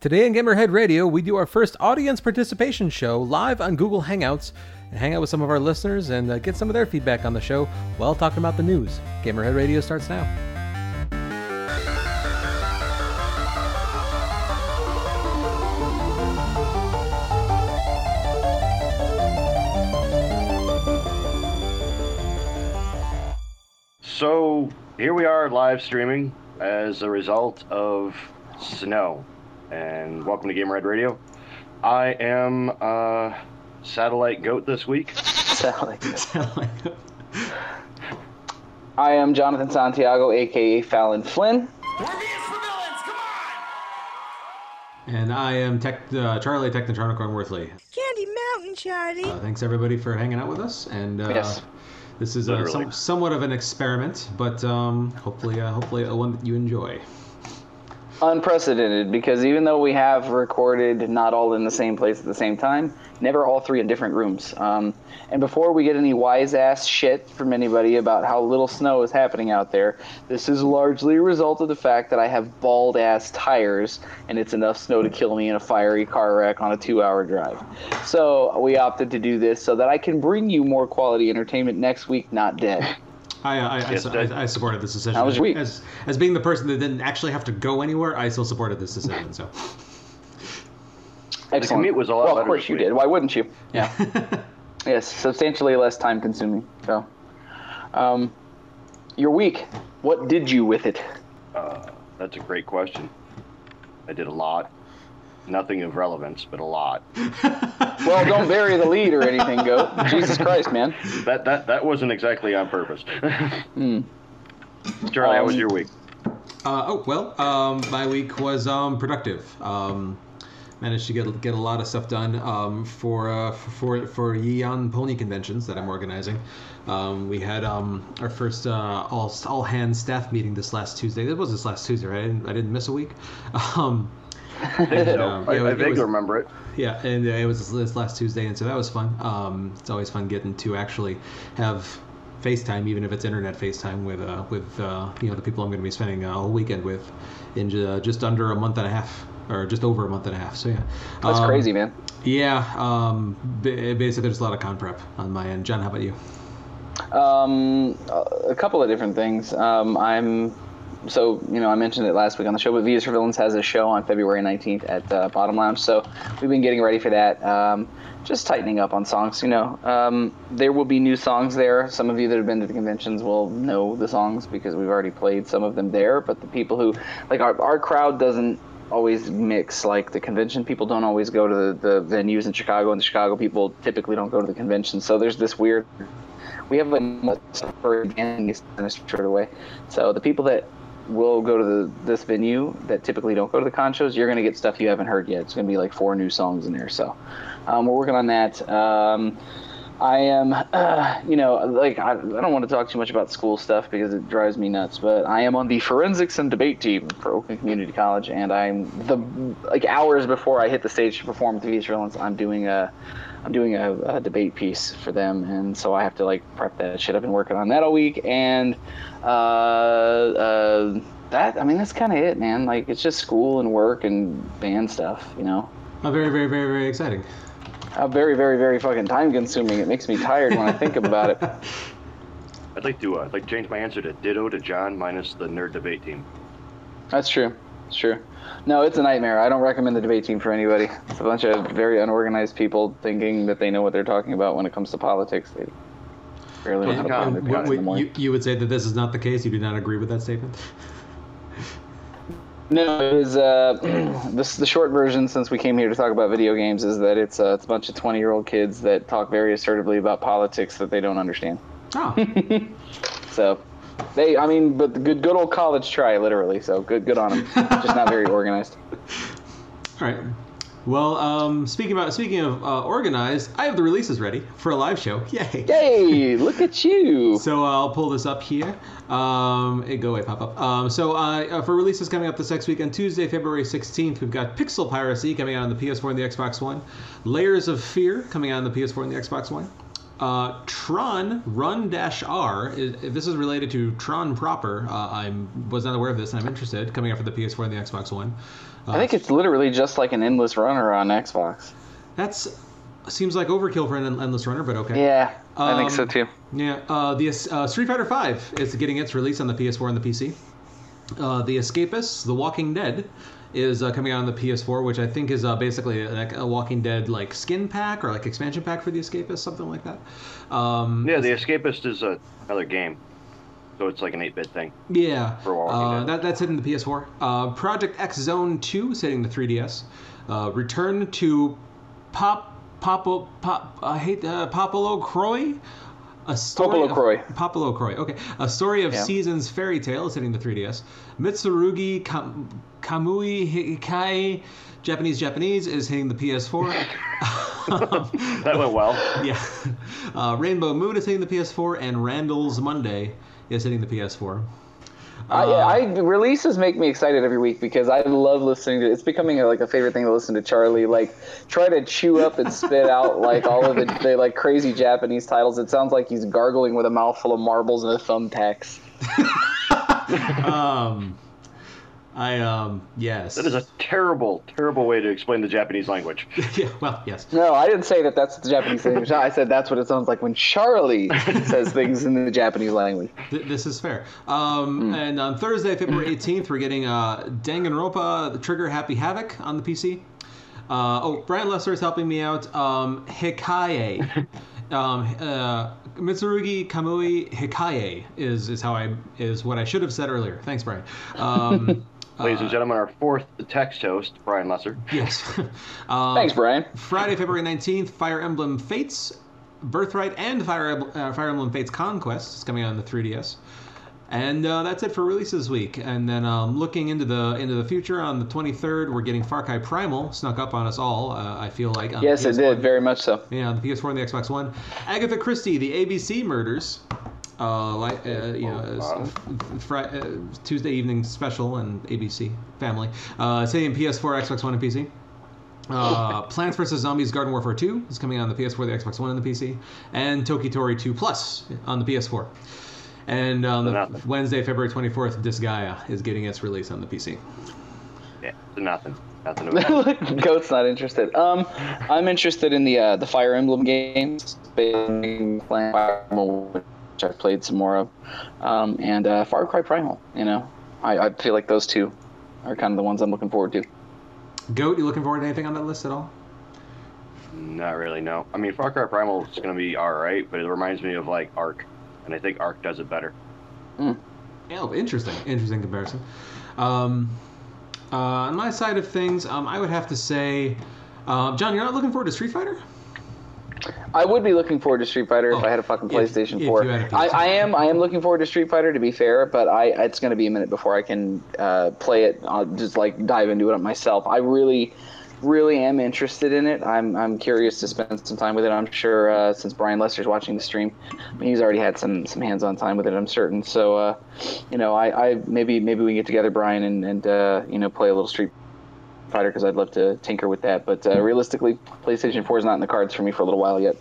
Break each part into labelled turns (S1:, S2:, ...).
S1: Today on Gamerhead Radio, we do our first audience participation show live on Google Hangouts and hang out with some of our listeners and uh, get some of their feedback on the show while talking about the news. Gamerhead Radio starts now.
S2: So here we are live streaming as a result of snow. And welcome to Gamerhead Radio. I am uh, Satellite Goat this week.
S3: Satellite. I am Jonathan Santiago, aka Fallon Flynn.
S1: And I am Tech, uh, Charlie Technotronic Worthley.
S4: Candy Mountain, Charlie.
S1: Uh, thanks everybody for hanging out with us, and uh,
S3: Yes.
S1: this is uh, some, somewhat of an experiment, but um, hopefully, uh, hopefully, a one that you enjoy.
S3: Unprecedented because even though we have recorded not all in the same place at the same time, never all three in different rooms. Um, and before we get any wise ass shit from anybody about how little snow is happening out there, this is largely a result of the fact that I have bald ass tires and it's enough snow to kill me in a fiery car wreck on a two hour drive. So we opted to do this so that I can bring you more quality entertainment next week, not dead.
S1: I, I, I,
S2: Yes,
S1: su-
S2: that-
S1: I, I supported this decision.
S3: How was your week?
S1: As, as being the person that didn't actually have to go anywhere, I still supported this decision. So,
S3: Excellent.
S2: commute was a lot
S3: Well, of course you did. Why wouldn't you? Yeah. yes, substantially less time consuming. So, um, your week. What did you with it?
S2: Uh, that's a great question. I did a lot. Nothing of relevance, but a lot.
S3: Well, don't bury the lead or anything, go. Jesus Christ, man.
S2: That that that wasn't exactly on purpose.
S3: Hmm.
S2: Charlie, how was
S3: Um,
S2: your week?
S1: uh, oh well, um, my week was um, productive. Um, managed to get get a lot of stuff done um, for uh, for for Yeon Pony conventions that I'm organizing. Um, we had um, our first uh, all all hands staff meeting this last Tuesday. It was this last Tuesday, right? I didn't, I didn't miss a week. Um,
S2: So,
S1: um,
S2: I,
S1: yeah,
S2: I
S1: it
S2: vaguely
S1: was-
S2: remember it.
S1: Yeah, and uh, it was this- this last Tuesday, and so that was fun. Um, it's always fun getting to actually have FaceTime, even if it's internet FaceTime with uh, with uh, you know the people I'm going to be spending a whole weekend with in ju- just under a month and a half, or just over a month and a half. So yeah,
S3: That's
S1: Um,
S3: crazy, man.
S1: Yeah, um, basically there's a lot of con prep on my end. John, how about you?
S3: Um, a couple of different things. Um, I'm so you know I mentioned it last week on the show, but Views for Villains has a show on February 19th at uh, Bottom Lounge. So we've been getting ready for that. Um, just tightening up on songs. You know, um, there will be new songs there. Some of you that have been to the conventions will know the songs because we've already played some of them there. But the people who like our our crowd doesn't always mix like the convention people don't always go to the, the venues in chicago and the chicago people typically don't go to the convention so there's this weird we have a sort of way. So the people that will go to the, this venue that typically don't go to the con shows, you're going to get stuff you haven't heard yet. It's going to be like four new songs in there. So um, we're working on that. Um, I am, uh, you know, like I, I don't want to talk too much about school stuff because it drives me nuts. But I am on the forensics and debate team for Oakland Community College, and I'm the like hours before I hit the stage to perform at the Villains, I'm doing a I'm doing a, a debate piece for them, and so I have to like prep that shit. I've been working on that all week, and uh, uh, that I mean that's kind of it, man. Like it's just school and work and band stuff, you know.
S1: Oh, very, very, very, very exciting.
S3: Uh, very, very, very fucking time consuming. It makes me tired when I think about it.
S2: I'd like to uh, I'd like to change my answer to ditto to John minus the nerd debate team.
S3: That's true. It's true. No, it's a nightmare. I don't recommend the debate team for anybody. It's a bunch of very unorganized people thinking that they know what they're talking about when it comes to politics. They barely know how to
S2: Yeah,
S3: plan their
S2: w-
S3: pants in the
S1: you, you would say that this is not the case. You do not agree with that statement.
S3: No, it is uh, this the short version. Since we came here to talk about video games, is that it's, uh, it's a bunch of twenty-year-old kids that talk very assertively about politics that they don't understand.
S1: Oh,
S3: So, they, I mean, but the good, good old college try, literally. So good, good on them. Just not very organized.
S1: All right. Well, um, speaking about speaking of uh, organized, I have the releases ready for a live show. Yay!
S3: Yay! Look at you.
S1: So uh, I'll pull this up here. Um, it go away, pop up. Um, so uh, uh, for releases coming up this next week on Tuesday, February 16th, we've got Pixel Piracy coming out on the PS4 and the Xbox One. Layers of Fear coming out on the PS4 and the Xbox One. Uh, Tron Run Dash R. Is, if this is related to Tron proper, uh, I was not aware of this, and I'm interested. Coming out for the PS4 and the Xbox One.
S3: I think it's literally just like an endless runner on Xbox.
S1: That's seems like overkill for an endless runner, but okay.
S3: Yeah, I think so
S1: Um,
S3: too.
S1: Yeah, uh, the uh, Street Fighter V is getting its release on the PS4 and the PC. Uh, the Escapists, The Walking Dead, is uh, coming out on the PS4, which I think is uh, basically like a Walking Dead like skin pack or like expansion pack for the Escapist, something like that. Um,
S2: Yeah, The Escapist is a, another game, so it's like an 8-bit thing.
S1: Yeah,
S2: For Walking
S1: uh,
S2: Dead.
S1: that, that's hitting the PS4. Uh, Project X Zone 2 is hitting the 3DS. Uh, Return to Pop Popo Pop I hate uh, PopoloCrois. A story
S3: Popolo
S1: of-
S3: Croy.
S1: PopoloCrois. Okay, a story of
S3: Yeah.
S1: seasons fairy tale is hitting the 3DS. Mitsurugi Kam- Kamui Hikai Japanese Japanese is hitting the PS4.
S2: That went well.
S1: yeah. Uh, Rainbow Moon is hitting the PS4, and Randall's Monday is hitting the PS4.
S3: I,
S1: Uh,
S3: I releases make me excited every week because I love listening to. It's becoming like a favorite thing to listen to Charlie. Like try to chew up and spit out like all of the, the like crazy Japanese titles. It sounds like he's gargling with a mouthful of marbles and a thumbtacks.
S1: um, I um yes.
S2: That is a terrible, terrible way to explain the Japanese language.
S1: yeah. Well, yes.
S3: No, I didn't say that. That's the Japanese language. I said that's what it sounds like when Charlie says things in the Japanese language.
S1: Th- this is fair. Um, And on Thursday, February 18th, we're getting uh, Danganronpa: The Trigger Happy Havoc on the PC. Uh, oh, Brian Lesser is helping me out. Um, Hikaye. um, uh, Mitsurugi Kamui Hikaye is is how I is what I should have said earlier. Thanks, Brian. Um,
S2: Ladies and
S1: uh,
S2: gentlemen, our fourth text host, Brian Lesser.
S1: Yes. um,
S3: Thanks, Brian.
S1: Friday, February 19th, Fire Emblem Fates, Birthright, and Fire, uh, Fire Emblem Fates Conquest is coming out on the 3DS. And uh, that's it for releases week. And then um, looking into the into the future, on the 23rd, we're getting Far Cry Primal snuck up on us all. Uh, I feel like.
S3: Yes, it did very much so.
S1: Yeah, on the PS4 and the Xbox One. Agatha Christie, the ABC murders. Uh, like uh, you know,
S2: Wow.
S1: uh, uh, Tuesday evening special and ABC Family. Uh, same PS4, Xbox One, and PC. Uh, Plants vs Zombies: Garden Warfare 2 is coming out on the PS4, the Xbox One, and the PC, and Toki Tori 2 Plus on the PS4. And on the
S2: Nothing.
S1: Wednesday, February 24th, Disgaea is getting its release on the PC.
S2: Yeah, nothing. Nothing about
S3: Goat's not interested. Um, I'm interested in the uh, the Fire Emblem games. Fire Emblem, which I've played some more of, um, and uh, Far Cry Primal. You know, I, I feel like those two are kind of the ones I'm looking forward to.
S1: Goat, you looking forward to anything on that list at all?
S2: Not really, no. I mean, Far Cry Primal is going to be alright, but it reminds me of, like, Ark. And I think Ark does it better.
S1: Oh, interesting. Interesting comparison. Um, uh, on my side of things, um, I would have to say, uh, John, you're not looking forward to Street Fighter?
S3: I would be looking forward to Street Fighter
S1: Oh,
S3: if I had a fucking PlayStation
S1: if
S3: 4.
S1: you had a
S3: I,
S1: PS4.
S3: I am I am looking forward to Street Fighter to be fair, but I it's going to be a minute before I can uh, play it. I'll just like dive into it myself. I really really am interested in it. I'm I'm curious to spend some time with it. I'm sure uh, since Brian Lester's watching the stream, he's already had some some hands-on time with it. I'm certain. So uh, you know, I, I maybe maybe we can get together, Brian, and and uh, you know play a little Street Fighter because I'd love to tinker with that. But uh, realistically, PlayStation 4 is not in the cards for me for a little while yet.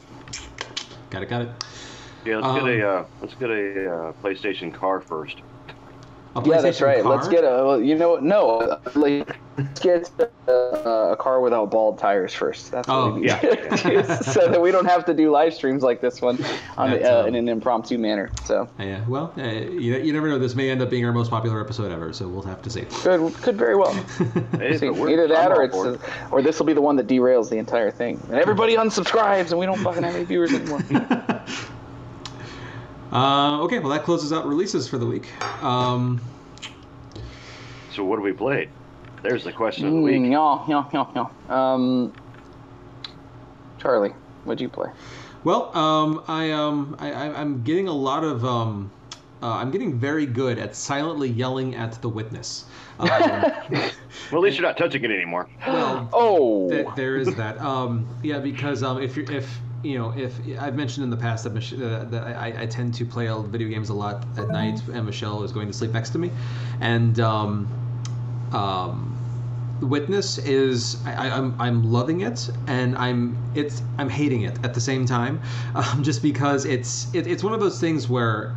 S1: Got it, got it.
S2: Yeah, let's
S1: Um,
S2: get a uh, let's get a uh, PlayStation car first.
S1: A
S3: Yeah, that's right.
S1: car?
S3: Let's get a. well, You know? No, uh, like, let's get a, a car without bald tires first. That's what
S1: Oh,
S3: we need
S2: yeah.
S3: so that we don't have to do live streams like this one on
S1: That's,
S3: uh,
S1: um,
S3: in an impromptu manner. So
S1: Yeah, well, uh, you, you never know. This may end up being our most popular episode ever, so we'll have to see.
S3: could could very well. See,
S2: if it works,
S3: either that or it's
S2: for
S3: or this will be the one that derails the entire thing, and everybody unsubscribes, and we don't fucking have any viewers anymore.
S1: Uh, okay, well, that closes out releases for the week. Um,
S2: So what have we played? There's the question of the
S3: Mm,
S2: week.
S3: yeah, yeah, yeah, yeah. Um, Charlie, what'd you play?
S1: well, um, I, um, I, I, I'm getting a lot of. Um, uh, I'm getting very good at silently yelling at the witness. Um,
S2: Well, at least you're not touching it anymore.
S1: well,
S3: Oh,
S1: Th- there is that. Um, yeah, because um, if you're if you know if I've mentioned in the past that, Mich- uh, that I, I tend to play video games a lot at night, and Michelle is going to sleep next to me, and um, um, Witness is I, I- I'm I'm loving it, and I'm it's I'm hating it at the same time, um, just because it's it, it's one of those things where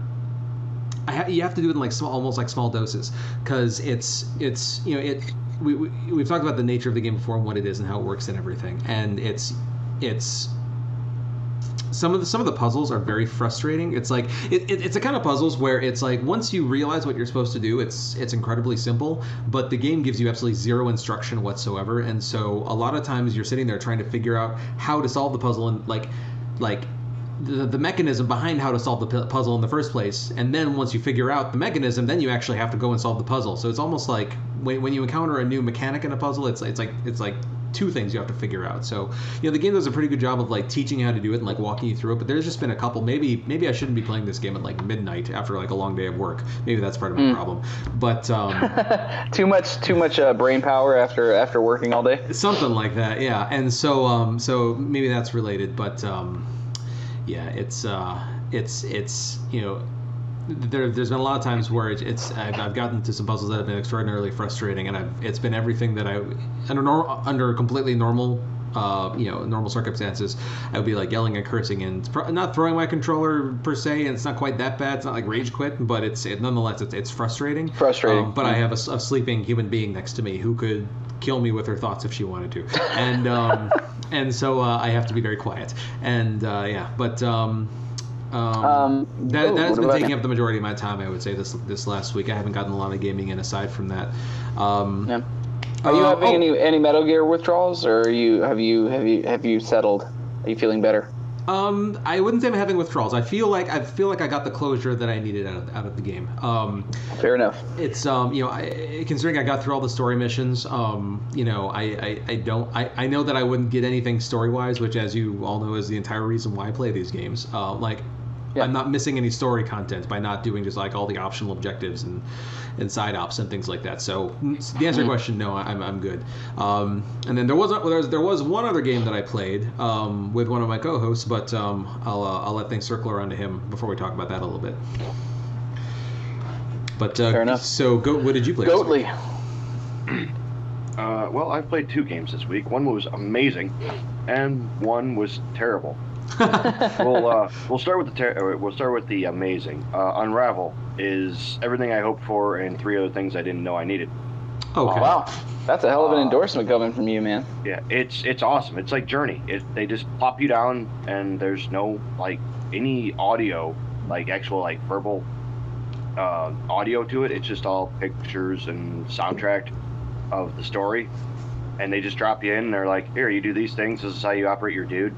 S1: ha- you have to do it in like small, almost like small doses, because it's it's you know it we, we we've talked about the nature of the game before and what it is and how it works and everything, and it's it's some of the some of the puzzles are very frustrating. It's like it, it, it's a kind of puzzles where it's like once you realize what you're supposed to do, it's it's incredibly simple, but the game gives you absolutely zero instruction whatsoever, and so a lot of times you're sitting there trying to figure out how to solve the puzzle and like like the, the mechanism behind how to solve the pu- puzzle in the first place. And then once you figure out the mechanism then you actually have to go and solve the puzzle. So it's almost like when, when you encounter a new mechanic in a puzzle it's it's like it's like two things you have to figure out. So you know the game does a pretty good job of like teaching you how to do it and like walking you through it but there's just been a couple. Maybe maybe i shouldn't be playing this game at like midnight after like a long day of work. Maybe that's part of my problem. But um
S3: too much, too much uh, brain power after after working all day.
S1: something like that yeah. And so um so maybe that's related but um yeah it's uh it's it's you know there, there's been a lot of times where it's, it's I've, I've gotten to some puzzles that have been extraordinarily frustrating, and I've, it's been everything that I under nor, under completely normal, uh, you know, normal circumstances, I would be like yelling and cursing and pro- not throwing my controller per se, and it's not quite that bad. It's not like rage quit, but it's it, nonetheless it's, it's frustrating.
S3: Frustrating.
S1: Um, but I have a sleeping human being next to me who could kill me with her thoughts if she wanted to, and um, and so uh, I have to be very quiet. And uh, yeah, but. Um, um,
S3: Um,
S1: that,
S3: oh,
S1: that has been taking up the majority of my time, I would say this this last week. I haven't gotten a lot of gaming in aside from that. Um,
S3: Yeah. Are you
S1: uh,
S3: having
S1: oh,
S3: any any Metal Gear withdrawals, or are you have you have you have you settled? Are you feeling better?
S1: Um, I wouldn't say I'm having withdrawals. I feel like I feel like I got the closure that I needed out of, out of the game. Um,
S3: Fair enough.
S1: it's um, you know, I, considering I got through all the story missions, um, you know, I, I, I don't, I, I know that I wouldn't get anything story wise, which, as you all know, is the entire reason why I play these games. Uh, like,
S3: Yeah.
S1: I'm not missing any story content by not doing just like all the optional objectives and, and side ops and things like that. So mm, the answer to your question, no, I'm, I'm good. Um, and then there was, a, there was there was one other game that I played um, with one of my co-hosts, but um, I'll uh, I'll let things circle around to him before we talk about that a little bit. But uh,
S3: Fair enough.
S1: So, go, what did you play?
S3: Goatly.
S2: Uh, well, I've played two games this week. One was amazing, and one was terrible. we'll uh, we'll start with the ter- uh, we'll start with the amazing. Uh, Unravel is everything I hoped for, and three other things I didn't know I needed.
S1: Okay.
S3: Wow, that's a hell of an
S2: Uh,
S3: endorsement coming from you, man.
S2: Yeah, it's it's awesome. It's like Journey. It, they just plop you down, and there's no like any audio, like actual like verbal uh, audio to it. It's just all pictures and soundtrack of the story, and they just drop you in. And they're like, here, you do these things. This is how you operate your dude,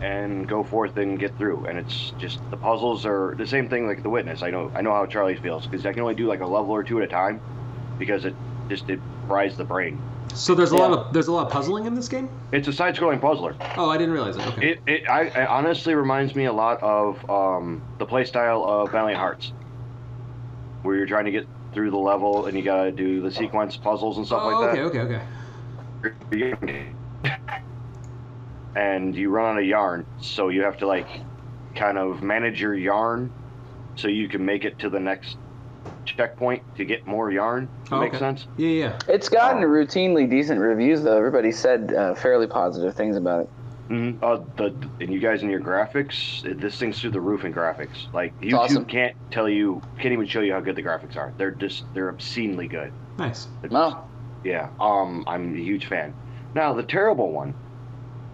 S2: and go forth and get through. And it's just the puzzles are the same thing like The Witness. I know I know how Charlie feels because I can only do like a level or two at a time because it just it fries the brain.
S1: So there's a
S3: Yeah.
S1: lot of there's a lot of puzzling in this game.
S2: It's a side-scrolling puzzler.
S1: Oh, I didn't realize it. Okay.
S2: It, it I, it honestly reminds me a lot of um, the playstyle of Valiant Hearts, where you're trying to get through the level and you gotta do the sequence puzzles and stuff
S1: oh,
S2: like
S1: okay, okay, okay.
S2: that. And you run out of yarn, so you have to like kind of manage your yarn so you can make it to the next checkpoint to get more yarn. Does
S1: Oh,
S2: make
S1: okay.
S2: sense?
S1: Yeah, yeah.
S3: It's gotten routinely decent reviews, though. Everybody said uh, fairly positive things about it.
S2: Mm-hmm. Uh, the and you guys in your graphics, this thing's through the roof in graphics. Like YouTube
S3: awesome.
S2: can't tell you, can't even show you how good the graphics are. They're just they're obscenely good.
S1: Nice.
S2: It's-
S3: No,
S2: Yeah. Um, I'm a huge fan. Now the terrible one.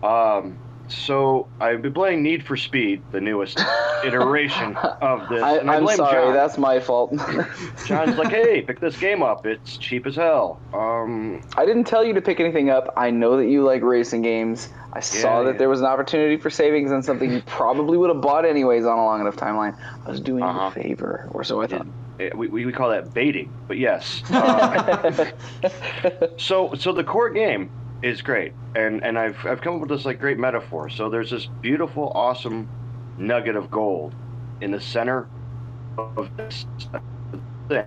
S2: Um, so I've been playing Need for Speed, the newest iteration of this.
S3: I,
S2: and I
S3: I'm
S2: blame
S3: sorry.
S2: John.
S3: That's my fault.
S2: John's like, hey, pick this game up. It's cheap as hell. Um,
S3: I didn't tell you to pick anything up. I know that you like racing games. I saw that
S2: yeah.
S3: there was an opportunity for savings on something you probably would have bought anyways on a long enough timeline. I was doing
S2: Uh-huh.
S3: you a favor, or so I thought.
S2: we, we we call that baiting, but yes. Uh, So, so the core game is great, and and I've I've come up with this like great metaphor. So there's this beautiful, awesome nugget of gold in the center of this thing,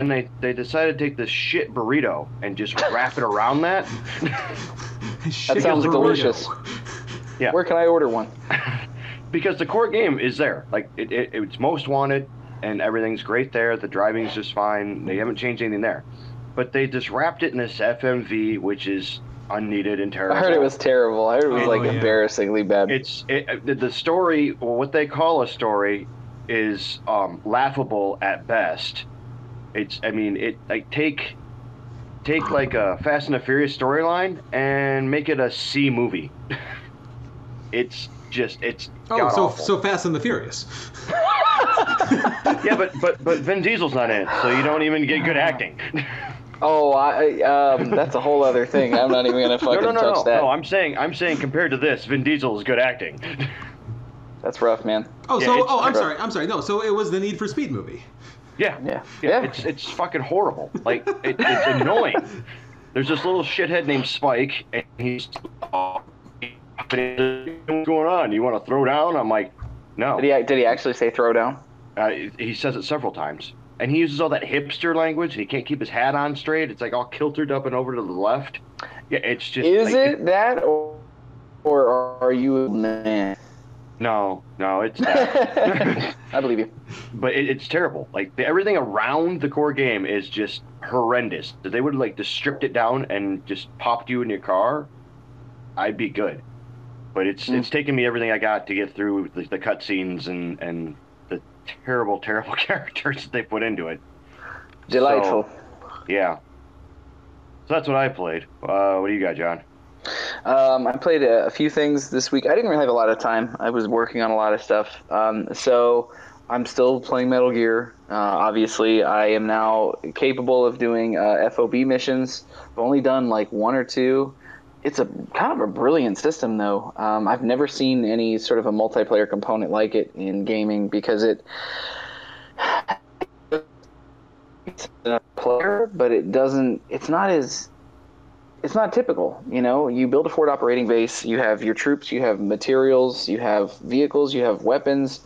S2: and they they decided to take this shit burrito and just wrap it around that.
S1: Shit
S3: sounds delicious.
S2: Yeah.
S3: Where can I order one?
S2: because the core game is there. Like it, it, it's most wanted, and everything's great there. The driving's just fine. They haven't changed anything there, but they just wrapped it in this FMV, which is unneeded and terrible.
S3: I heard it was terrible. I heard it was
S1: Oh,
S3: like
S1: yeah.
S3: embarrassingly bad.
S2: It's it, the- the story. Well, what they call a story is um, laughable at best. It's. I mean, it like take take like a Fast and the Furious storyline and make it a C movie. it's just it's
S1: Oh, so
S2: awful.
S1: so Fast and the Furious.
S2: yeah, but but but Vin Diesel's not in it, so you don't even get good acting.
S3: Oh, I um, that's a whole other thing. I'm not even gonna
S2: no,
S3: fucking
S2: no, no,
S3: touch
S2: no,
S3: that.
S2: no. I'm saying I'm saying compared to this, Vin Diesel is good acting.
S3: That's rough, man.
S1: Oh,
S2: Yeah,
S1: so oh, I'm sorry, I'm sorry. No, so it was the Need for Speed movie.
S2: yeah,
S3: Yeah.
S2: yeah.
S3: Yeah.
S2: It's it's fucking horrible. Like it, it's annoying. There's this little shithead named Spike, and he's oh, what's going on? You want to throw down? I'm like, no.
S3: Did he did he actually say throw down?
S2: Uh, he says it several times, and he uses all that hipster language. He can't keep his hat on straight. It's like all kiltered up and over to the left. Yeah, it's just.
S3: Is
S2: like,
S3: it that, or, or are you a man?
S2: No, no, it's that.
S3: I believe you.
S2: but it, it's terrible. Like the, everything around the core game is just horrendous. If they would like just stripped it down and just popped you in your car, I'd be good. But it's
S3: Mm.
S2: it's taken me everything I got to get through the, the cutscenes and and terrible, terrible characters that they put into it.
S3: Delightful.
S2: Yeah. So that's what I played. Uh, what do you got, John?
S3: Um, I played a, a few things this week. I didn't really have a lot of time. I was working on a lot of stuff. Um, so I'm still playing Metal Gear. Uh, obviously, I am now capable of doing uh, FOB missions. I've only done like one or two. It's a kind of a brilliant system, though. Um, I've never seen any sort of a multiplayer component like it in gaming because it it's a player, but it doesn't. It's not as it's not typical. You know, you build a forward operating base, you have your troops, you have materials, you have vehicles, you have weapons,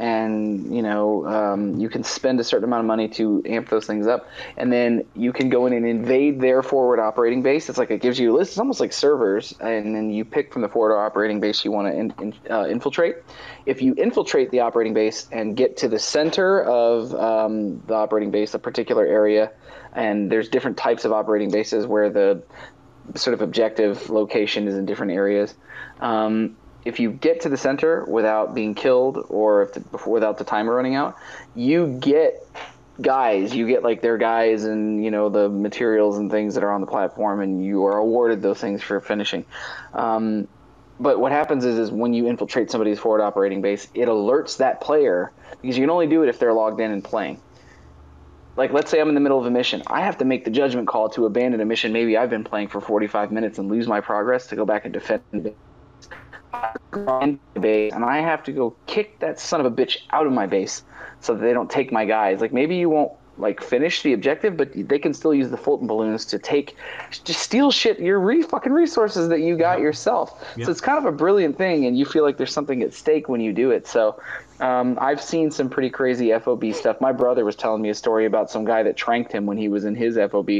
S3: and you know um, you can spend a certain amount of money to amp those things up, and then you can go in and invade their forward operating base. It's like it gives you a list. It's almost like servers, and then you pick from the forward operating base you want to in, in, uh, infiltrate. If you infiltrate the operating base and get to the center of um, the operating base, a particular area, and there's different types of operating bases where the sort of objective location is in different areas. Um, if you get to the center without being killed or the, before, without the timer running out, you get guys. You get like their guys and you know the materials and things that are on the platform, and you are awarded those things for finishing. Um, but what happens is, is when you infiltrate somebody's forward operating base, it alerts that player because you can only do it if they're logged in and playing like let's say I'm in the middle of a mission. I have to make the judgment call to abandon a mission maybe I've been playing for 45 minutes and lose my progress to go back and defend base and I have to go kick that son of a bitch out of my base so that they don't take my guys. Like maybe you won't like finish the objective, but they can still use the Fulton balloons to take just steal shit your re fucking resources that you got yourself.
S1: Yeah.
S3: So it's kind of a brilliant thing, and you feel like there's something at stake when you do it. So um, I've seen some pretty crazy FOB stuff. My brother was telling me a story about some guy that tranked him when he was in his FOB,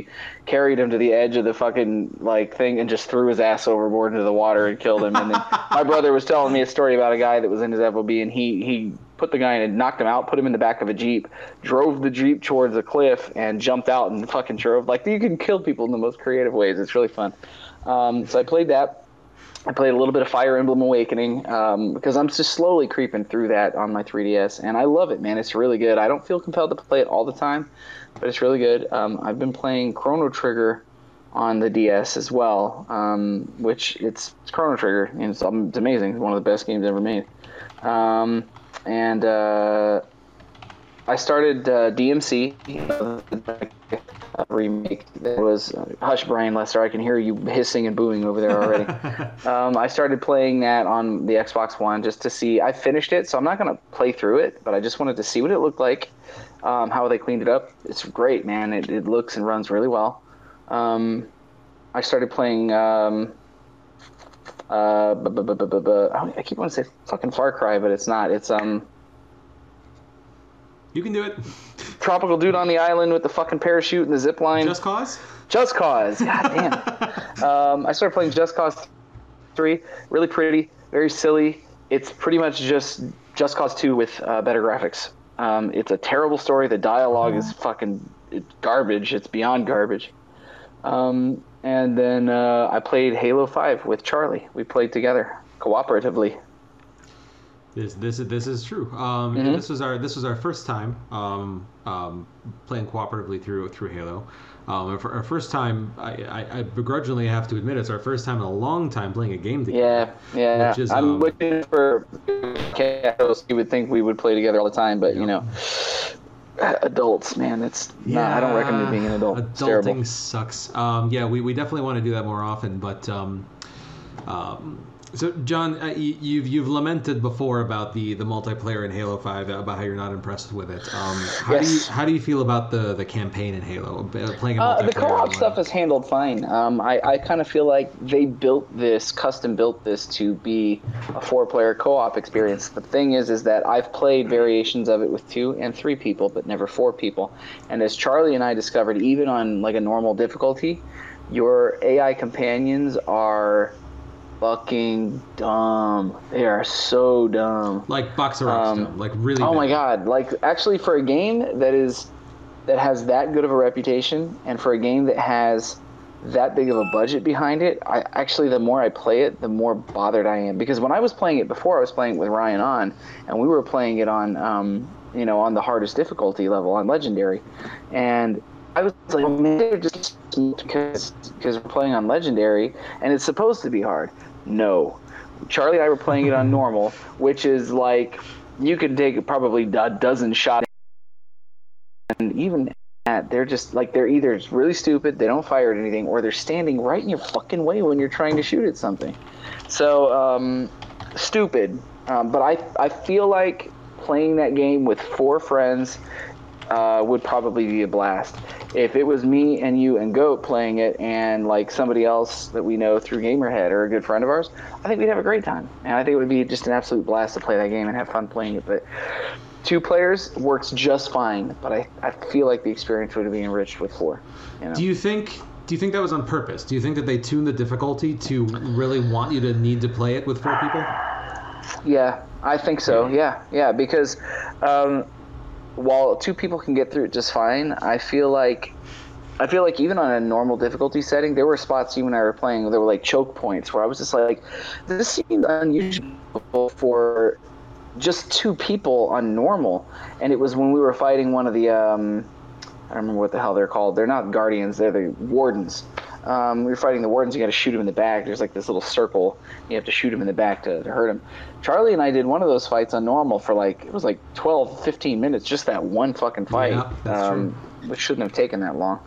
S3: carried him to the edge of the fucking like thing, and just threw his ass overboard into the water and killed him. And then my brother was telling me a story about a guy that was in his FOB, and he he put the guy in and knocked him out, put him in the back of a jeep, drove the jeep towards a cliff, and jumped out and fucking drove. Like you can kill people in the most creative ways. It's really fun. Um, so I played that. I played a little bit of Fire Emblem Awakening um, because I'm just slowly creeping through that on my 3DS, and I love it, man. It's really good. I don't feel compelled to play it all the time, but it's really good. Um, I've been playing Chrono Trigger on the DS as well, um, which it's, it's Chrono Trigger, and it's, um, it's amazing. It's one of the best games ever made. Um, and uh, I started uh, DMC remake that was uh, Hush Brian Lester. I can hear you hissing and booing over there already. um, I started playing that on the Xbox One just to see. I finished it, so I'm not going to play through it, but I just wanted to see what it looked like, um, how they cleaned it up. It's great, man. It, it looks and runs really well. Um, I started playing. Um, uh, bu- bu- bu- I keep wanting to say fucking Far Cry, but it's not. It's um
S1: You can do it.
S3: Tropical dude on the island with the fucking parachute and the zip line.
S1: Just Cause.
S3: Just Cause. God damn. um, I started playing Just Cause 3. Really pretty, very silly. It's pretty much just Just Cause 2 with uh, better graphics. Um, it's a terrible story. The dialogue is fucking it's garbage. It's beyond garbage. Um, and then uh, I played Halo 5 with Charlie. We played together cooperatively.
S1: This this is this is true. Um,
S3: Mhm.
S1: This was our this was our first time um, um, playing cooperatively through through Halo. Um, for our first time, I, I, I begrudgingly have to admit it's our first time in a long time playing a game together.
S3: Yeah, yeah.
S1: Which is,
S3: I'm
S1: um,
S3: looking for chaos. You would think we would play together all the time, but you know, adults, man, that's not. I don't recommend being an adult.
S1: Adulting sucks. Um, yeah, we, we definitely want to do that more often. But um, um, so, John, uh, y- you've you've lamented before about the, the multiplayer in Halo Five, uh, about how you're not impressed with it. Um, how do you
S3: Yes.
S1: how do you feel about the, the campaign in Halo? uh, Playing a
S3: Uh, the co-op stuff is handled fine. Um, I, I kind of feel like they built this, custom built this to be a four-player co-op experience. The thing is, is that I've played variations of it with two and three people, but never four people. And as Charlie and I discovered, even on like a normal difficulty, your AI companions are fucking dumb. They are so dumb.
S1: like Boxer Up
S3: Um,
S1: stuff, like really.
S3: Oh my god! Like actually, for a game that is that has that good of a reputation, and for a game that has that big of a budget behind it, I actually the more I play it, the more bothered I am. Because when I was playing it before, I was playing it with Ryan on, and we were playing it on, um, you know, on the hardest difficulty level on Legendary, and I was like, man, they're just because because we're playing on Legendary, and it's supposed to be hard. No, Charlie and I were playing it on normal, which is like you could take probably a dozen shots, and even at they're just like they're either really stupid, they don't fire at anything, or they're standing right in your fucking way when you're trying to shoot at something. So um, stupid. Um, but I I feel like playing that game with four friends uh, would probably be a blast. If it was me and you and Goat playing it, and like somebody else that we know through Gamerhead or a good friend of ours, I think we'd have a great time. And I think it would be just an absolute blast to play that game and have fun playing it. But two players works just fine. But I, I feel like the experience would be enriched with four. You know?
S1: Do you think? Do you think that was on purpose? Do you think that they tuned the difficulty to really want you to need to play it with four people?
S3: Yeah, I think so. Yeah, yeah, because um, while two people can get through it just fine, I feel like I feel like even on a normal difficulty setting, there were spots you and I were playing where there were like choke points where I was just like, this seems unusual for just two people on normal, and it was when we were fighting one of the um, I don't remember what the hell they're called. They're not guardians. They're the wardens. Um, we were fighting the wardens. You got to shoot them in the back. There's like this little circle. You have to shoot them in the back to, to hurt them. Charlie and I did one of those fights on normal for like it was like 12, 15 minutes. Just that one fucking fight,
S1: Yeah,
S3: um, which shouldn't have taken that long.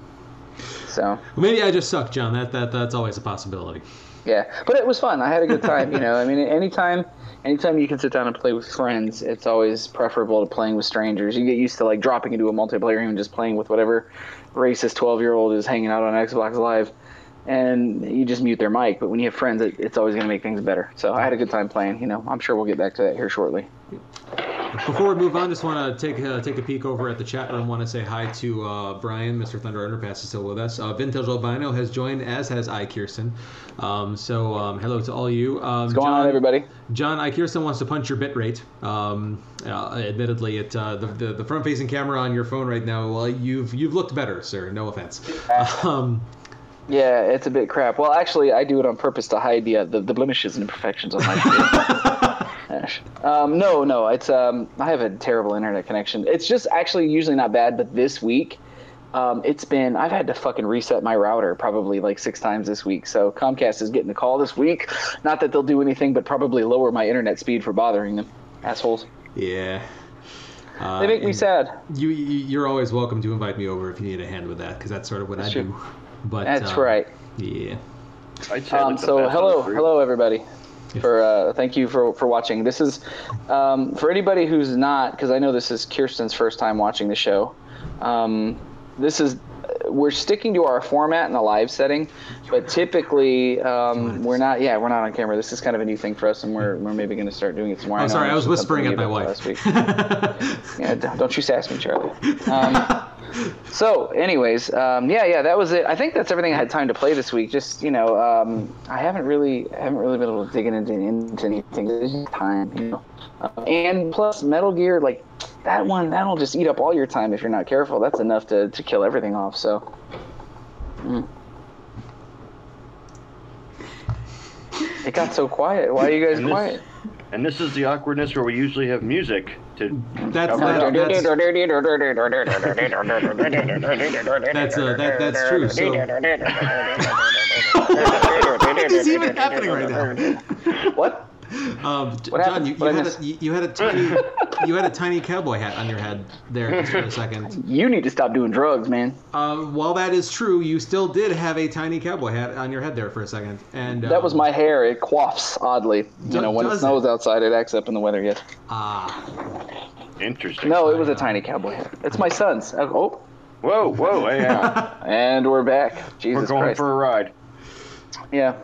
S3: So
S1: maybe I just suck, John. That that that's always a possibility.
S3: yeah, but it was fun. I had a good time. You know, I mean, anytime, anytime you can sit down and play with friends, it's always preferable to playing with strangers. You get used to like dropping into a multiplayer game and just playing with whatever racist twelve year old is hanging out on Xbox Live, and you just mute their mic. But when you have friends, it, it's always going to make things better. So I had a good time playing. You know, I'm sure we'll get back to that here shortly.
S1: Before we move on, just want to take uh, take a peek over at the chat room. Want to say hi to uh, Brian, Mr. Thunder Underpass is still with us. Uh, Vintage Albino has joined, as has I Kirsten. Um, so um, hello to all you. Um,
S3: What's going on, everybody?
S1: John, I Kirsten wants to punch your bit rate. Um, uh, admittedly, it uh, the, the the front facing camera on your phone right now. Well, you've you've looked better, sir. No offense.
S3: Yeah, it's a bit crap. Well, actually, I do it on purpose to hide the uh, the, the blemishes and imperfections on my. Ash. Um, no, no, it's um, I have a terrible internet connection. It's just actually usually not bad, but this week, um, it's been I've had to fucking reset my router probably like six times this week. So Comcast is getting the call this week. Not that they'll do anything, but probably lower my internet speed for bothering them, assholes.
S1: yeah. Uh,
S3: They make me sad.
S1: You, you you're always welcome to invite me over if you need a hand with that, because that's sort of what
S3: That's
S1: I
S3: true.
S1: do. But
S3: That's
S1: um,
S3: right.
S1: Yeah.
S3: Um, so hello,
S2: group.
S3: hello everybody. For uh, thank you for for watching. This is um, for anybody who's not because I know this is Kirsten's first time watching the show. Um, this is we're sticking to our format in a live setting, but typically um, we're not. Yeah, we're not on camera. This is kind of a new thing for us, and we're we're maybe going to start doing it some more.
S1: Oh, sorry, I was
S3: this is something
S1: whispering at
S3: we
S1: my wife.
S3: last week. Yeah, don't you sass me, Charlie. Um, so, anyways, um, yeah, yeah, that was it. I think that's everything I had time to play this week. Just you know, um, I haven't really, I haven't really been able to dig into, into anything. There's just time, you know. Uh, and plus, Metal Gear, like that one, that'll just eat up all your time if you're not careful. That's enough to, to kill everything off. So. Mm. It got so quiet. Why are you guys
S2: And this-
S3: quiet?
S2: And this is the awkwardness where we usually have music to.
S1: That's that, that's that's uh, that that's true. So what is even happening right now?
S3: What?
S1: Um,
S3: What
S1: John, you, you had a, you, you had a tiny you had a tiny cowboy hat on your head there just for a second.
S3: You need to stop doing drugs, man.
S1: Uh, while that is true, you still did have a tiny cowboy hat on your head there for a second, and
S3: That was
S1: um,
S3: my hair. It quaffs oddly. You know, when it
S1: does
S3: snows outside, it acts up in the weather. Yes.
S1: ah.
S2: Interesting.
S3: No, it was a tiny cowboy hat. It's my son's. Oh,
S2: Whoa, whoa, yeah.
S3: and we're back. Jesus
S2: We're going
S3: Christ.
S2: for a ride.
S3: Yeah.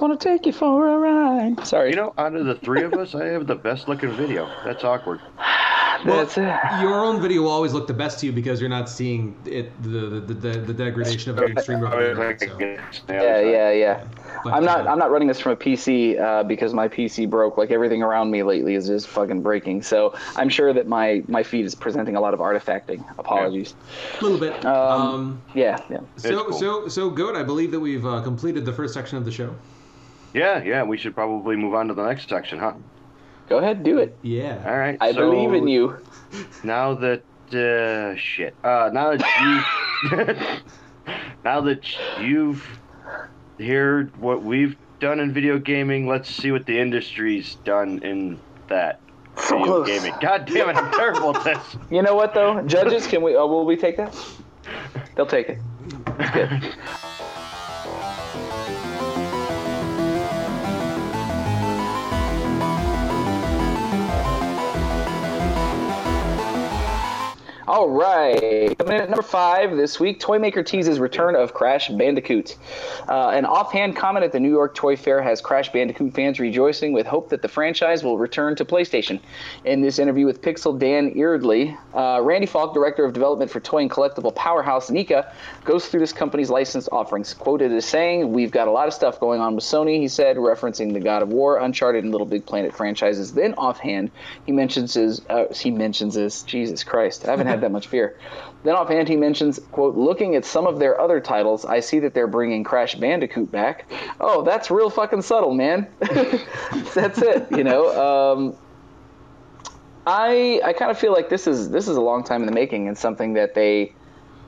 S3: Want to take you for a ride? Sorry.
S2: You know, out of the three of us, I have the best looking video. That's awkward.
S3: that's it.
S1: Your own video will always look the best to you because you're not seeing it the the, the, the degradation of an extreme revolution. So.
S3: Yeah, yeah, yeah.
S1: But,
S3: I'm not.
S1: uh,
S3: I'm not running this from a PC uh, because my PC broke. Like everything around me lately is just fucking breaking. So I'm sure that my my feed is presenting a lot of artifacting. Apologies.
S1: a little bit.
S3: Um,
S1: Um,
S3: Yeah, yeah.
S1: so
S2: cool.
S1: so so good. I believe that we've uh, completed the first section of the show.
S2: Yeah, yeah. We should probably move on to the next section, huh?
S3: Go ahead, do it.
S1: Yeah.
S2: All right.
S3: I
S2: so
S3: believe in you.
S2: Now that uh, shit. Uh, now that you, now that you've heard what we've done in video gaming, let's see what the industry's done in that
S3: So
S2: video
S3: close.
S2: gaming. God damn it! I'm terrible at this.
S3: You know what though, judges? Can we? Uh, will we take that? They'll take it. That's good. All right. Coming in at number five this week, Toymaker teases return of Crash Bandicoot. Uh, an offhand comment at the New York Toy Fair has Crash Bandicoot fans rejoicing with hope that the franchise will return to PlayStation. In this interview with Pixel Dan Eardley, uh, Randy Falk, director of development for toy and collectible powerhouse NECA, goes through this company's license offerings. Quoted as saying, "We've got a lot of stuff going on with Sony," he said, referencing the God of War, Uncharted, and Little Big Planet franchises. Then offhand, he mentions his uh, he mentions his Jesus Christ. I haven't had that much beer. Then offhand, he mentions, "quote Looking at some of their other titles, I see that they're bringing Crash Bandicoot back. Oh, that's real fucking subtle, man. that's it, you know." Um, I I kind of feel like this is this is a long time in the making and something that they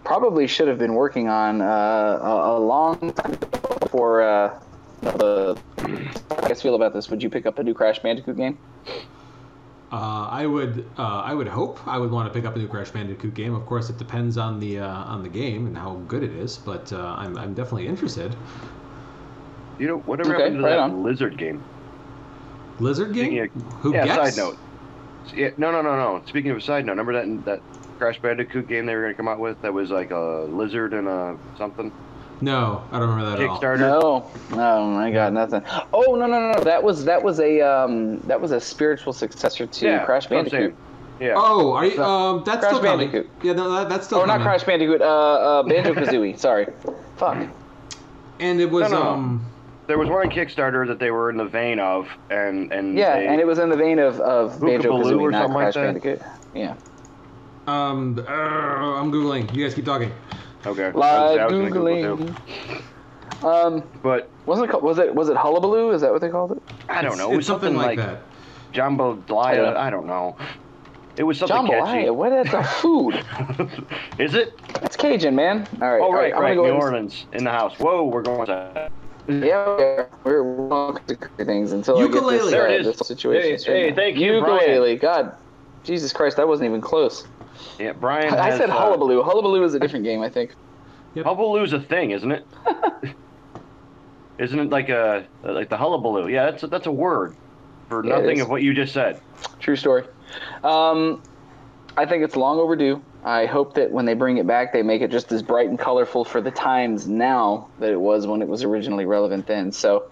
S3: probably should have been working on uh, a, a long time before uh, the. Do you feel about this? Would you pick up a new Crash Bandicoot game?
S1: Uh, I would uh, I would hope I would want to pick up a new Crash Bandicoot game. Of course, it depends on the uh, on the game and how good it is, but uh, I'm I'm definitely interested.
S2: You know, whatever
S3: Okay,
S2: happened to
S3: right
S2: that
S3: on.
S2: lizard game?
S1: Lizard game?
S2: Yeah,
S1: Who
S2: yeah,
S1: gets?
S2: side note. Yeah, no, no, no, no. Speaking of a side note, remember that that Crash Bandicoot game they were going to come out with that was like a lizard and a something
S1: No, I don't remember that at all.
S2: Kickstarter?
S3: No, no, my God, nothing. Oh no, no, no, no. That was that was a um, that was a spiritual successor to
S2: yeah,
S3: Crash
S2: that's what I'm
S3: Bandicoot.
S2: Yeah.
S1: Oh, are you?
S3: So-
S1: Um, that's
S3: Crash
S1: still coming.
S3: Bandicoot.
S1: Yeah, no, that, that's still
S3: Oh,
S1: coming.
S3: not Crash Bandicoot. Uh, uh Banjo Kazooie. Sorry. Fuck.
S1: And it was
S2: No, no.
S1: um.
S2: There was one on Kickstarter that they were in the vein of, and and
S3: Yeah,
S2: they,
S3: and it was in the vein of of Banjo Kazooie,
S2: or
S3: not
S2: something like
S3: Crash
S2: that?
S3: Bandicoot. Yeah.
S1: Um, uh, I'm googling. You guys keep talking.
S2: Okay. I was-
S3: Live
S2: I was Google
S3: googling. Um,
S2: But
S3: wasn't it called, was it was it Hullabaloo? Is that what they called it?
S2: I don't know. It was
S1: something, like,
S2: like,
S1: that.
S2: jambalaya.
S3: I
S2: I don't know. It was something
S3: Jambalaya.
S2: catchy.
S3: What? That's a food.
S2: Is it?
S3: That's Cajun, man. All right.
S2: Oh
S3: all
S2: right,
S3: I'm
S2: right.
S3: gonna
S2: New
S3: go ahead
S2: Orleans in the house. Whoa, we're going to.
S3: Yeah, we're we're we're all kinds of crazy things until I get this,
S2: There
S3: uh,
S2: it is.
S3: this situation.
S2: Hey,
S3: straightened
S2: hey, thank you, Brian.
S3: Yooka-Laylee. God, Jesus Christ, that wasn't even close.
S2: Yeah, Brian.
S3: I
S2: has,
S3: said
S2: uh,
S3: Hullabaloo. Hullabaloo is a different game, I think.
S2: Hullabaloo's a thing, isn't it? isn't it like a like the hullabaloo? Yeah, that's a, that's a word for
S3: Yeah,
S2: nothing
S3: is.
S2: of what you just said.
S3: True story. Um, I think it's long overdue. I hope that when they bring it back, they make it just as bright and colorful for the times now that it was when it was originally relevant then. So,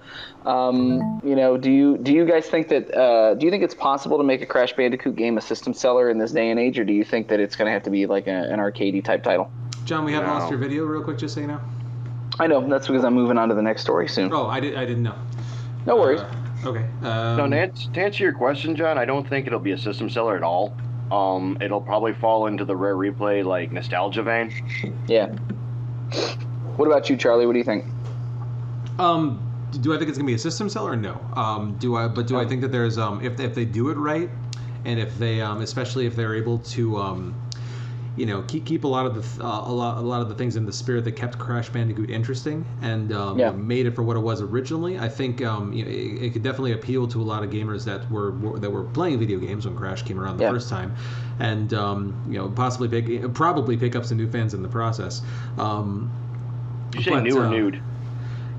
S3: um, you know, do you do you guys think that uh, do you think it's possible to make a Crash Bandicoot game a system seller in this day and age, or do you think that it's going to have to be like a, an arcadey type title?
S1: John, we haven't
S2: No.
S1: lost your video, real quick, just so you know.
S3: I know that's because I'm moving on to the next story soon.
S1: Oh, I did. I didn't know.
S3: No worries.
S1: Uh, okay. Um,
S2: No, to answer, to answer your question, John, I don't think it'll be a system seller at all. Um, it'll probably fall into the rare replay like nostalgia vein.
S3: Yeah. What about you, Charlie? What do you think?
S1: Um, do I think it's gonna be a system seller? No. Um, do I? But do I think that there's um, if if they do it right, and if they um, especially if they're able to um, you know keep keep a lot of the uh, a lot a lot of the things in the spirit that kept Crash Bandicoot interesting and um,
S3: Yeah.
S1: made it for what it was originally. I think um, you know, it, it could definitely appeal to a lot of gamers that were, were that were playing video games when Crash came around the
S3: Yeah.
S1: first time, and um, you know possibly pick probably pick up some new fans in the process. Um,
S2: You say
S1: But,
S2: new or
S1: uh,
S2: nude?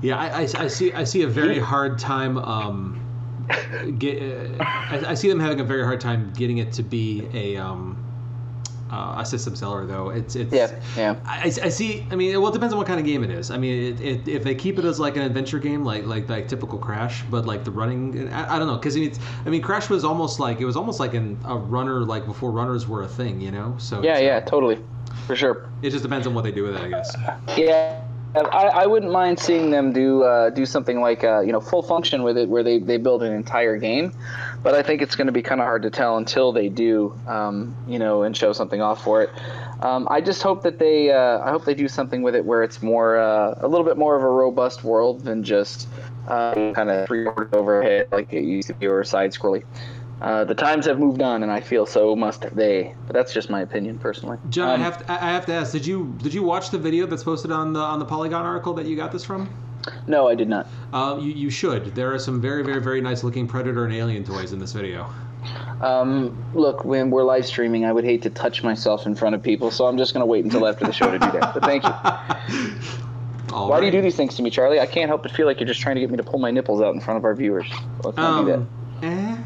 S1: yeah, I, I, I see. I see a very hard time. Um, get, uh, I, I see them having a very hard time getting it to be a um, uh, a system seller, though. It's it's.
S3: Yeah, yeah.
S1: I, I see. I mean, well, it depends on what kind of game it is. I mean, it, it, if they keep it as like an adventure game, like like like typical Crash, but like the running, I, I don't know, because it's. I mean, Crash was almost like it was almost like an, a runner, like before runners were a thing, you know. So
S3: Yeah, yeah, totally, for sure.
S1: It just depends on what they do with it, I guess.
S3: Yeah, I, I wouldn't mind seeing them do uh, do something like uh, you know full function with it, where they, they build an entire game. But I think it's going to be kind of hard to tell until they do, um, you know, and show something off for it. Um, I just hope that they uh, I hope they do something with it where it's more uh, a little bit more of a robust world than just uh, kind of three quarters overhead like it used to be or side scrolly. Uh, the times have moved on, and I feel so must they. But that's just my opinion personally.
S1: John,
S3: Um,
S1: I have to, I have to ask. Did you did you watch the video that's posted on the on the Polygon article that you got this from?
S3: no, I did not.
S1: Uh, you, you should. There are some very very very nice looking Predator and Alien toys in this video.
S3: Um, look, when we're live streaming, I would hate to touch myself in front of people, so I'm just going to wait until after the show to do that. But thank you.
S1: All
S3: Why do you do these things to me, Charlie? I can't help but feel like you're just trying to get me to pull my nipples out in front of our viewers. Let's not do that.
S1: Um, eh.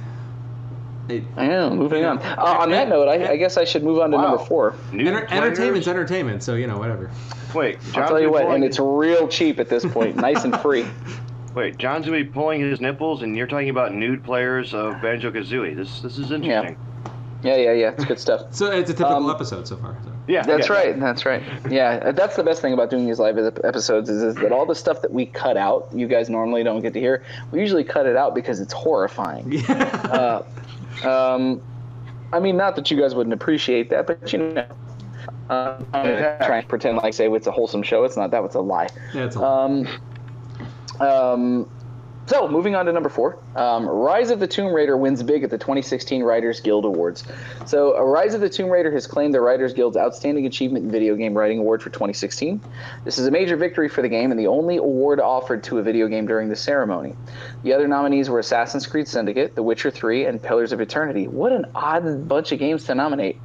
S1: It-
S3: I know. Moving on. Uh, on that note, I, I guess I should move on to
S2: Wow.
S3: number four.
S1: Enter- entertainment's entertainment, so you know whatever.
S2: Wait,
S3: I'll tell you what, and it's real cheap at this point, nice and free.
S2: Wait, John's gonna be pulling his nipples, and you're talking about nude players of Banjo Kazooie. This this is interesting.
S3: Yeah, yeah, yeah. It's good stuff.
S1: So it's a typical
S3: Um,
S1: episode so far. So.
S2: Yeah,
S3: That's
S2: yeah.
S3: right. That's right. Yeah, that's the best thing about doing these live episodes is, is that all the stuff that we cut out, you guys normally don't get to hear. We usually cut it out because it's horrifying. uh, um, I mean, not that you guys wouldn't appreciate that, but you know, uh, I'm gonna pretend like say it's a wholesome show. It's not that. It's a lie.
S1: yeah, it's a
S3: Um, um, so moving on to number four, um, Rise of the Tomb Raider wins big at the 2016 Writers Guild Awards. So, uh, Rise of the Tomb Raider has claimed the Writers Guild's Outstanding Achievement in Video Game Writing Award for 2016. This is a major victory for the game and the only award offered to a video game during the ceremony. The other nominees were Assassin's Creed Syndicate, The Witcher 3, and Pillars of Eternity. What an odd bunch of games to nominate.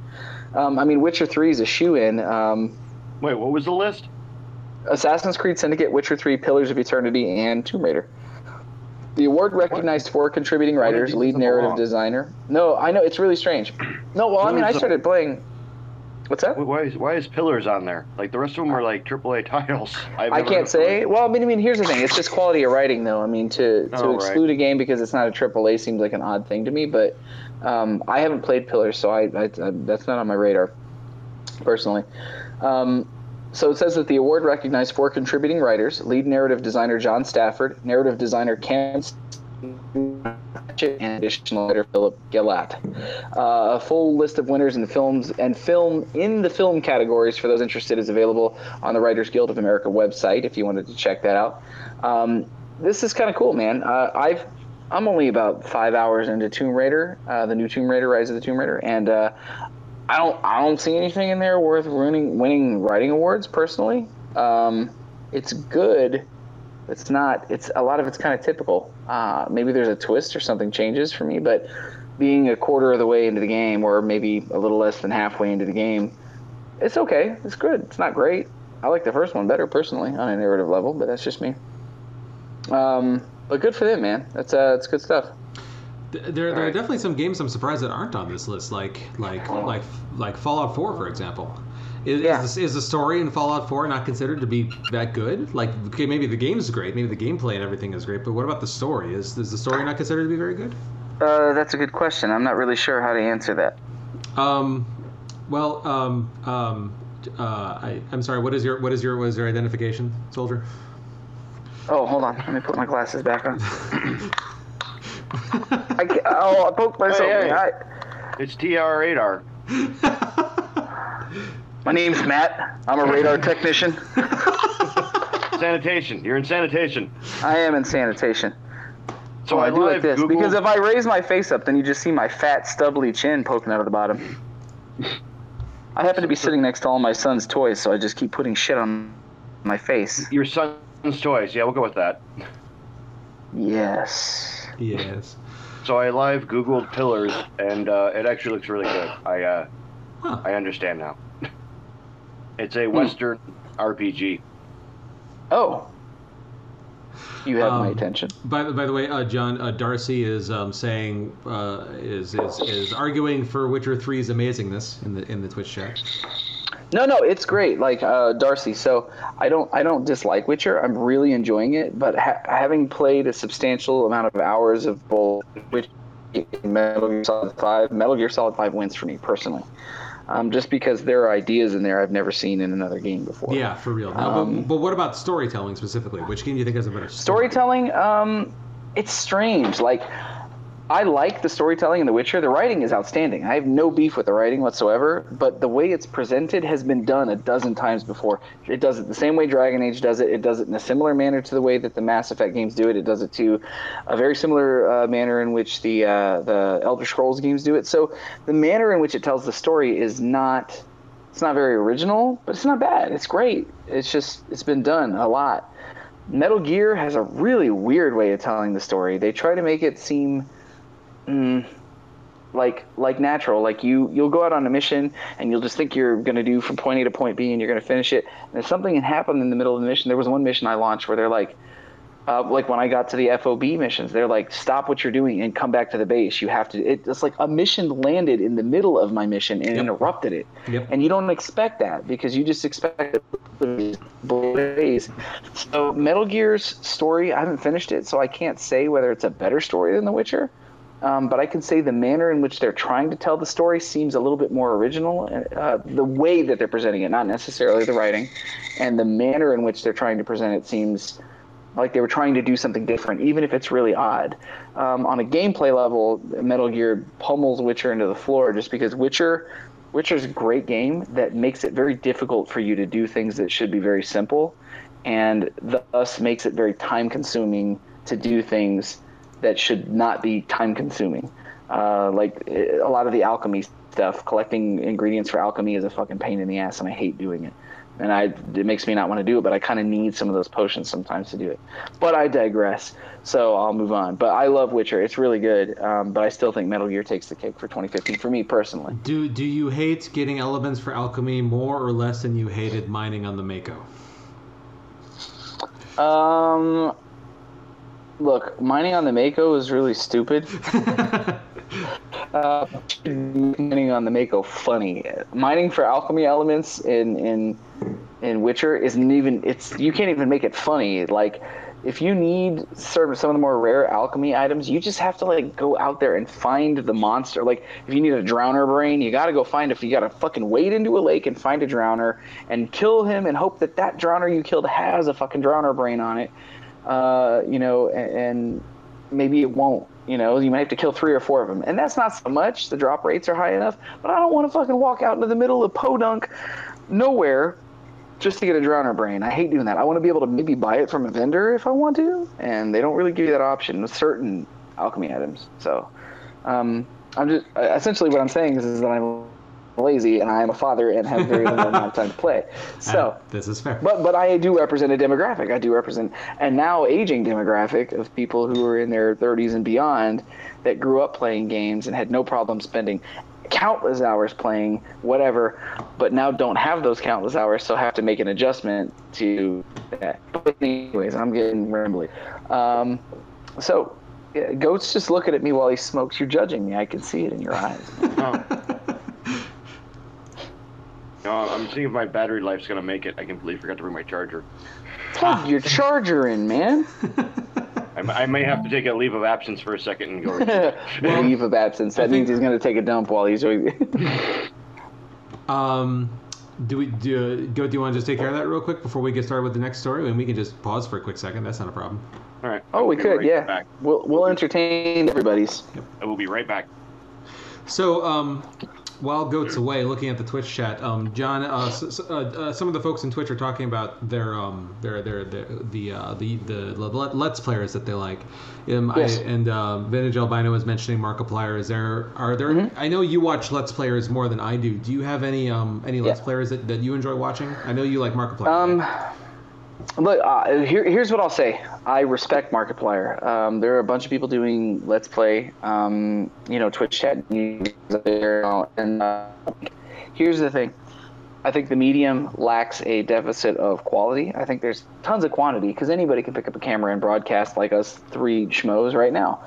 S3: Um, I mean, Witcher 3 is a shoe in. Um,
S2: Wait, what was the list?
S3: Assassin's Creed Syndicate, Witcher 3, Pillars of Eternity, and Tomb Raider. The award recognized four contributing writers, lead narrative designer. No, I know it's really strange. No, well, I mean, I started playing. What's that?
S2: Why is why is Pillars on there? Like the rest of them are like AAA titles. I've
S3: I can't say.
S2: Pillars.
S3: Well, I mean, I mean, here's the thing. It's just quality of writing, though. I mean, to to
S2: Oh, right.
S3: exclude a game because it's not a AAA seems like an odd thing to me. But um, I haven't played Pillars, so I, I, I that's not on my radar, personally. Um, so it says that the award recognized four contributing writers: lead narrative designer John Stafford, narrative designer Cam and additional writer Philip Gelatt. Uh, a full list of winners in the films and film in the film categories for those interested is available on the Writers Guild of America website if you wanted to check that out. Um, this is kind of cool, man. Uh, I've I'm only about five hours into Tomb Raider, uh, the new Tomb Raider, Rise of the Tomb Raider, and uh, I don't I don't see anything in there worth winning winning writing awards personally. Um, it's good. It's not. It's a lot of it's kind of typical. Uh, maybe there's a twist or something changes for me, but being a quarter of the way into the game, or maybe a little less than halfway into the game, it's okay. It's good. It's not great. I like the first one better personally on a narrative level, but that's just me. Um, but good for them, man. That's uh, it's good stuff.
S1: Th- There, there are definitely some games I'm surprised that aren't on this list, like like like like Fallout 4, for example. Is,
S3: Yeah.
S1: is, the, is the story in Fallout 4 not considered to be that good? Like, okay, maybe the game's great, maybe the gameplay and everything is great, but what about the story? Is, is the story not considered to be very good?
S3: Uh, that's a good question. I'm not really sure how to answer that.
S1: Um, well, um, um, uh, I, I'm sorry. What is your what is your what is your identification, soldier?
S3: Oh, hold on. Let me put my glasses back on. I ca- oh, I poked myself.
S2: Hey,
S3: in
S2: hey.
S3: the eye.
S2: It's TR radar.
S3: My name's Matt. I'm a radar technician.
S2: sanitation. You're in sanitation.
S3: I am in sanitation.
S2: So
S3: Oh,
S2: I,
S3: I do like this
S2: Googled-
S3: because if I raise my face up, then you just see my fat, stubbly chin poking out of the bottom. I happen to be sitting next to all my son's toys, so I just keep putting shit on my face.
S2: your son's toys. Yeah, we'll go with that.
S3: Yes.
S1: Yes.
S2: So I live Googled pillars, and uh, it actually looks really good. I uh,
S1: Huh.
S2: I understand now. it's
S3: Hmm.
S2: a Western RPG.
S3: Oh. You have my
S1: Um,
S3: attention.
S1: By, the- by the way, uh, John uh, Darcy is um, saying uh, is, is is arguing for Witcher 3's amazingness in the in the Twitch chat.
S3: No, no, it's great. Like uh, Darcy, so I don't, I don't dislike Witcher. I'm really enjoying it. But ha- having played a substantial amount of hours of both Witcher and Metal Gear Solid Five, Metal Gear Solid Five wins for me personally. Um, just because there are ideas in there I've never seen in another game before.
S1: Yeah, for real. Now,
S3: Um,
S1: but, but what about storytelling specifically? Which game do you think has a better story?
S3: Storytelling, um, it's strange. Like, I like the storytelling in The Witcher. The writing is outstanding. I have no beef with the writing whatsoever, but the way it's presented has been done a dozen times before. It does it the same way Dragon Age does it. It does it in a similar manner to the way that the Mass Effect games do it. It does it to a very similar uh, manner in which the uh, the Elder Scrolls games do it. So the manner in which it tells the story is not it's not very original, but it's not bad. It's great. It's just it's been done a lot. Metal Gear has a really weird way of telling the story. They try to make it seem mm, like like natural. Like you you'll go out on a mission and you'll just think you're going to do from point A to point B and you're going to finish it. And if something had happened in the middle of the mission, there was one mission I launched where they're like. Uh, like when I got to the FOB missions, they're like, "Stop what you're doing and come back to the base. You have to." It, it's like a mission landed in the middle of my mission and
S1: Yep.
S3: interrupted it,
S1: Yep.
S3: and you don't expect that because you just expect it ways. So Metal Gear's story, I haven't finished it, so I can't say whether it's a better story than The Witcher. Um, but I can say the manner in which they're trying to tell the story seems a little bit more original. Uh, the way that they're presenting it, not necessarily the writing, and the manner in which they're trying to present it seems like they were trying to do something different, even if it's really odd. Um, on a gameplay level, Metal Gear pummels Witcher into the floor just because Witcher, Witcher's a great game that makes it very difficult for you to do things that should be very simple, and thus makes it very time-consuming to do things that should not be time-consuming. Uh, like a lot of the alchemy stuff, collecting ingredients for alchemy is a fucking pain in the ass, and I hate doing it and I it makes me not want to do it, but I kind of need some of those potions sometimes to do it. But I digress, so I'll move on. But I love Witcher; it's really good. Um, but I still think Metal Gear takes the cake for 2015 for me personally.
S1: Do do you hate getting elements for alchemy more or less than you hated mining on the Mako?
S3: Um, look, mining on the Mako is really stupid. Uh, mining on the Mako funny. Mining for alchemy elements in in in Witcher isn't even. It's you can't even make it funny. Like if you need certain some of the more rare alchemy items, you just have to like go out there and find the monster. Like if you need a drowner brain, you got to go find. If you got to fucking wade into a lake and find a drowner and kill him and hope that that drowner you killed has a fucking drowner brain on it. Uh, you know, and, and maybe it won't. You know, you might have to kill three or four of them, and that's not so much. The drop rates are high enough, but I don't want to fucking walk out into the middle of podunk, nowhere, just to get a drowner brain. I hate doing that. I want to be able to maybe buy it from a vendor if I want to, and they don't really give you that option with certain alchemy items. So, um, I'm just essentially what I'm saying is, is that I'm lazy and I am a father and have very little amount of time to play. So.
S1: Uh, this is fair.
S3: But but I do represent a demographic. I do represent a now aging demographic of people who are in their 30s and beyond that grew up playing games and had no problem spending countless hours playing whatever, but now don't have those countless hours, so have to make an adjustment to that. But anyways, I'm getting rambly. Um, so. Yeah, Goat's just looking at me while he smokes. You're judging me. I can see it in your eyes.
S2: Oh. No, I'm seeing if my battery life's gonna make it. I completely forgot to bring my charger.
S3: Plug your charger in, man.
S2: I may have to take a leave of absence for a second and go.
S3: Leave of absence. That
S1: I think-
S3: means he's going to take a dump while he's.
S1: Um, do we do go? Do you want to just take care of that real quick before we get started with the next story? And we can just pause for a quick second. That's not a problem.
S2: All right.
S3: oh, we could,
S2: right
S3: yeah.
S2: Back.
S3: We'll we'll entertain everybody's.
S2: I will be right back.
S1: So, um, while goats away, looking at the Twitch chat, um, John, uh, s- uh, uh, some of the folks in Twitch are talking about their um, their their, their the uh, the the let- let's players that they like. Um,
S3: Yes.
S1: I, and uh, Vintage Albino was mentioning Markiplier. Is there are there? I know you watch let's players more than I do. Do you have any um any let's
S3: Yeah.
S1: players that, that you enjoy watching? I know you like Markiplier.
S3: Um, look, uh, here, here's what I'll say. I respect Markiplier. Um, there are a bunch of people doing Let's Play, um, you know, Twitch chat and uh, here's the thing. I think the medium lacks a deficit of quality. I think there's tons of quantity because anybody can pick up a camera and broadcast like us three schmoes right now.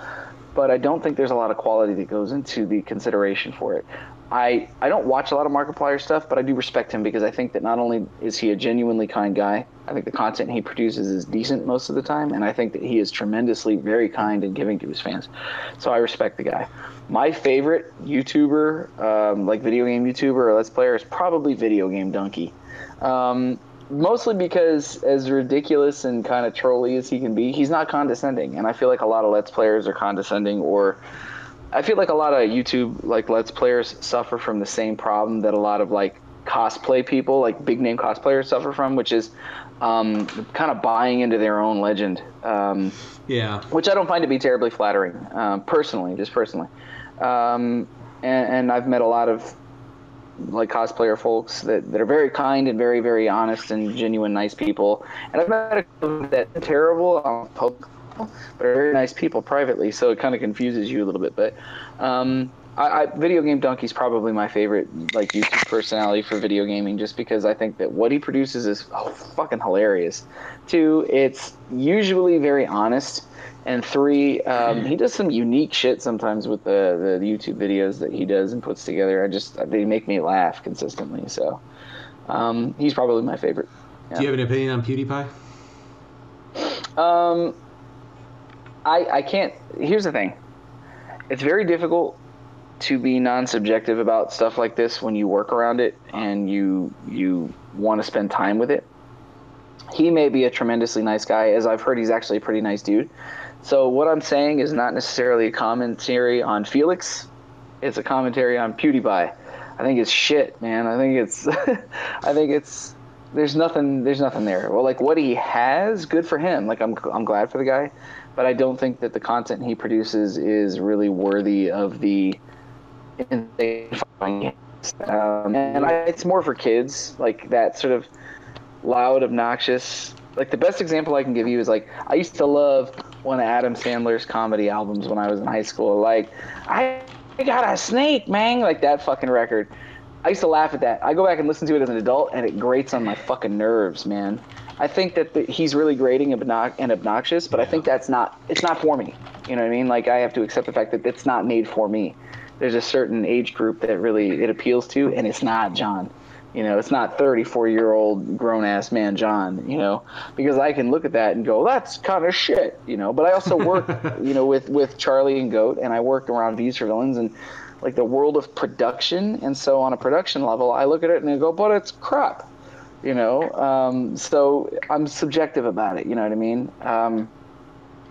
S3: But I don't think there's a lot of quality that goes into the consideration for it. I, I don't watch a lot of Markiplier stuff, but I do respect him because I think that not only is he a genuinely kind guy, I think the content he produces is decent most of the time, and I think that he is tremendously very kind and giving to his fans. So I respect the guy. My favorite YouTuber, um, like video game YouTuber or Let's Player, is probably Video Game Dunkey. Um, mostly because, as ridiculous and kind of trolly as he can be, he's not condescending, and I feel like a lot of Let's Players are condescending or I feel like a lot of YouTube like Let's Players suffer from the same problem that a lot of like cosplay people, like big name cosplayers, suffer from, which is um, kind of buying into their own legend, um,
S1: yeah.
S3: which I don't find to be terribly flattering, um, personally, just personally. Um, and, and I've met a lot of like cosplayer folks that, that are very kind and very very honest and genuine nice people and i've met a couple that terrible on public but very nice people privately so it kind of confuses you a little bit but um, I, I, video game dunkey's probably my favorite like youtube personality for video gaming just because i think that what he produces is oh, fucking hilarious two it's usually very honest and three, um, he does some unique shit sometimes with the, the YouTube videos that he does and puts together. I just they make me laugh consistently. So um, he's probably my favorite.
S1: Do you have an opinion on PewDiePie?
S3: Um, I I can't. Here's the thing. It's very difficult to be non-subjective about stuff like this when you work around it and you you want to spend time with it. He may be a tremendously nice guy, as I've heard he's actually a pretty nice dude. So what I'm saying is not necessarily a commentary on Felix. It's a commentary on PewDiePie. I think it's shit, man. I think it's I think it's there's nothing there's nothing there. Well, like what he has, good for him. Like I'm I'm glad for the guy, but I don't think that the content he produces is really worthy of the um, and I, it's more for kids, like that sort of loud, obnoxious. Like the best example I can give you is like I used to love one of Adam Sandler's comedy albums when I was in high school. Like I got a snake, man, like that fucking record. I used to laugh at that. I go back and listen to it as an adult, and it grates on my fucking nerves, man. I think that the, he's really grating and obnox- and obnoxious, but I think that's not. It's not for me. You know what I mean? Like I have to accept the fact that it's not made for me. There's a certain age group that really it appeals to, and it's not John. You know, it's not 34 year old grown ass man John, you know, because I can look at that and go, that's kind of shit, you know. But I also work, you know, with, with Charlie and Goat, and I work around these Villains and like the world of production. And so on a production level, I look at it and I go, but it's crap, you know. Um, so I'm subjective about it, you know what I mean? Um,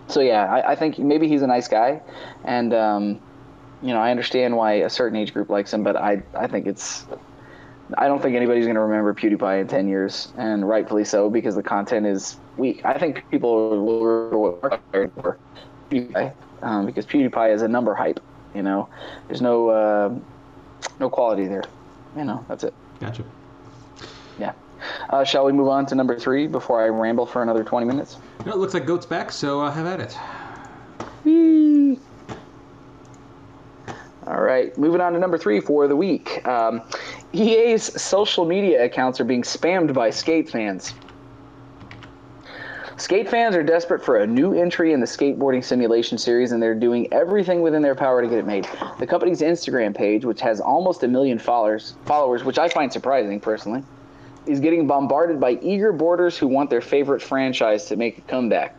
S3: so yeah, I, I think maybe he's a nice guy, and um, you know, I understand why a certain age group likes him, but I I think it's I don't think anybody's going to remember PewDiePie in 10 years, and rightfully so because the content is weak. I think people will remember what for PewDiePie um, because PewDiePie is a number hype. You know, there's no uh, no quality there. You know, that's it.
S1: Gotcha.
S3: Yeah. Uh, shall we move on to number three before I ramble for another 20 minutes?
S1: No, it looks like Goat's back, so uh, have at it.
S3: Whee! All right, moving on to number three for the week. Um, EA's social media accounts are being spammed by skate fans. Skate fans are desperate for a new entry in the skateboarding simulation series, and they're doing everything within their power to get it made. The company's Instagram page, which has almost a million followers, followers, which I find surprising personally, is getting bombarded by eager boarders who want their favorite franchise to make a comeback.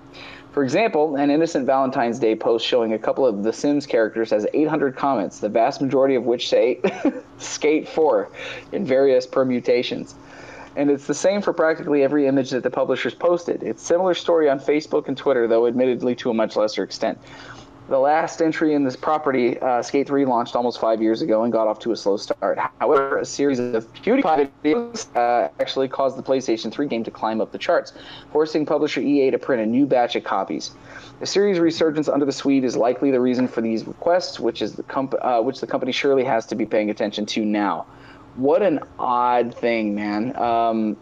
S3: For example, an innocent Valentine's Day post showing a couple of The Sims characters has 800 comments, the vast majority of which say Skate 4 in various permutations. And it's the same for practically every image that the publishers posted. It's similar story on Facebook and Twitter, though admittedly to a much lesser extent. The last entry in this property, uh, Skate 3, launched almost five years ago and got off to a slow start. However, a series of PewDiePie videos uh, actually caused the PlayStation 3 game to climb up the charts, forcing publisher EA to print a new batch of copies. The series' resurgence under the Swede is likely the reason for these requests, which is the comp- uh, which the company surely has to be paying attention to now. What an odd thing, man. Um,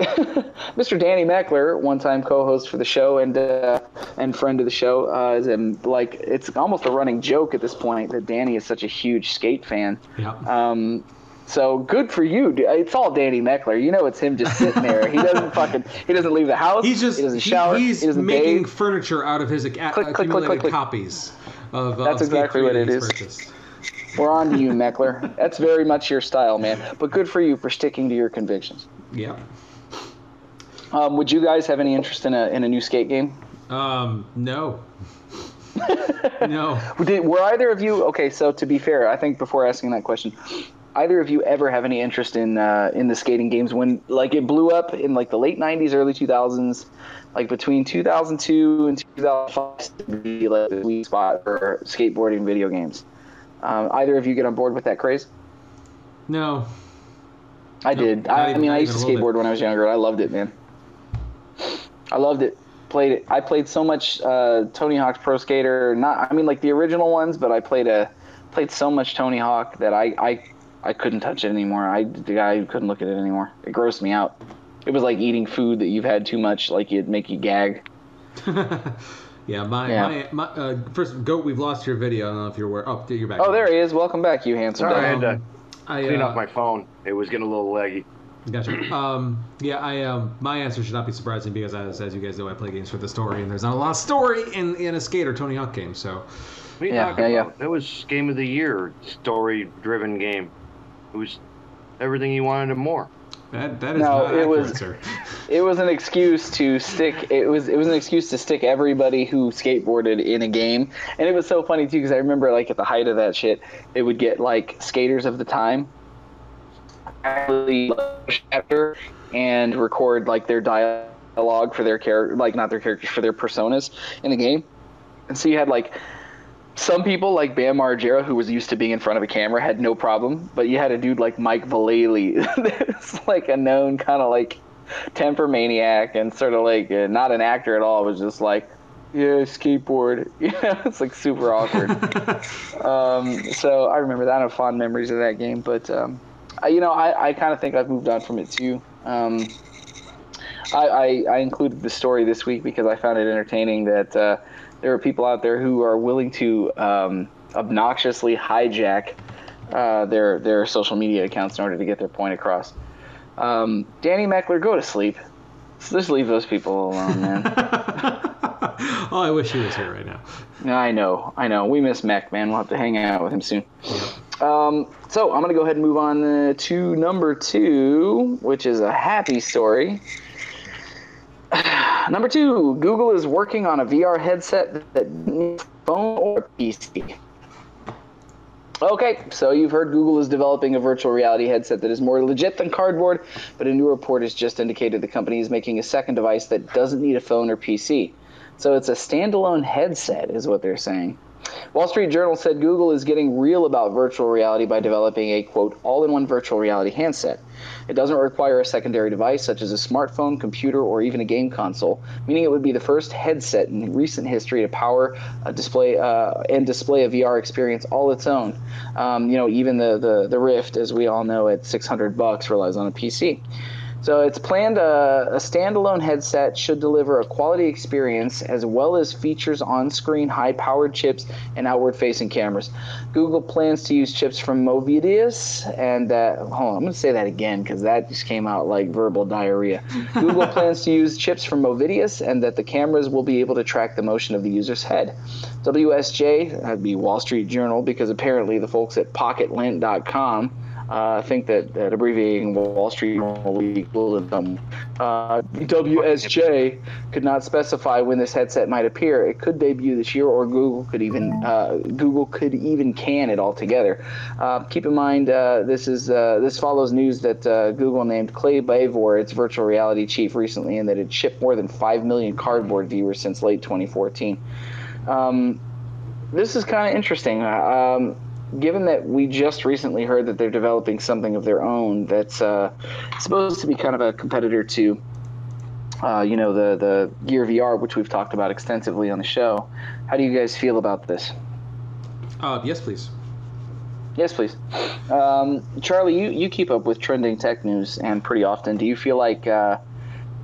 S3: Mr. Danny Meckler, one-time co-host for the show and uh, and friend of the show, uh, is in, like it's almost a running joke at this point that Danny is such a huge skate fan.
S1: Yeah.
S3: Um, so good for you. dude. It's all Danny Meckler. You know, it's him just sitting there. He doesn't fucking. He doesn't leave the house.
S1: He's just
S3: He doesn't
S1: he-
S3: shower.
S1: he's
S3: he doesn't
S1: making
S3: bathe.
S1: furniture out of his ac-
S3: click,
S1: accumulated
S3: click, click.
S1: copies of uh,
S3: That's
S1: of
S3: exactly what it is.
S1: purchased.
S3: We're on to you, Meckler. That's very much your style, man. But good for you for sticking to your convictions.
S1: Yeah.
S3: Um, would you guys have any interest in a in a new skate game?
S1: Um. No. no.
S3: Did, were either of you okay? So to be fair, I think before asking that question, either of you ever have any interest in uh, in the skating games when like it blew up in like the late '90s, early 2000s, like between 2002 and 2005 to be like the sweet spot for skateboarding video games. Um, either of you get on board with that craze?
S1: No.
S3: I
S1: Nope,
S3: did. I,
S1: even-
S3: mean, I used to
S1: even a little
S3: skateboard when I was younger. I loved it, man. I loved it. Played it. I played so much uh, Tony Hawk's Pro Skater. Not, I mean, like the original ones, but I played a played so much Tony Hawk that I I, I couldn't touch it anymore. I the I couldn't look at it anymore. It grossed me out. It was like eating food that you've had too much, like it'd make you gag.
S1: yeah. My
S3: Yeah.
S1: my my. Uh, first, goat. We've lost your video. I don't know if you're aware. Oh, you're back.
S3: Oh, there he is. Welcome back, you handsome.
S2: Sorry, I
S3: devil.
S2: had
S1: Um,
S2: to
S1: I
S2: clean
S1: uh,
S2: off my phone. It was getting a little laggy.
S1: Gotcha. Um, yeah, I um, my answer should not be surprising because, as, as you guys know, I play games for the story, and there's not a lot of story in, in a Skate or Tony Hawk game. So,
S2: What are you
S3: Yeah,
S2: talking
S3: yeah, yeah.
S2: about? That was game of the year, story-driven game. It was everything you wanted and more.
S1: that that is
S3: No,
S1: not
S3: it
S1: accurate,
S3: was-
S1: sir.
S3: It was an excuse to stick. It was it was an excuse to stick everybody who skateboarded in a game, and it was so funny too because I remember like at the height of that shit, it would get like skaters of the time actually chapter and record like their dialogue for their character, like not their characters for their personas in the game, and so you had like some people like Bam Margera, who was used to being in front of a camera, had no problem. But you had a dude like Mike Vallely, that's like a known kind of like temper maniac and sort of like uh, not an actor at all. Was just like, yeah, skateboard. You know, it's like super awkward. um, so I remember that. I have fond memories of that game. But um, You know, I, I kind of think I've moved on from it too. Um, I, I, I included the story this week because I found it entertaining that uh, there are people out there who are willing to um, obnoxiously hijack uh, their their social media accounts in order to get their point across. Um, Danny Meckler, go to sleep. Just leave those people alone, man.
S1: oh, I wish he was here right now.
S3: I know, I know. We miss Mech, man. We'll have to hang out with him soon. Um, so I'm gonna go ahead and move on uh, to number two, which is a happy story. number two, Google is working on a VR headset that needs phone or PC. Okay, so you've heard Google is developing a virtual reality headset that is more legit than cardboard, but a new report has just indicated the company is making a second device that doesn't need a phone or PC. So it's a standalone headset, is what they're saying. Wall Street Journal said Google is getting real about virtual reality by developing a quote all in one virtual reality handset. It doesn't require a secondary device such as a smartphone, computer, or even a game console, meaning it would be the first headset in recent history to power a display uh, and display a VR experience all its own. Um, you know, even the, the the Rift, as we all know, at 600 bucks relies on a PC. So it's planned a, a standalone headset should deliver a quality experience as well as features on-screen high-powered chips and outward-facing cameras. Google plans to use chips from Movidius and uh, hold on, I'm going to say that again because that just came out like verbal diarrhea. Google plans to use chips from Movidius and that the cameras will be able to track the motion of the user's head. WSJ, that'd be Wall Street Journal, because apparently the folks at PocketLint.com uh, think that, that abbreviating Wall Street will be equal to them. Uh, WSJ could not specify when this headset might appear. It could debut this year, or Google could even uh, Google could even can it altogether. Uh, keep in mind, uh, this is uh, this follows news that Google named Clay Bavor its virtual reality chief recently, and that it shipped more than five million cardboard viewers since late 2014. Um, this is kind of interesting. Um, given that we just recently heard that they're developing something of their own that's uh, supposed to be kind of a competitor to, uh, you know, the the Gear VR, which we've talked about extensively on the show. How do you guys feel about this?
S1: Uh, yes, please.
S3: Yes, please. Um, Charlie, you, you keep up with trending tech news and pretty often. Do you feel like uh,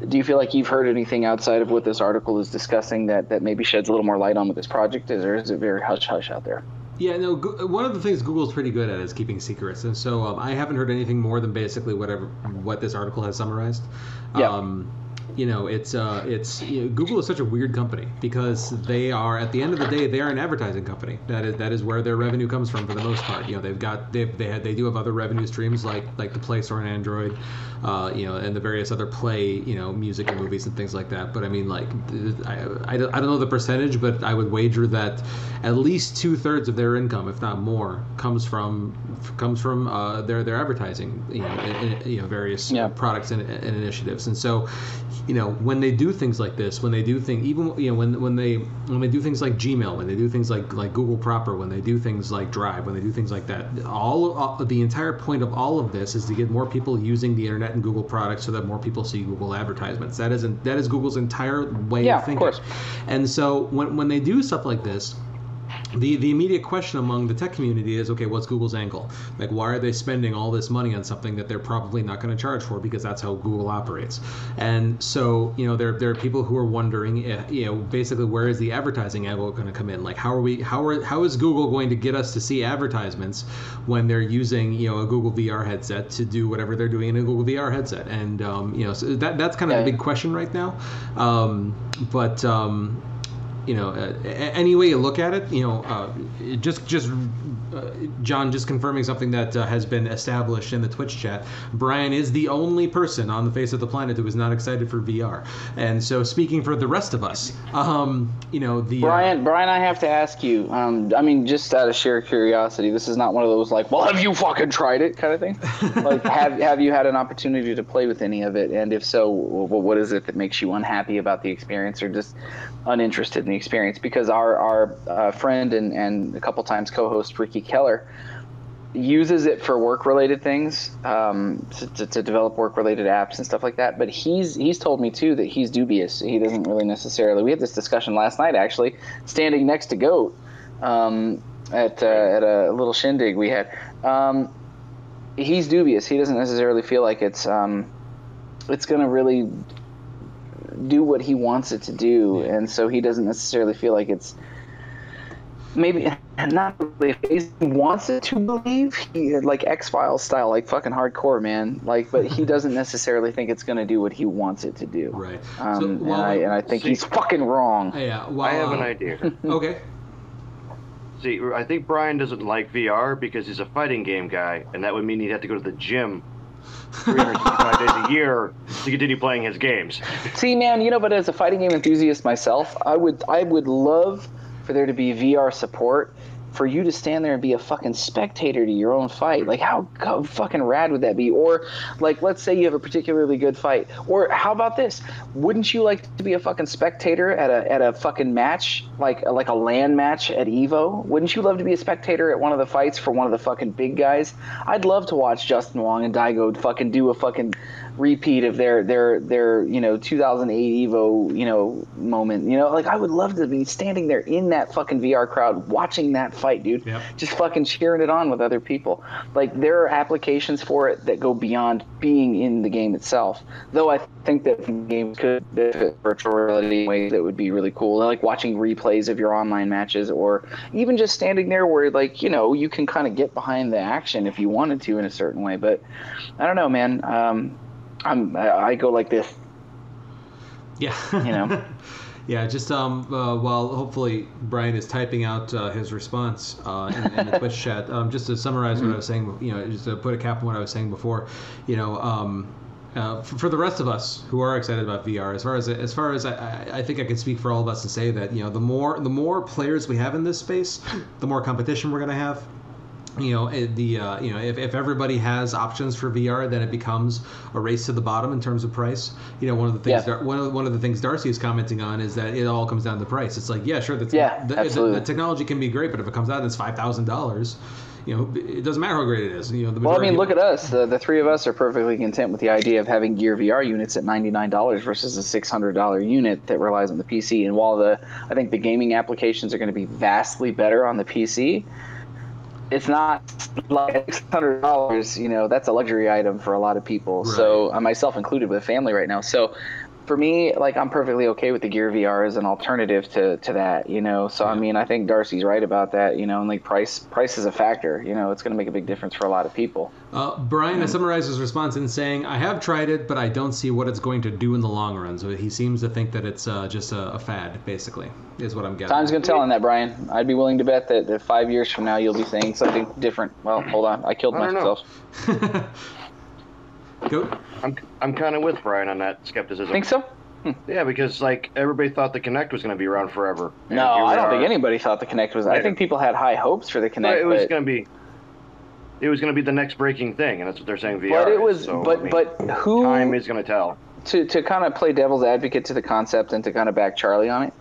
S3: do you feel like you've heard anything outside of what this article is discussing that, that maybe sheds a little more light on what this project is, or is it very hush hush out there?
S1: Yeah, no. Go- one of the things Google's pretty good at is keeping secrets, and so um, I haven't heard anything more than basically whatever what this article has summarized.
S3: Yeah.
S1: Um, you know, it's uh, it's you know, Google is such a weird company because they are at the end of the day they are an advertising company. That is that is where their revenue comes from for the most part. You know, they've got they they had, they do have other revenue streams like like the Play Store on Android, uh, you know, and the various other Play you know music and movies and things like that. But I mean, like I, I, don't, I don't know the percentage, but I would wager that at least two thirds of their income, if not more, comes from comes from uh, their their advertising. You know, in, in, you know various
S3: Yeah.
S1: products and, and initiatives. And so, you know, when they do things like this, when they do things, even you know, when when they when they do things like Gmail, when they do things like like Google proper, when they do things like Drive, when they do things like that, all, all the entire point of all of this is to get more people using the internet and Google products, so that more people see Google advertisements. That isn't that is Google's entire way
S3: Yeah,
S1: of
S3: of course.
S1: And so when when they do stuff like this the the immediate question among the tech community is okay what's google's angle? Like why are they spending all this money on something that they're probably not going to charge for because that's how google operates? And so you know there, there are people who are wondering if, you know basically where is the advertising angle going to come in? Like how are we how are how is google going to get us to see advertisements when they're using you know a google vr headset to do whatever they're doing in a google vr headset? And um, you know so that that's kind of
S3: Yeah.
S1: the big question right now. Um, but um, you know, uh, any way you look at it, you know, uh, just just uh, John just confirming something that uh, has been established in the Twitch chat. Brian is the only person on the face of the planet who is not excited for VR, and so speaking for the rest of us, um, you know, the uh,
S3: Brian, Brian, I have to ask you. Um, I mean, just out of sheer curiosity, this is not one of those like, "Well, have you fucking tried it?" kind of thing. like, have have you had an opportunity to play with any of it? And if so, what is it that makes you unhappy about the experience, or just uninterested in the experience? Because our our uh, friend and and a couple times co-host Ricky Keller uses it for work related things um, to, to, develop work related apps and stuff like that. But he's he's told me too that he's dubious. He doesn't really necessarily we had this discussion last night actually standing next to goat um, at uh, at a little shindig we had. Um, he's dubious. He doesn't necessarily feel like it's um, it's going to really do what he wants it to do and so he doesn't necessarily feel like it's maybe not really he wants it to believe he like X Files style, like fucking hardcore, man. Like, but he doesn't necessarily think it's gonna do what he wants it to do.
S1: right.
S3: Um,
S1: so,
S3: and, I, and I think
S2: see-
S3: he's fucking wrong.
S1: yeah, well,
S2: I have an
S1: uh,
S2: idea.
S1: Okay.
S2: See, I think Brian doesn't like VR because he's a fighting game guy, and that would mean he'd have to go to the gym 365 days a year to continue playing his games.
S3: See, man, you know, but as a fighting game enthusiast myself, I would I would love for there to be VR support for you to stand there and be a fucking spectator to your own fight. Like how, how fucking rad would that be? Or like let's say you have a particularly good fight. Or how about this? Wouldn't you like to be a fucking spectator at a at a fucking match like like a land match at Evo? Wouldn't you love to be a spectator at one of the fights for one of the fucking big guys? I'd love to watch Justin Wong and Daigo fucking do a fucking repeat of their their their you know 2008 Evo you know moment. You know, like I would love to be standing there in that fucking VR crowd watching that fight, dude.
S1: Yep.
S3: Just fucking cheering it on with other people. Like there are applications for it that go beyond being in the game itself. Though I think that games could benefit virtual reality in ways that would be really cool. Like watching replays of your online matches, or even just standing there where like you know you can kind of get behind the action if you wanted to in a certain way. But I don't know, man. Um, I'm I I go like this.
S1: Yeah.
S3: You know.
S1: yeah, just um, uh, while hopefully Brian is typing out uh, his response uh, in, in the Twitch chat, um, just to summarize what I was saying, you know, just to put a cap on what I was saying before, you know, um, uh, for, for the rest of us who are excited about VR, as far as as far as I, I- I think I can speak for all of us and say that you know the more the more players we have in this space, the more competition we're going to have you know eh, the uh, you know if, if everybody has options for VR, then it becomes a race to the bottom in terms of price. You know, one of the things
S3: Yeah.
S1: One of one of the things Darcy is commenting on is that it all comes down to price. It's like yeah, sure, that's,
S3: Yeah,
S1: the, the, the technology can be great, but if it comes out and it's five thousand dollars, you know, it doesn't matter how great it is. You know, the
S3: Well, I mean, look at us. The, the three of us are perfectly content with the idea of having Gear VR units at $99 versus a $600 unit that relies on the PC. And while the I think the gaming applications are going to be vastly better on the PC, it's not like $600. You know, that's a luxury item for a lot of people. So, uh, myself included, with a family right now. So. For me, like I'm perfectly okay with the Gear VR as an alternative to, to that, you know. So I mean, I think Darcy's right about that, you know. And like price, price is a factor, you know. It's going to make a big difference for a lot of people.
S1: Uh, Brian has summarized his response in saying, "I have tried it, but I don't see what it's going to do in the long run." So he seems to think that it's uh, just a, a fad, basically, is what I'm getting.
S3: Time's gonna tell on that, Brian. I'd be willing to bet that, that five years from now you'll be saying something different. Well, hold on, I killed
S2: I
S3: myself.
S1: Go.
S2: I'm I'm kind of with Brian on that skepticism.
S3: Think so? Hmm.
S2: Yeah, because like everybody thought the Kinect was going to be around forever.
S3: No, I don't
S2: are.
S3: think anybody thought the Kinect was. I think people had high hopes for the
S2: But
S3: Kinect,
S2: it was
S3: but,
S2: going to be. It was going to be the next breaking thing, and that's what they're saying. VR.
S3: but it was.
S2: So,
S3: but
S2: I mean,
S3: but who
S2: time is going to tell.
S3: to to kind of play devil's advocate to the concept and to kind of back Charlie on it?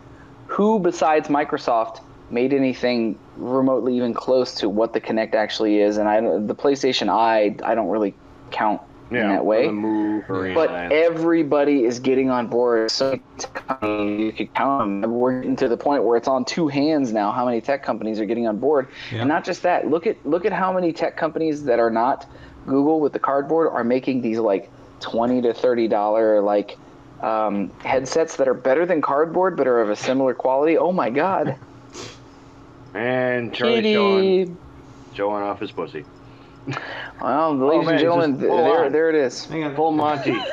S3: Who besides Microsoft made anything remotely even close to what the Kinect actually is? And I the PlayStation Eye, I don't really count
S2: Yeah,
S3: in that way.
S2: the move or
S3: But
S2: anything.
S3: everybody is getting on board. So many tech companies, you could count them. We're getting to the point where it's on two hands now. How many tech companies are getting on board?
S1: Yeah.
S3: And not just that. Look at look at how many tech companies that are not Google with the cardboard are making these like twenty to thirty dollar like um, headsets that are better than cardboard but are of a similar quality. Oh my god!
S2: and Charlie showing, showing off his pussy.
S3: Well, ladies
S2: man,
S3: and gentlemen,
S2: just
S3: th-
S2: full
S3: there
S2: on.
S3: there it is.
S1: Hang on.
S2: Full Monty.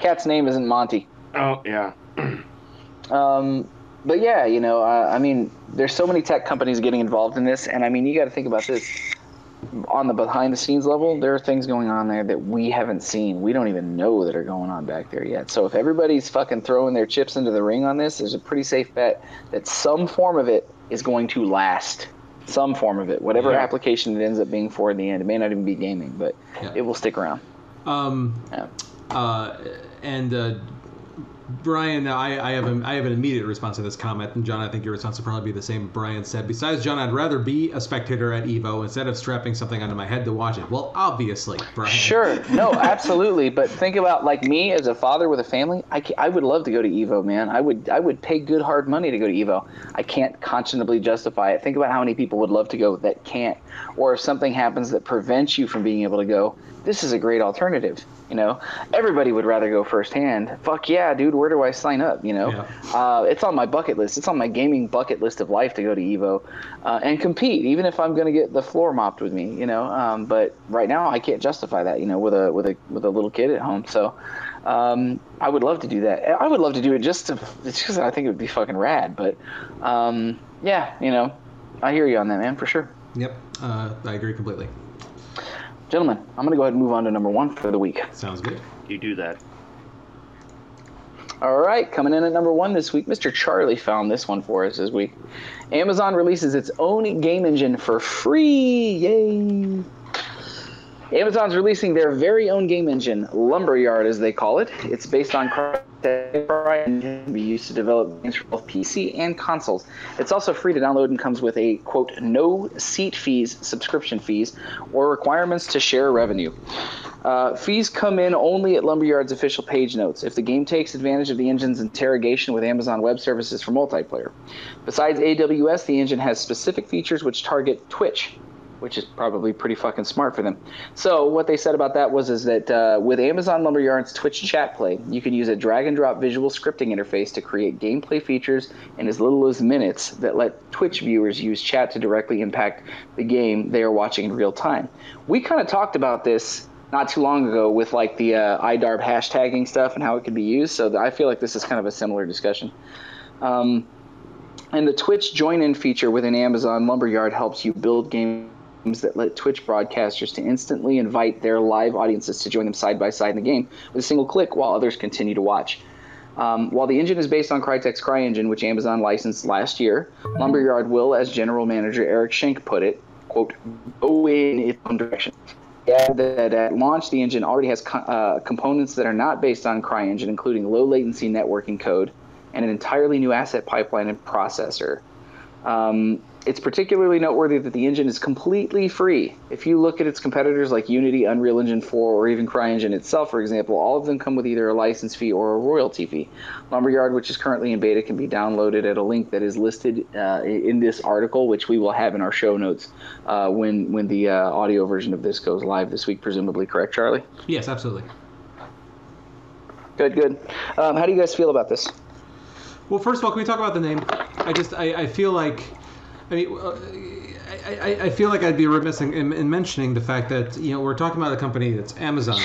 S3: Cat's name isn't Monty.
S2: oh yeah.
S3: Um, but yeah, you know, uh, I mean, there's so many tech companies getting involved in this, and I mean, you got to think about this. On the behind the scenes level, there are things going on there that we haven't seen. We don't even know that are going on back there yet. So if everybody's fucking throwing their chips into the ring on this, there's a pretty safe bet that some form of it is going to last. Some form of it, whatever
S2: Yeah.
S3: application it ends up being for in the end, it may not even be gaming, but
S1: Yeah.
S3: it will stick around.
S1: Um,
S3: Yeah.
S1: uh, and uh, Brian, I, I have a, I have an immediate response to this comment, and John, I think your response will probably be the same. Brian said, "Besides, John, I'd rather be a spectator at Evo instead of strapping something onto my head to watch it." Well, obviously, Brian.
S3: Sure, no, absolutely. But think about like me as a father with a family. I, I would love to go to Evo, man. I would I would pay good hard money to go to Evo. I can't conscionably justify it. Think about how many people would love to go that can't, or if something happens that prevents you from being able to go. This is a great alternative. You know, everybody would rather go firsthand. Fuck yeah, dude. Where do I sign up? You know,
S1: Yeah.
S3: uh, it's on my bucket list. It's on my gaming bucket list of life to go to Evo uh, and compete, even if I'm going to get the floor mopped with me. You know, um, but right now I can't justify that. You know, with a with a with a little kid at home. So um, I would love to do that. I would love to do it just to it's just I think it would be fucking rad. But um, yeah, you know, I hear you on that, man, for sure.
S1: Yep, uh, I agree completely.
S3: Gentlemen, I'm going to go ahead and move on to number one for the week.
S1: Sounds good.
S2: You do that.
S3: All right, coming in at number one this week, Mr. Charlie found this one for us this week. Amazon releases its own game engine for free. Yay! Amazon's releasing their very own game engine, Lumberyard as they call it. It's based on To be used to develop games for both PC and consoles. It's also free to download and comes with a quote no seat fees, subscription fees, or requirements to share revenue. Uh, fees come in only at Lumberyard's official page notes if the game takes advantage of the engine's interrogation with Amazon Web Services for multiplayer. Besides AWS, the engine has specific features which target Twitch, which is probably pretty fucking smart for them. So what they said about that was is that uh, with Amazon Lumberyard's Twitch chat play, you can use a drag and drop visual scripting interface to create gameplay features in as little as minutes that let Twitch viewers use chat to directly impact the game they are watching in real time. We kind of talked about this not too long ago with like the uh, iDarb hashtagging stuff and how it could be used. So I feel like this is kind of a similar discussion. Um, and the Twitch join-in feature within Amazon Lumberyard helps you build games that let Twitch broadcasters to instantly invite their live audiences to join them side by side in the game with a single click while others continue to watch. Um, while the engine is based on Crytek's CryEngine, which Amazon licensed last year, Lumberyard will, as general manager Eric Schenk put it, quote, go in its own direction. Yeah, that at launch, the engine already has co- uh, components that are not based on CryEngine, including low latency networking code and an entirely new asset pipeline and processor. Um, it's particularly noteworthy that the engine is completely free. If you look at its competitors like Unity, Unreal Engine 4, or even CryEngine itself, for example, all of them come with either a license fee or a royalty fee. Lumberyard, which is currently in beta, can be downloaded at a link that is listed uh, in this article, which we will have in our show notes uh, when when the uh, audio version of this goes live this week, presumably. Correct, Charlie?
S1: Yes, absolutely.
S3: Good, good. Um, how do you guys feel about this?
S1: Well, first of all, can we talk about the name? I just I, I feel like, I mean, I, I, I feel like I'd be remiss in, in, in mentioning the fact that you know we're talking about a company that's Amazon,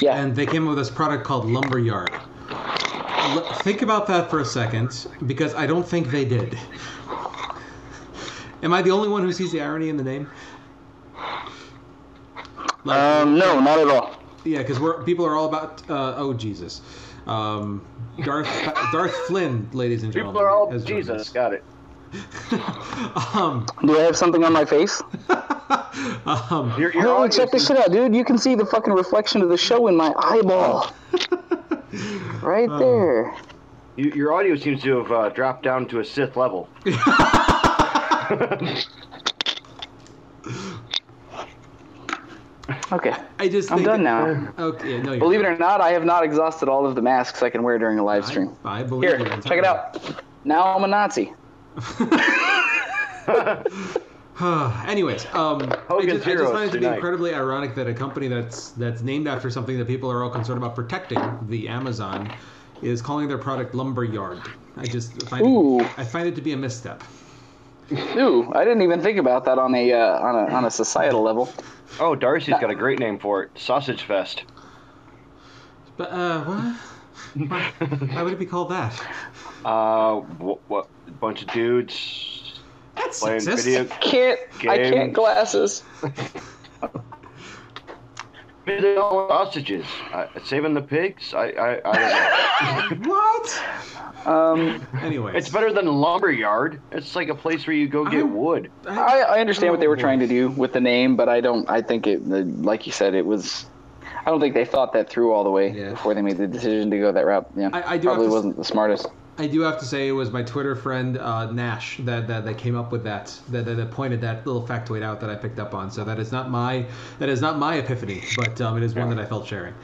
S3: Yeah.
S1: and they came up with this product called Lumberyard. L- think about that for a second, because I don't think they did. Am I the only one who sees the irony in the name? Like,
S3: um, no, not at all.
S1: yeah, because we're people are all about uh, oh Jesus, um, Darth Darth Flynn, ladies and gentlemen.
S2: People are all Jesus. Got it.
S1: Us. um,
S3: Do I have something on my face?
S1: um,
S2: Your, your
S3: Holy,
S2: audience
S3: check this shit out, dude. You can see the fucking reflection of the show in my eyeball. right there.
S2: you- your audio seems to have uh, dropped down to a Sith level.
S3: Okay.
S1: I just
S3: I'm
S1: think,
S3: done now.
S1: Okay, no, you're
S3: Believe it or not, I have not exhausted all of the masks I can wear during a live stream.
S1: I, I believe
S3: Here, check it out. Now I'm a Nazi.
S1: Anyways, um, I just, I just
S2: Heroes
S1: find it to be
S2: tonight.
S1: incredibly ironic that a company that's that's named after something that people are all concerned about protecting, the Amazon, is calling their product Lumberyard. I just find
S3: Ooh.
S1: it, I find it to be a misstep.
S3: Ooh, I didn't even think about that on a uh, on a on a societal level.
S2: Oh, Darcy's got a great name for it. Sausage Fest.
S1: But uh, what? Why, why would it be called that?
S2: Uh, what, what bunch of dudes
S1: That's
S2: playing
S1: sexist.
S2: video
S3: Can't I can't glasses.
S2: Maybe they all want sausages. Uh, saving the pigs? I, I, I don't know.
S1: What?
S3: Um,
S1: anyway.
S2: it's better than a lumber yard. It's like a place where you go get
S1: I'm-
S2: wood.
S3: I, I understand what they were
S1: Oh.
S3: trying to do with the name, but I don't. I think it, like you said, it was. I don't think they thought that through all the way
S1: Yeah.
S3: before they made the decision to go that route. Yeah,
S1: I- I do
S3: probably wasn't the smartest.
S1: I do have to say it was my Twitter friend uh, Nash that, that, that came up with that, that, that pointed that little factoid out that I picked up on. So that is not my that is not my epiphany, but um, it is one that I felt sharing.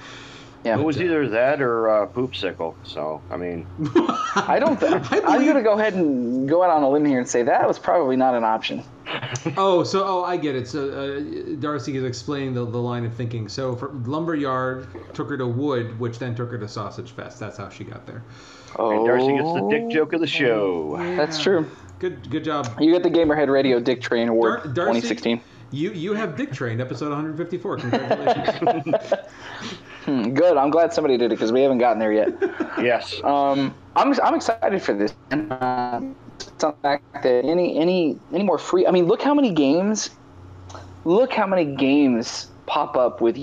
S3: Yeah,
S2: It was
S1: uh,
S2: either that or uh, poopsicle. So I mean,
S3: I don't. Th-
S1: I
S3: I'm gonna go ahead and go out on a limb here and say that was probably not an option.
S1: Oh, so oh, I get it. So uh, Darcy is explaining the, the line of thinking. So for lumberyard took her to wood, which then took her to sausage fest. That's how she got there.
S3: Oh,
S2: and Darcy gets the dick joke of the show.
S3: That's true.
S1: Good good job.
S3: You get the Gamerhead Radio Dick Train Award
S1: Dar- Darcy?
S3: 2016.
S1: You you have dick trained episode 154. Congratulations.
S3: Hmm, good. I'm glad somebody did it because we haven't gotten there yet.
S2: Yes.
S3: Um, I'm I'm excited for this. And uh, the fact that any any any more free. I mean, look how many games. Look how many games pop up with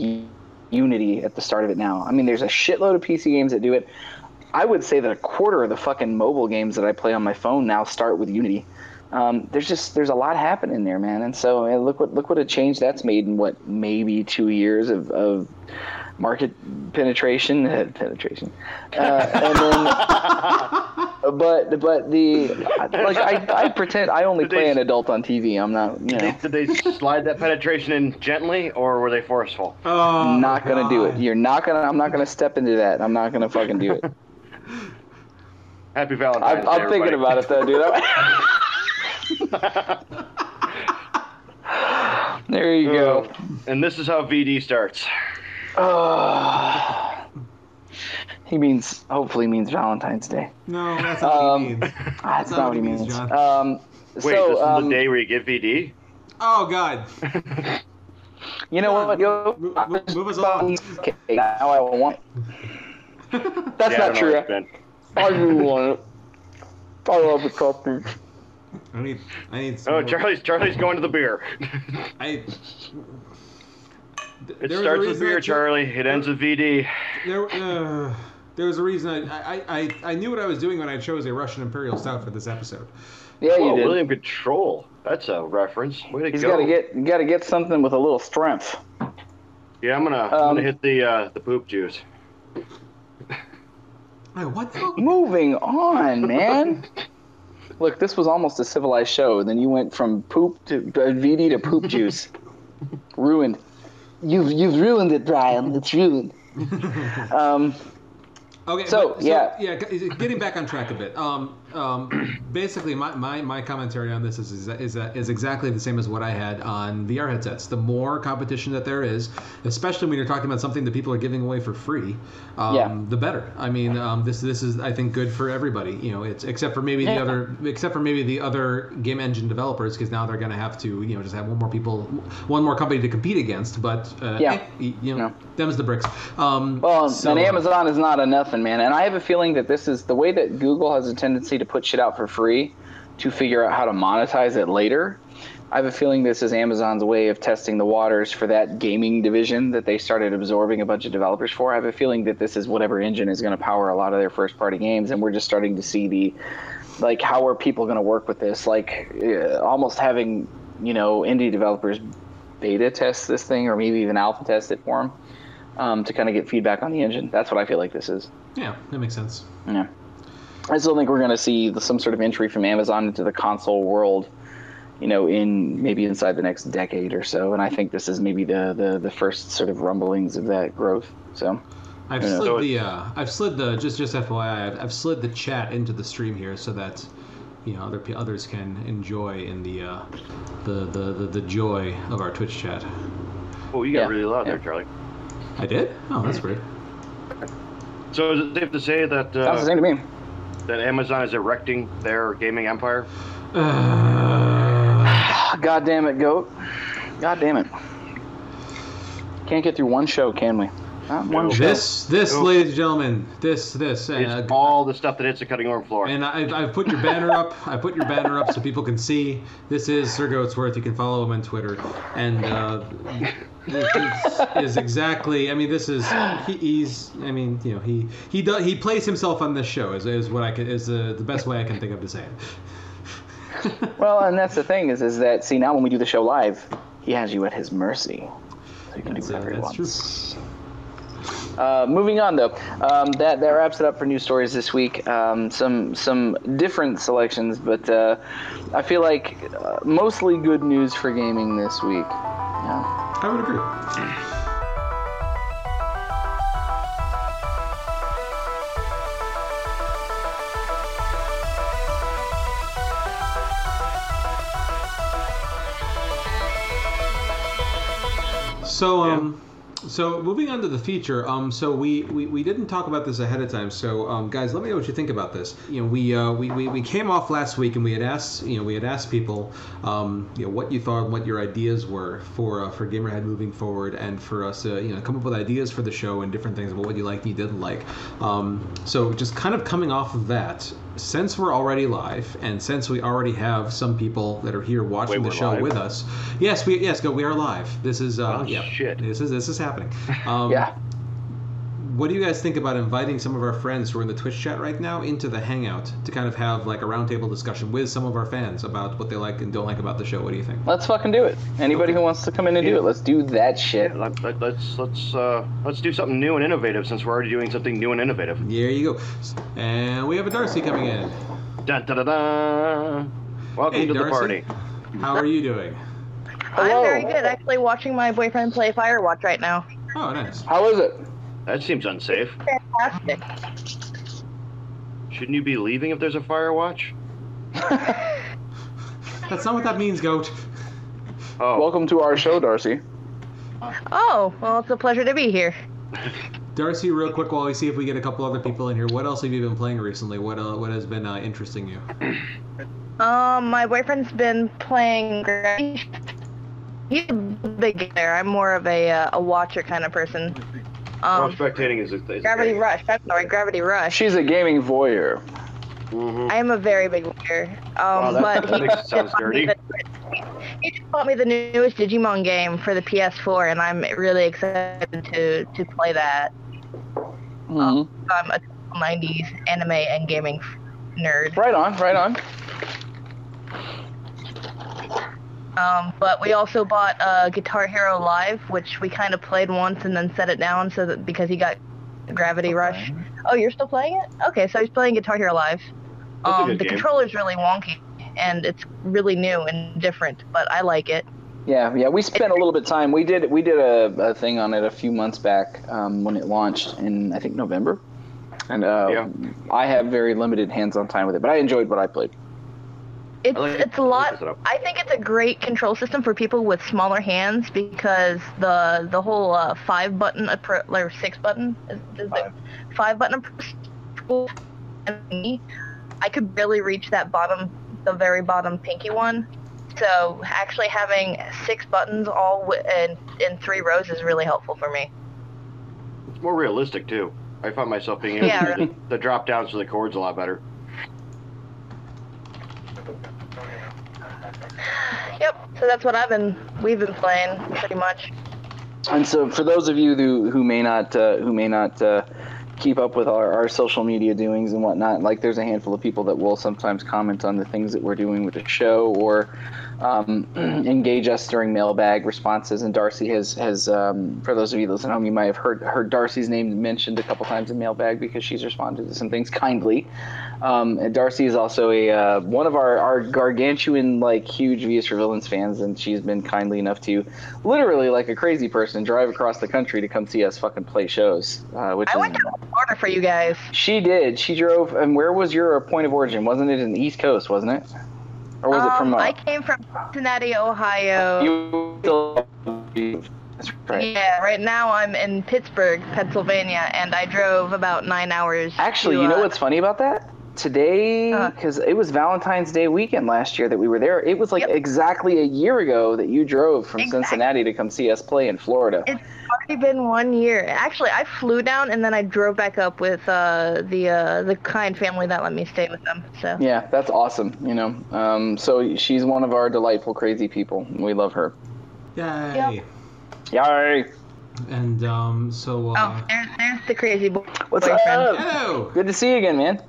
S3: Unity at the start of it now. I mean, there's a shitload of PC games that do it. I would say that a quarter of the fucking mobile games that I play on my phone now start with Unity. Um, there's just there's a lot happening there, man. And so uh, look what look what a change that's made in what maybe two years of, of market penetration penetration, uh, and then but but the like I, I pretend I only play an adult on TV. I'm not you know
S2: Did they slide that penetration in gently, or were they forceful?
S1: oh,
S3: not gonna do it. You're not gonna. I'm not gonna step into that. I'm not gonna fucking do it.
S2: Happy Valentine's
S3: I'm,
S2: Day,
S3: I'm thinking about it though, dude. there you go.
S2: and this is how VD starts.
S3: Oh. He means hopefully means Valentine's Day.
S1: No, that's not what
S3: Um,
S1: he means.
S3: That's
S1: not
S3: not
S1: what
S3: what he
S1: he means,
S3: means.
S1: John.
S3: Um,
S2: Wait,
S3: so
S2: this is
S3: um,
S2: the day where you get VD?
S1: Oh God.
S3: you know what? Yo,
S1: Move- move- us
S3: about
S1: on.
S3: Okay, now I want. That's
S2: Yeah,
S3: not true.
S2: where it's.
S3: I do want it. I love the coffee.
S1: I need I need. Some
S2: Oh,
S1: more-
S2: Charlie's Charlie's going to the beer.
S1: I.
S2: It starts with beer, Charlie. It ends with VD.
S1: There, uh, there was a reason I, I, I, I knew what I was doing when I chose a Russian Imperial Stout for this episode.
S3: Yeah, you
S2: Whoa,
S3: did.
S2: William Control. That's a reference. Way to
S3: He's
S2: go.
S3: got to get got to get something with a little strength.
S2: Yeah, I'm gonna I'm
S3: Um,
S2: gonna hit the uh, the poop juice.
S1: Like, what the?
S3: Moving on, man. Look, this was almost a civilized show. Then you went from poop to uh, VD to poop juice. ruined. You've you've ruined it, Brian. It's ruined. um,
S1: Okay,
S3: So,
S1: but-
S3: yeah.
S1: yeah. Getting back on track a bit. Um, um, basically, my, my, my commentary on this is is, is is exactly the same as what I had on VR headsets. The more competition that there is, especially when you're talking about something that people are giving away for free, um,
S3: Yeah.
S1: the better. I mean, um, this this is I think good for everybody. You know, it's except for maybe the
S3: Yeah.
S1: other except for maybe the other game engine developers because now they're going to have to you know just have one more people, one more company to compete against. But uh,
S3: Yeah.
S1: eh, you know,
S3: No.
S1: them's the bricks. Um,
S3: well,
S1: so,
S3: and Amazon is not a nothing, man. And I have a feeling that this is the way that Google has a tendency to put shit out for free to figure out how to monetize it later. I have a feeling this is Amazon's way of testing the waters for that gaming division that they started absorbing a bunch of developers for. I have a feeling that this is whatever engine is going to power a lot of their first party games, and we're just starting to see the like how are people going to work with this? Like uh, almost having you know indie developers beta test this thing or maybe even alpha test it for them um, to kind of get feedback on the engine. That's what I feel like this is.
S1: yeah, that makes sense.
S3: Yeah. I still think we're going to see the, some sort of entry from Amazon into the console world, you know, in maybe inside the next decade or so. And I think this is maybe the, the, the first sort of rumblings of that growth. So,
S1: I've slid
S2: So
S1: the uh, I've slid the just just FYI I've, I've slid the chat into the stream here so that you know other pe- others can enjoy in the uh, the, the the the joy of our Twitch chat.
S2: Oh, you got
S3: Yeah,
S2: really loud there. Charlie.
S1: I did? Oh, that's great.
S2: So is it safe to say that
S3: sounds the
S2: uh,
S3: same to me.
S2: That Amazon is erecting their gaming empire?
S1: Uh,
S3: God damn it, goat. God damn it. Can't get through one show, can we? Not one show.
S1: this this ladies and gentlemen this this
S2: It's
S1: uh,
S2: all the stuff that hits the cutting room floor.
S1: and I've, I've put your banner up. I put your banner up so people can see. This is Sir Goatsworth. You can follow him on Twitter. And uh, this is, is exactly. I mean, this is. He, he's. I mean, you know, he he does he plays himself on this show. Is, is what I can is uh, the best way I can think of to say it.
S3: Well, and that's the thing is, is that see now when we do the show live, he has you at his mercy, so you can
S1: That's,
S3: do
S1: uh,
S3: whatever he
S1: that's
S3: wants. Uh, moving on though, um, that that wraps it up for news stories this week. Um, some some different selections, but uh, I feel like uh, mostly good news for gaming this week. Yeah.
S1: I would agree. So um, so moving on to the feature. Um, so we, we, we didn't talk about this ahead of time. So um, guys, let me know what you think about this. You know, we uh, we, we, we came off last week and we had asked you know we had asked people um, you know what you thought, and what your ideas were for uh, for Gamerhead moving forward, and for us to you know come up with ideas for the show and different things about what you liked and you didn't like. Um, so just kind of coming off of that. Since we're already live, and since we already have some people that are here watching the show
S2: live?
S1: with us, yes, we yes, go. We are live. This is uh,
S2: Oh,
S1: yeah,
S2: shit.
S1: this is this is happening. Um,
S3: Yeah.
S1: What do you guys think about inviting some of our friends who are in the Twitch chat right now into the Hangout to kind of have like a roundtable discussion with some of our fans about what they like and don't like about the show? What do you think?
S3: Let's fucking do it. Anybody who wants to come in and do it, let's do that shit.
S2: Yeah, let, let, let's let's uh, let's do something new and innovative since we're already doing something new and innovative.
S1: There you go. And we have a Darcy coming in.
S2: Dun, da, da, da. Welcome
S1: Hey,
S2: to the
S1: Darcy.
S2: party.
S1: How are you doing?
S3: Hello.
S4: I'm very good. Actually, watching my boyfriend play Firewatch right now.
S1: Oh, nice.
S3: How is it?
S2: That seems unsafe.
S4: Fantastic.
S2: Shouldn't you be leaving if there's a fire watch?
S1: That's not what that means, Goat.
S2: Oh,
S3: Welcome to our show, Darcy.
S4: Oh, well, it's a pleasure to be here.
S1: Darcy, real quick, while we see if we get a couple other people in here, what else have you been playing recently? What uh, what has been uh, interesting you?
S4: Um, my boyfriend's been playing. Gra- He's a big player. I'm more of a uh, a watcher kind of person. Um,
S2: spectating is a, is
S4: Gravity
S2: thing.
S4: Rush. I'm sorry, Gravity Rush.
S3: She's a gaming voyeur.
S2: Mhm.
S4: I am a very big player. Um,
S2: Wow, that-
S4: but
S2: that
S4: he
S2: makes it
S4: just bought me
S2: dirty.
S4: the- He just bought me the newest Digimon game for the PS4, and I'm really excited to to play that.
S3: Mhm.
S4: I'm a 90s anime and gaming nerd.
S3: Right on, right on.
S4: Um, but we also bought uh, Guitar Hero Live, which we kind of played once and then set it down so that because he got Gravity Rush. Oh, you're still playing it? Okay, so he's playing Guitar Hero Live. Um, the
S2: game.
S4: controller's really wonky and it's really new and different, but I like it.
S3: Yeah, yeah. We spent a little bit of time. We did we did a, a thing on it a few months back um, when it launched in I think November, and uh,
S2: Yeah.
S3: I have very limited hands-on time with it, but I enjoyed what I played.
S4: It's
S2: like
S4: it's a lot. I think it's a great control system for people with smaller hands because the the whole uh, five button appro- or six button is, is
S5: Five.
S4: five button approach. I could barely reach that bottom, the very bottom pinky one. So actually having six buttons all wi- in in three rows is really helpful for me.
S2: It's more realistic too. I find myself being able
S4: Yeah,
S2: to do the, the drop downs for the chords a lot better.
S4: Yep. So that's what I've been we've been playing pretty much.
S3: And so, for those of you who, who may not uh, who may not uh, keep up with our, our social media doings and whatnot, like there's a handful of people that will sometimes comment on the things that we're doing with the show or um, engage us during mailbag responses. And Darcy has has um, for those of you listening home, you might have heard heard Darcy's name mentioned a couple times in mailbag because she's responded to some things kindly. Um, and Darcy is also a uh, one of our, our gargantuan like huge Vs for Villains fans, and she's been kindly enough to literally like a crazy person drive across the country to come see us fucking play shows. Uh, which
S4: I
S3: is
S4: went to Florida for you guys.
S3: she did. She drove. And where was your point of origin? Wasn't it in the East Coast? Wasn't it? Or was it from?
S4: Um,
S3: Uh,
S4: I came from Cincinnati, Ohio.
S3: you still. Right.
S4: Yeah, right now I'm in Pittsburgh, Pennsylvania, and I drove about nine hours.
S3: Actually,
S4: to,
S3: you know
S4: uh,
S3: what's funny about that? Today,
S4: Uh.
S3: because it was Valentine's Day weekend last year that we were there. It was like
S4: Yep.
S3: exactly a year ago that you drove from
S4: Exactly.
S3: Cincinnati to come see us play in Florida.
S4: It's already been one year. Actually, I flew down and then I drove back up with uh, the uh, the kind family that let me stay with them. So
S3: Yeah, that's awesome. You know, um, so she's one of our delightful, crazy people. We love her.
S1: Yay!
S4: Yep.
S3: Yay!
S1: And um, so. Uh,
S4: oh, there's there's the crazy boy.
S3: What's
S4: boyfriend.
S3: up?
S1: Hello.
S3: Good to see you again, man.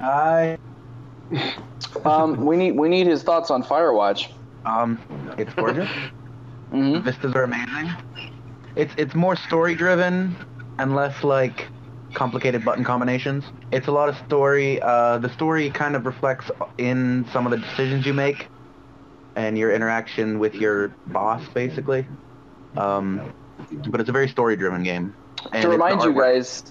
S5: I
S3: Um, we need we need his thoughts on Firewatch.
S5: um, it's gorgeous.
S3: hmm
S5: Vistas are amazing. It's it's more story driven and less like complicated button combinations. It's a lot of story. Uh, the story kind of reflects in some of the decisions you make and your interaction with your boss, basically. Um, but it's a very story driven game. And
S3: to remind you guys,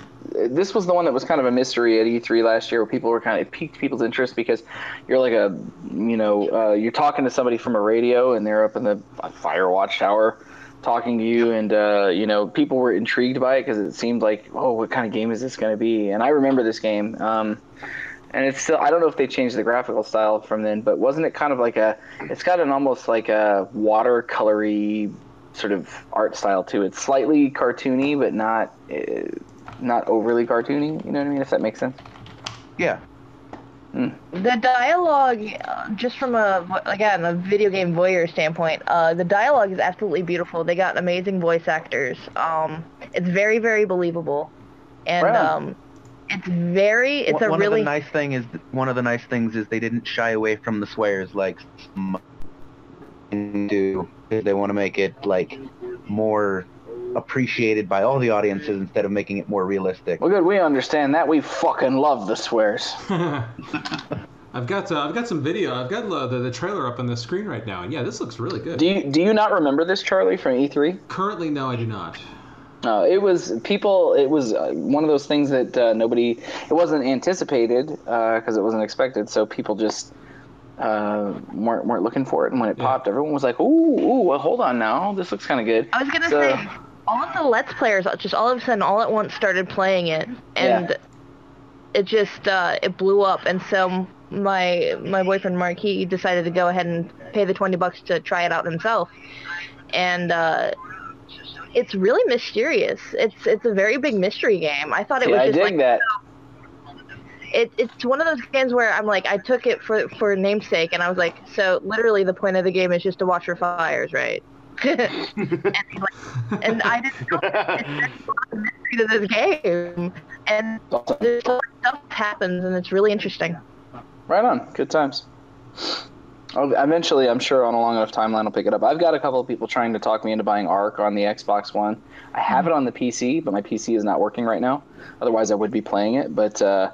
S3: this was the one that was kind of a mystery at E3 last year, where people were kind of it piqued people's interest because you're like a, you know, uh, you're talking to somebody from a radio and they're up in the Firewatch tower talking to you, and uh, you know, people were intrigued by it because it seemed like, oh, what kind of game is this going to be? And I remember this game. Um, and it's still I don't know if they changed the graphical style from then, but wasn't it kind of like a it's got an almost like a watercolory sort of art style to it. It's slightly cartoony, but not uh, not overly cartoony. You know what I mean? If that makes sense.
S5: Yeah.
S4: The dialogue, uh, just from a again a video game voyeur standpoint, uh, the dialogue is absolutely beautiful. They got amazing voice actors. Um, it's very very believable, and
S3: Right
S4: um, it's very it's
S5: one,
S4: a
S5: one
S4: really
S5: of the nice thing is one of the nice things is they didn't shy away from the swears like some do. They want to make it like more appreciated by all the audiences instead of making it more realistic.
S3: Well, good. We understand that. We fucking love the swears.
S1: I've got uh, I've got some video. I've got uh, the, the trailer up on the screen right now, and yeah, this looks really good.
S3: Do you do you not remember this, Charlie, from E E3?
S1: Currently, no, I do not.
S3: Uh, it was people. It was uh, one of those things that uh, nobody. It wasn't anticipated because it wasn't expected. So people just uh, weren't weren't looking for it. And when it
S1: Yeah.
S3: popped, everyone was like, "Ooh, ooh, well, hold on now. This looks kind of good."
S4: I was gonna
S3: So-
S4: say, all of the Let's Players just all of a sudden, all at once, started playing it, and
S3: Yeah.
S4: it just uh, it blew up. And so my my boyfriend Mark he decided to go ahead and pay the twenty bucks to try it out himself, and uh, it's really mysterious. It's it's a very big mystery game. I thought it
S3: See,
S4: was
S3: I
S4: just
S3: dig
S4: like
S3: that.
S4: it, it's one of those games where I'm like I took it for for namesake, and I was like, so literally the point of the game is just to watch for fires, right? And, like, and I didn't know that there's a lot of mystery to this game, and
S3: Awesome.
S4: there's so much stuff happens, and it's really interesting.
S3: Right on. Good times. I'll, eventually, I'm sure on a long enough timeline, I'll pick it up. I've got a couple of people trying to talk me into buying Ark on the Xbox One. I have it on the PC, but my PC is not working right now. Otherwise, I would be playing it. But uh,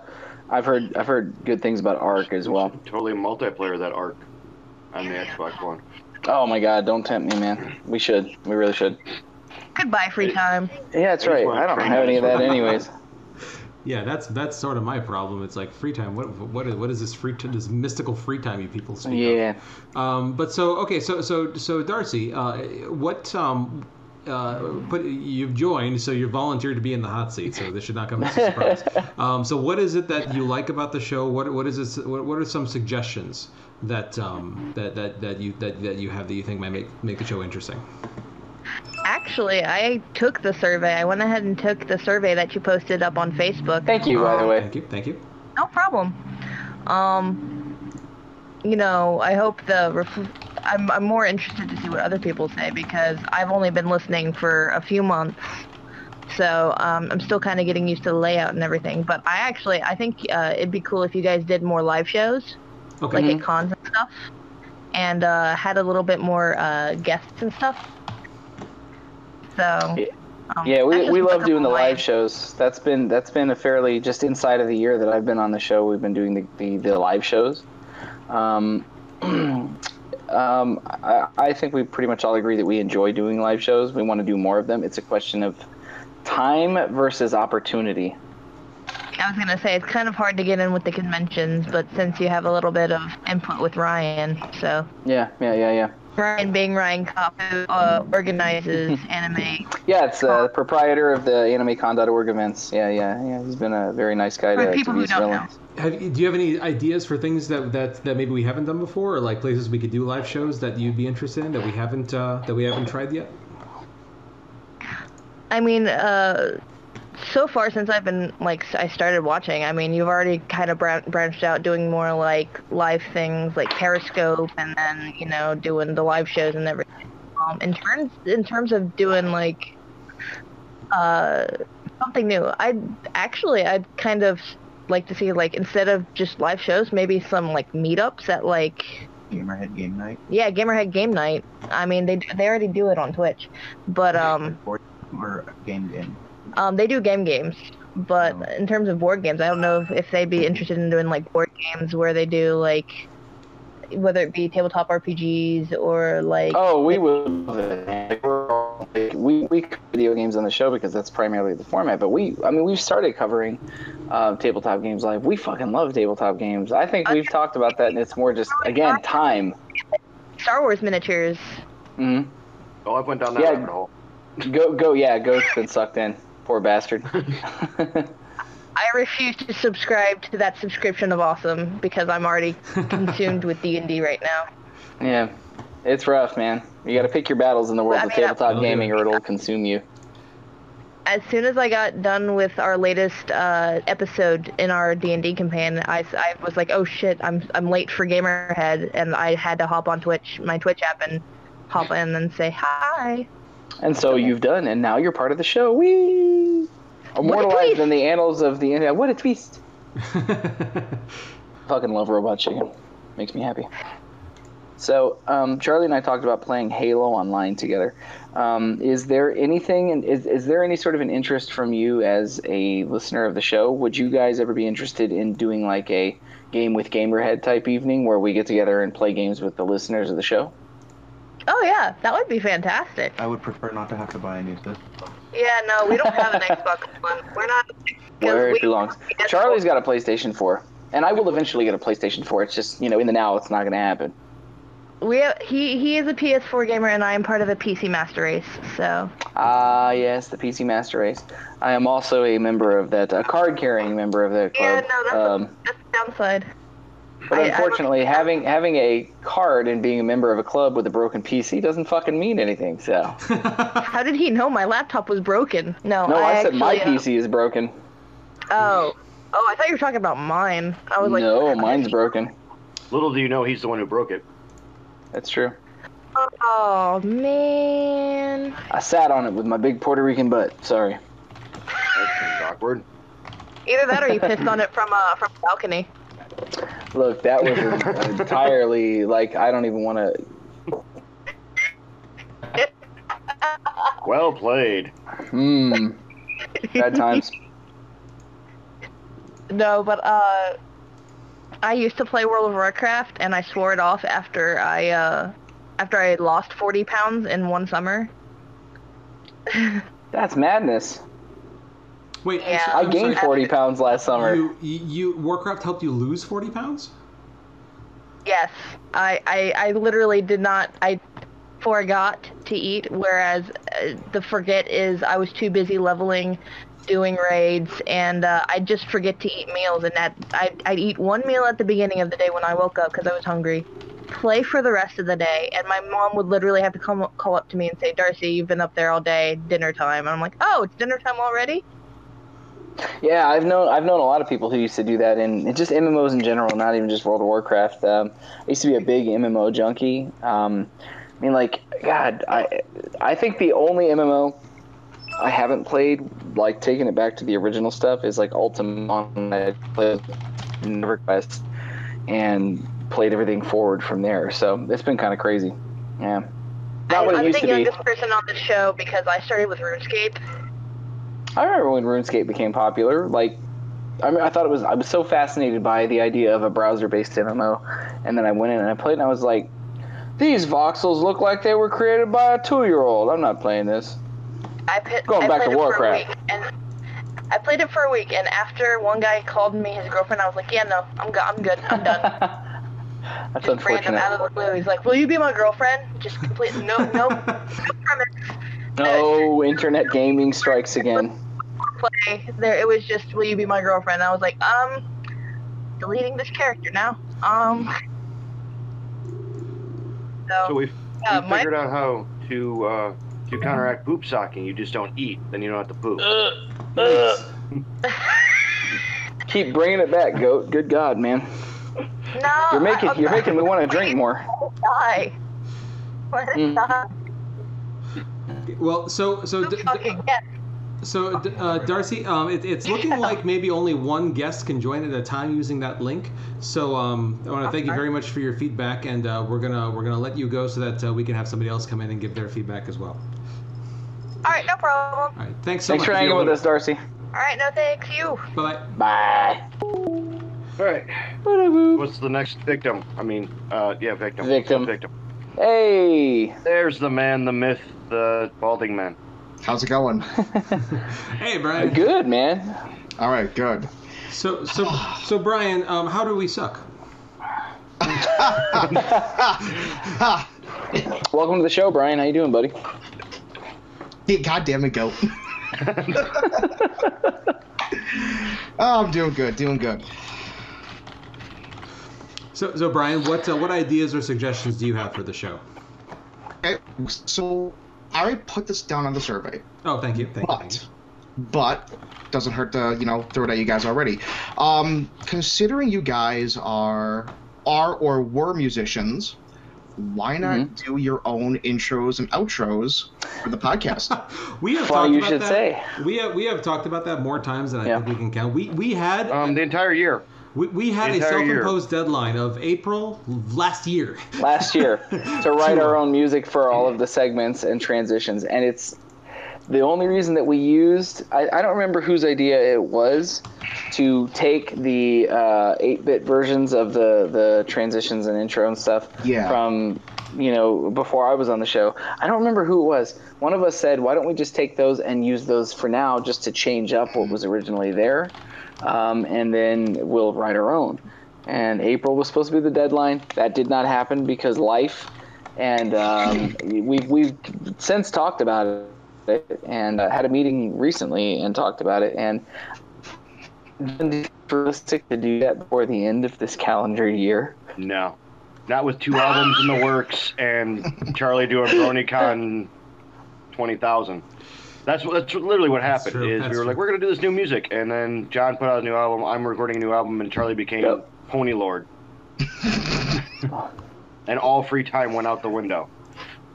S3: I've heard I've heard good things about Ark as well.
S2: Totally multiplayer that arc on the Xbox One.
S3: Oh my God! Don't tempt me, man. We should. We really should.
S4: Goodbye, free time.
S3: Yeah, that's right. I don't have any of that, anyways.
S1: Yeah, that's that's sort of my problem. It's like free time. What what is, what is this free time? This mystical free time you people speak of?
S3: Yeah.
S1: Um, but so okay, so so so Darcy, uh, what um, uh, put you've joined, so you're volunteered to be in the hot seat. So this should not come as a surprise. um, so what is it that you like about the show? What what is this? What, what are some suggestions that um, that, that that you that, that you have that you think might make make the show interesting?
S4: Actually, I took the survey. I went ahead and took the survey that you posted up on Facebook.
S3: Thank you, by the way.
S1: Thank you, thank you.
S4: No problem. Um, you know, I hope the. Ref- I'm I'm more interested to see what other people say because I've only been listening for a few months, so um, I'm still kind of getting used to the layout and everything. But I actually I think uh, it'd be cool if you guys did more live shows,
S1: Okay.
S4: like at cons and stuff, and uh, had a little bit more uh, guests and stuff. So.
S3: Yeah.
S4: um,
S3: Yeah, we, we love doing the live shows. That's been that's been a fairly just inside of the year that I've been on the show. We've been doing the the, the live shows. Um, um, I, I think we pretty much all agree that we enjoy doing live shows. We want to do more of them. It's a question of time versus opportunity.
S4: I was gonna say it's kind of hard to get in with the conventions, but since you have a little bit of input with Ryan, so
S3: Yeah, yeah, yeah, yeah.
S4: Ryan being Ryan Kopp, who uh, organizes anime.
S3: Yeah, it's uh, the proprietor of the AnimeCon.org events. Yeah, yeah, yeah. He's been a very nice guy
S4: For
S3: to,
S4: people
S3: to
S4: who don't
S3: villains.
S1: Have, you- do you have any ideas for things that, that, that maybe we haven't done before, or like places we could do live shows that you'd be interested in that we haven't uh, that we haven't tried yet?
S4: I mean, uh, so far since I've been like I started watching, I mean, you've already kind of bran- branched out doing more like live things like Periscope, and then you know doing the live shows and everything. Um, in terms in terms of doing like uh, something new, I'd actually I'd kind of like to see like instead of just live shows, maybe some like meetups at like
S5: Gamerhead game night.
S4: yeah Gamerhead Game Night. I mean, they they already do it on Twitch, but um.
S5: Or, or game game.
S4: Um, they do game games, but in terms of board games, I don't know if, if they'd be interested in doing like board games where they do like whether it be tabletop RPGs or like
S3: Oh, we would. love it, man. Like, we're like, We we cover video games on the show because that's primarily the format. But we, I mean, we've started covering uh, tabletop games live. We fucking love tabletop games. I think we've talked about that, and it's more just again time.
S4: Star Wars miniatures.
S3: hmm
S2: Oh, I went down that
S3: Yeah.
S2: rabbit hole.
S3: Go go yeah, Goat's been sucked in. Poor bastard.
S4: I refuse to subscribe to that subscription of Awesome because I'm already consumed with D and D right now.
S3: yeah, it's rough, man. You got to pick your battles in the world
S4: I
S3: of
S4: mean, I-
S3: tabletop
S1: Will
S3: gaming, or it'll consume you.
S4: As soon as I got done with our latest uh, episode in our D and D campaign, I, I was like, oh shit, I'm I'm late for Gamerhead, and I had to hop on Twitch, my Twitch app, and hop in and say hi.
S3: And so you've done, and now you're part of the show. Whee! Immortalized in the annals of the internet. What a twist! Fucking love Robot Chicken. Makes me happy. So, um, Charlie and I talked about playing Halo online together. Um, is there anything, and is, is there any sort of an interest from you as a listener of the show? Would you guys ever be interested in doing like a game with Gamerhead type evening where we get together and play games with the listeners of the show?
S4: Oh yeah, that would be fantastic.
S5: I would prefer not to have to buy a new system.
S4: Yeah, no, we don't have an Xbox One. We're not.
S3: Where it belongs. Charlie's got a PlayStation 4, and I will eventually get a PlayStation 4. It's just, you know, in the now, it's not going to happen.
S4: We have, he he is a PS4 gamer, and I am part of a PC Master Race. So
S3: Ah, yes, the PC Master Race. I am also a member of that, a card-carrying member of that club.
S4: yeah,
S3: club.
S4: no, that's
S3: um,
S4: a, that's the downside.
S3: But
S4: I- I
S3: unfortunately,
S4: don't-
S3: having having a card and being a member of a club with a broken PC doesn't fucking mean anything. So,
S4: How did he know my laptop was broken? No,
S3: no, I, said my
S4: actually, uh,
S3: PC is broken.
S4: Oh, oh, I thought you were talking about mine. I was like,
S3: no, mine's broken.
S2: Little do you know, he's the one who broke it.
S3: That's true.
S4: Oh man.
S3: I sat on it with my big Puerto Rican butt. Sorry.
S2: That seems awkward.
S4: Either that or you pissed on it from uh from the balcony.
S3: Look, that was entirely like I don't even want to.
S2: Well played.
S3: Hmm. Bad times.
S4: No, but uh, I used to play World of Warcraft, and I swore it off after I uh, after I had lost 40 pounds in one summer.
S3: That's madness.
S1: Wait,
S4: Yeah.
S1: so-
S3: I
S1: I'm
S3: gained
S1: sorry.
S3: 40 pounds last summer.
S1: You, you, you Warcraft helped you lose 40 pounds?
S4: Yes, I, I I literally did not. I forgot to eat, whereas uh, the forget is I was too busy leveling, doing raids, and uh, I'd just forget to eat meals, and that I'd, I'd eat one meal at the beginning of the day when I woke up because I was hungry. Play for the rest of the day, and my mom would literally have to come call up to me and say, "Darcy, you've been up there all day. Dinner time." And I'm like, "Oh, it's dinner time already."
S3: Yeah, I've known I've known a lot of people who used to do that, and just MMOs in general, not even just World of Warcraft. Um, I used to be a big MMO junkie. Um, I mean, like, God, I I think the only MMO I haven't played, like taking it back to the original stuff, is like Ultima. I played EverQuest and played everything forward from there. So it's been kind of crazy. Yeah, not
S4: I,
S3: what it
S4: I'm
S3: used
S4: the
S3: to be.
S4: youngest person on the show because I started with RuneScape.
S3: I remember when RuneScape became popular. Like, I mean, I thought it was. I was so fascinated by the idea of a browser-based MMO, and then I went in and I played, and I was like, "These voxels look like they were created by a two-year-old. I'm not playing this."
S4: I pit,
S3: Going
S4: I
S3: back to Warcraft.
S4: For a week, and I played it for a week, and after one guy called me his girlfriend, I was like, "Yeah, no, I'm good. I'm good. I'm done."
S3: That's
S4: Just random
S3: unfortunate.
S4: out of the blue. He's like, "Will you be my girlfriend?" Just complete no, no, no premise.
S3: No internet gaming strikes again.
S4: Play there. It was just, "Will you be my girlfriend?" I was like, um, deleting this character now. Um. So,
S2: So we've,
S4: Uh,
S2: we
S4: my-
S2: figured out how to uh, to counteract poop socking. You just don't eat, then you don't have to poop.
S3: Keep bringing it back, goat. Good God, man.
S4: no,
S3: You're making
S4: I,
S3: you're making me want to drink more.
S4: Die. Let it
S3: Mm.
S4: stop.
S1: Well, so so d- d-
S4: Fucking yes.
S1: so uh, Darcy, um, it, it's looking like maybe only one guest can join at a time using that link. So um, I want to thank you very much for your feedback, and uh, we're gonna we're gonna let you go so that uh, we can have somebody else come in and give their feedback as well.
S4: All right, no problem.
S1: All right, thanks so
S3: Thanks
S1: much.
S3: for hanging with us, Darcy.
S4: All right, no thanks. You.
S1: Bye.
S3: Bye.
S2: All right. What's the next victim? I mean, uh, yeah, victim.
S3: Victim.
S2: Victim.
S3: Hey.
S2: There's the man, the myth, the balding man.
S6: How's it going?
S1: Hey, Brian.
S3: Good man.
S6: All right, good.
S1: So so so Brian, um, how do we suck?
S3: Welcome to the show, Brian. How you doing, buddy?
S6: Yeah, God damn it, goat. oh, I'm doing good, doing good.
S1: So so Brian, what uh, what ideas or suggestions do you have for the show?
S6: Okay, so I already put this down on the survey,
S1: Oh, thank you. Thank you. Thank you.
S6: but but doesn't hurt to you know throw it at you guys already. Um, considering you guys are are or were musicians, why not
S3: Mhm.
S6: do your own intros and outros for the podcast?
S1: We have
S3: Funny
S1: talked
S3: you
S1: about
S3: should
S1: that.
S3: say.
S1: We have we have talked about that more times than I
S3: Yeah.
S1: think we can count. We we had
S2: Um, the entire year.
S1: We, we had a self-imposed deadline of April last year.
S3: last year to write our own music for all of the segments and transitions and it's the only reason that we used I, I don't remember whose idea it was to take the uh, 8-bit versions of the the transitions and intro and stuff
S6: Yeah.
S3: from you know before I was on the show I don't remember who it was one of us said why don't we just take those and use those for now just to change up what was originally there um, and then we'll write our own and April was supposed to be the deadline. That did not happen because life, and um, we've we've since talked about it and uh, had a meeting recently and talked about it and realistic to do that before the end of this calendar year.
S2: No. Not with two albums in the works and Charlie doing BronyCon 20,000. That's what, that's literally what happened.
S1: true,
S2: Is
S1: that's
S2: we were like, we're gonna do this new music, and then John put out a new album. I'm recording a new album, and Charlie became
S3: Yep.
S2: Pony Lord. and all free time went out the window.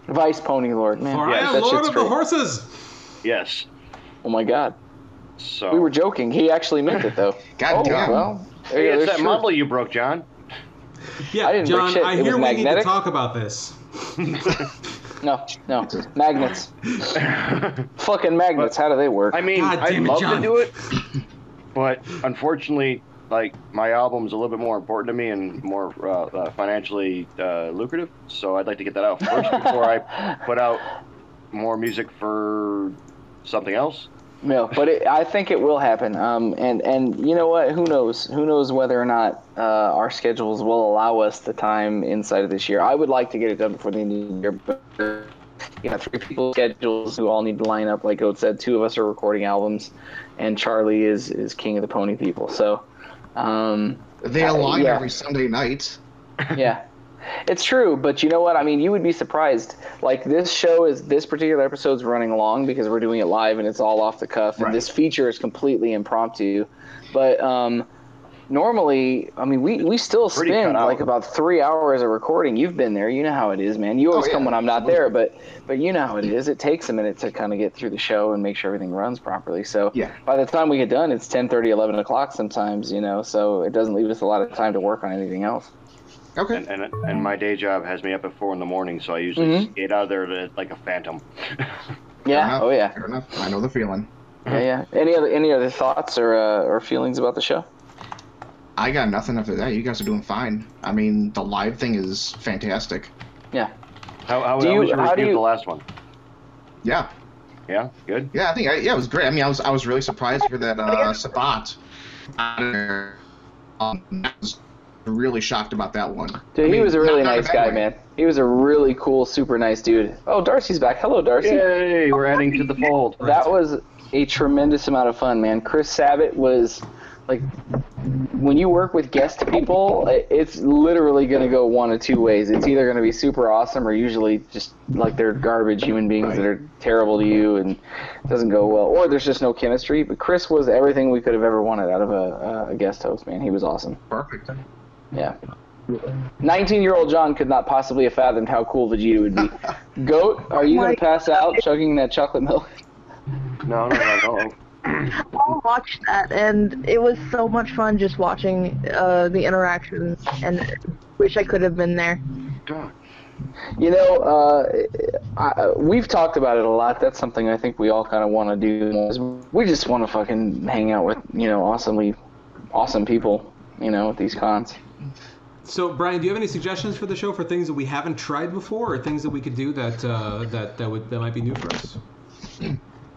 S3: Vice Pony Lord, man.
S1: For
S2: Yeah,
S1: I am
S3: that
S1: Lord
S3: shit's
S1: of the
S3: great.
S1: Horses.
S2: Yes.
S3: Oh my god.
S2: So
S3: We were joking. He actually meant it though.
S6: God
S3: oh,
S6: damn.
S3: well.
S2: Hey, it's that
S3: truth.
S2: mumble you broke, John.
S1: Yeah,
S3: I didn't break
S1: John,
S3: shit.
S1: I
S3: It was
S1: hear we need to talk about this.
S3: No, no. Magnets. Fucking magnets. How do they work?
S2: I mean, I'd love
S1: John.
S2: to do it, but unfortunately, like my album's a little bit more important to me and more uh, uh, financially uh, lucrative. So I'd like to get that out first before I put out more music for something else.
S3: No, but it, I think it will happen. Um, and and you know what? Who knows? Who knows whether or not uh, our schedules will allow us the time inside of this year? I would like to get it done before the end of the year, but you know, three people schedules who all need to line up. Like Goat said, two of us are recording albums, and Charlie is is king of the pony people. So, um,
S6: They
S3: Uh,
S6: align
S3: yeah.
S6: every Sunday night.
S3: yeah. It's true, but you know what? I mean, you would be surprised. Like this show is this particular episode's running long because we're doing it live and it's all off the cuff.
S2: Right.
S3: And this feature is completely impromptu. But um, normally, I mean, we, we still
S2: Pretty
S3: spend like about three hours of recording. You've been there. You know how it is, man. You always
S6: Oh, yeah,
S3: come when I'm not there, but but you know how it is. It takes a minute to kind of get through the show and make sure everything runs properly. So
S6: Yeah.
S3: by the time we get done, it's 10:30, 11 o'clock sometimes. You know, so it doesn't leave us a lot of time to work on anything else.
S6: Okay.
S2: And, and and my day job has me up at four in the morning, so I usually
S3: Mhm.
S2: skate out of there to- like a phantom.
S3: Yeah.
S6: enough.
S3: Oh yeah.
S6: Fair enough. I know the feeling.
S3: Yeah, yeah. Any other any other thoughts or uh, or feelings about the show?
S6: I got nothing after that. You guys are doing fine. I mean, the live thing is fantastic.
S3: Yeah.
S2: How, how,
S3: Do
S2: how
S3: you-
S2: was your
S3: how
S2: review of
S3: you-
S2: the last one?
S6: Yeah.
S2: Yeah, good.
S6: Yeah, I think I, yeah, it was great. I mean, I was I was really surprised for that uh, Sabat. Um, I was really shocked about that one.
S3: Dude,
S6: I
S3: he was a really
S6: not- not
S3: nice
S6: bad
S3: guy,
S6: way.
S3: man. He was a really cool, super nice dude. Oh, Darcy's back. Hello, Darcy.
S2: Yay, we're adding to the fold.
S3: That was a tremendous amount of fun, man. Chris Sabat was like when you work with guest people, it's literally going to go one of two ways. It's either going to be super awesome or usually just like they're garbage human beings that are terrible to you and it doesn't go well, or there's just no chemistry. But Chris was everything we could have ever wanted out of a, a guest host, man. He was awesome.
S6: Perfect.
S3: Yeah. 19 year old John could not possibly have fathomed how cool Vegeta would be. Goat, are you going to pass out chugging that chocolate milk?
S2: No, no, no, no.
S4: I watched that, and it was so much fun just watching uh, the interactions, and wish I could have been there.
S2: God.
S3: You know, uh, I, we've talked about it a lot. That's something I think we all kind of want to do. is We just want to fucking hang out with, you know, awesomely awesome people, you know, at these cons.
S1: So, Brian, do you have any suggestions for the show for things that we haven't tried before, or things that we could do that uh, that that would that might be new for us?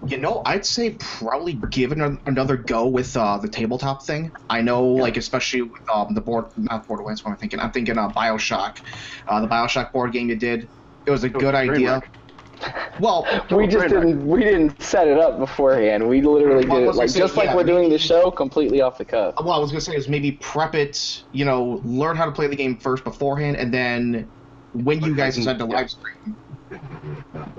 S6: You know, I'd say probably give it another go with uh, the tabletop thing. I know, like especially with um, the board, not Borderlands. What I'm thinking? I'm thinking uh, Bioshock, uh, the Bioshock board game you did. It was a good
S2: train
S6: idea.
S2: wreck.
S6: Well,
S3: We just didn't we didn't set it up beforehand. We literally
S6: Well,
S3: did it
S6: was gonna
S3: like
S6: say,
S3: just like
S6: yeah,
S3: we're doing the show completely off the cuff.
S6: what I was gonna say is maybe prep it. You know, learn how to play the game first beforehand, and then when you guys decide to live stream,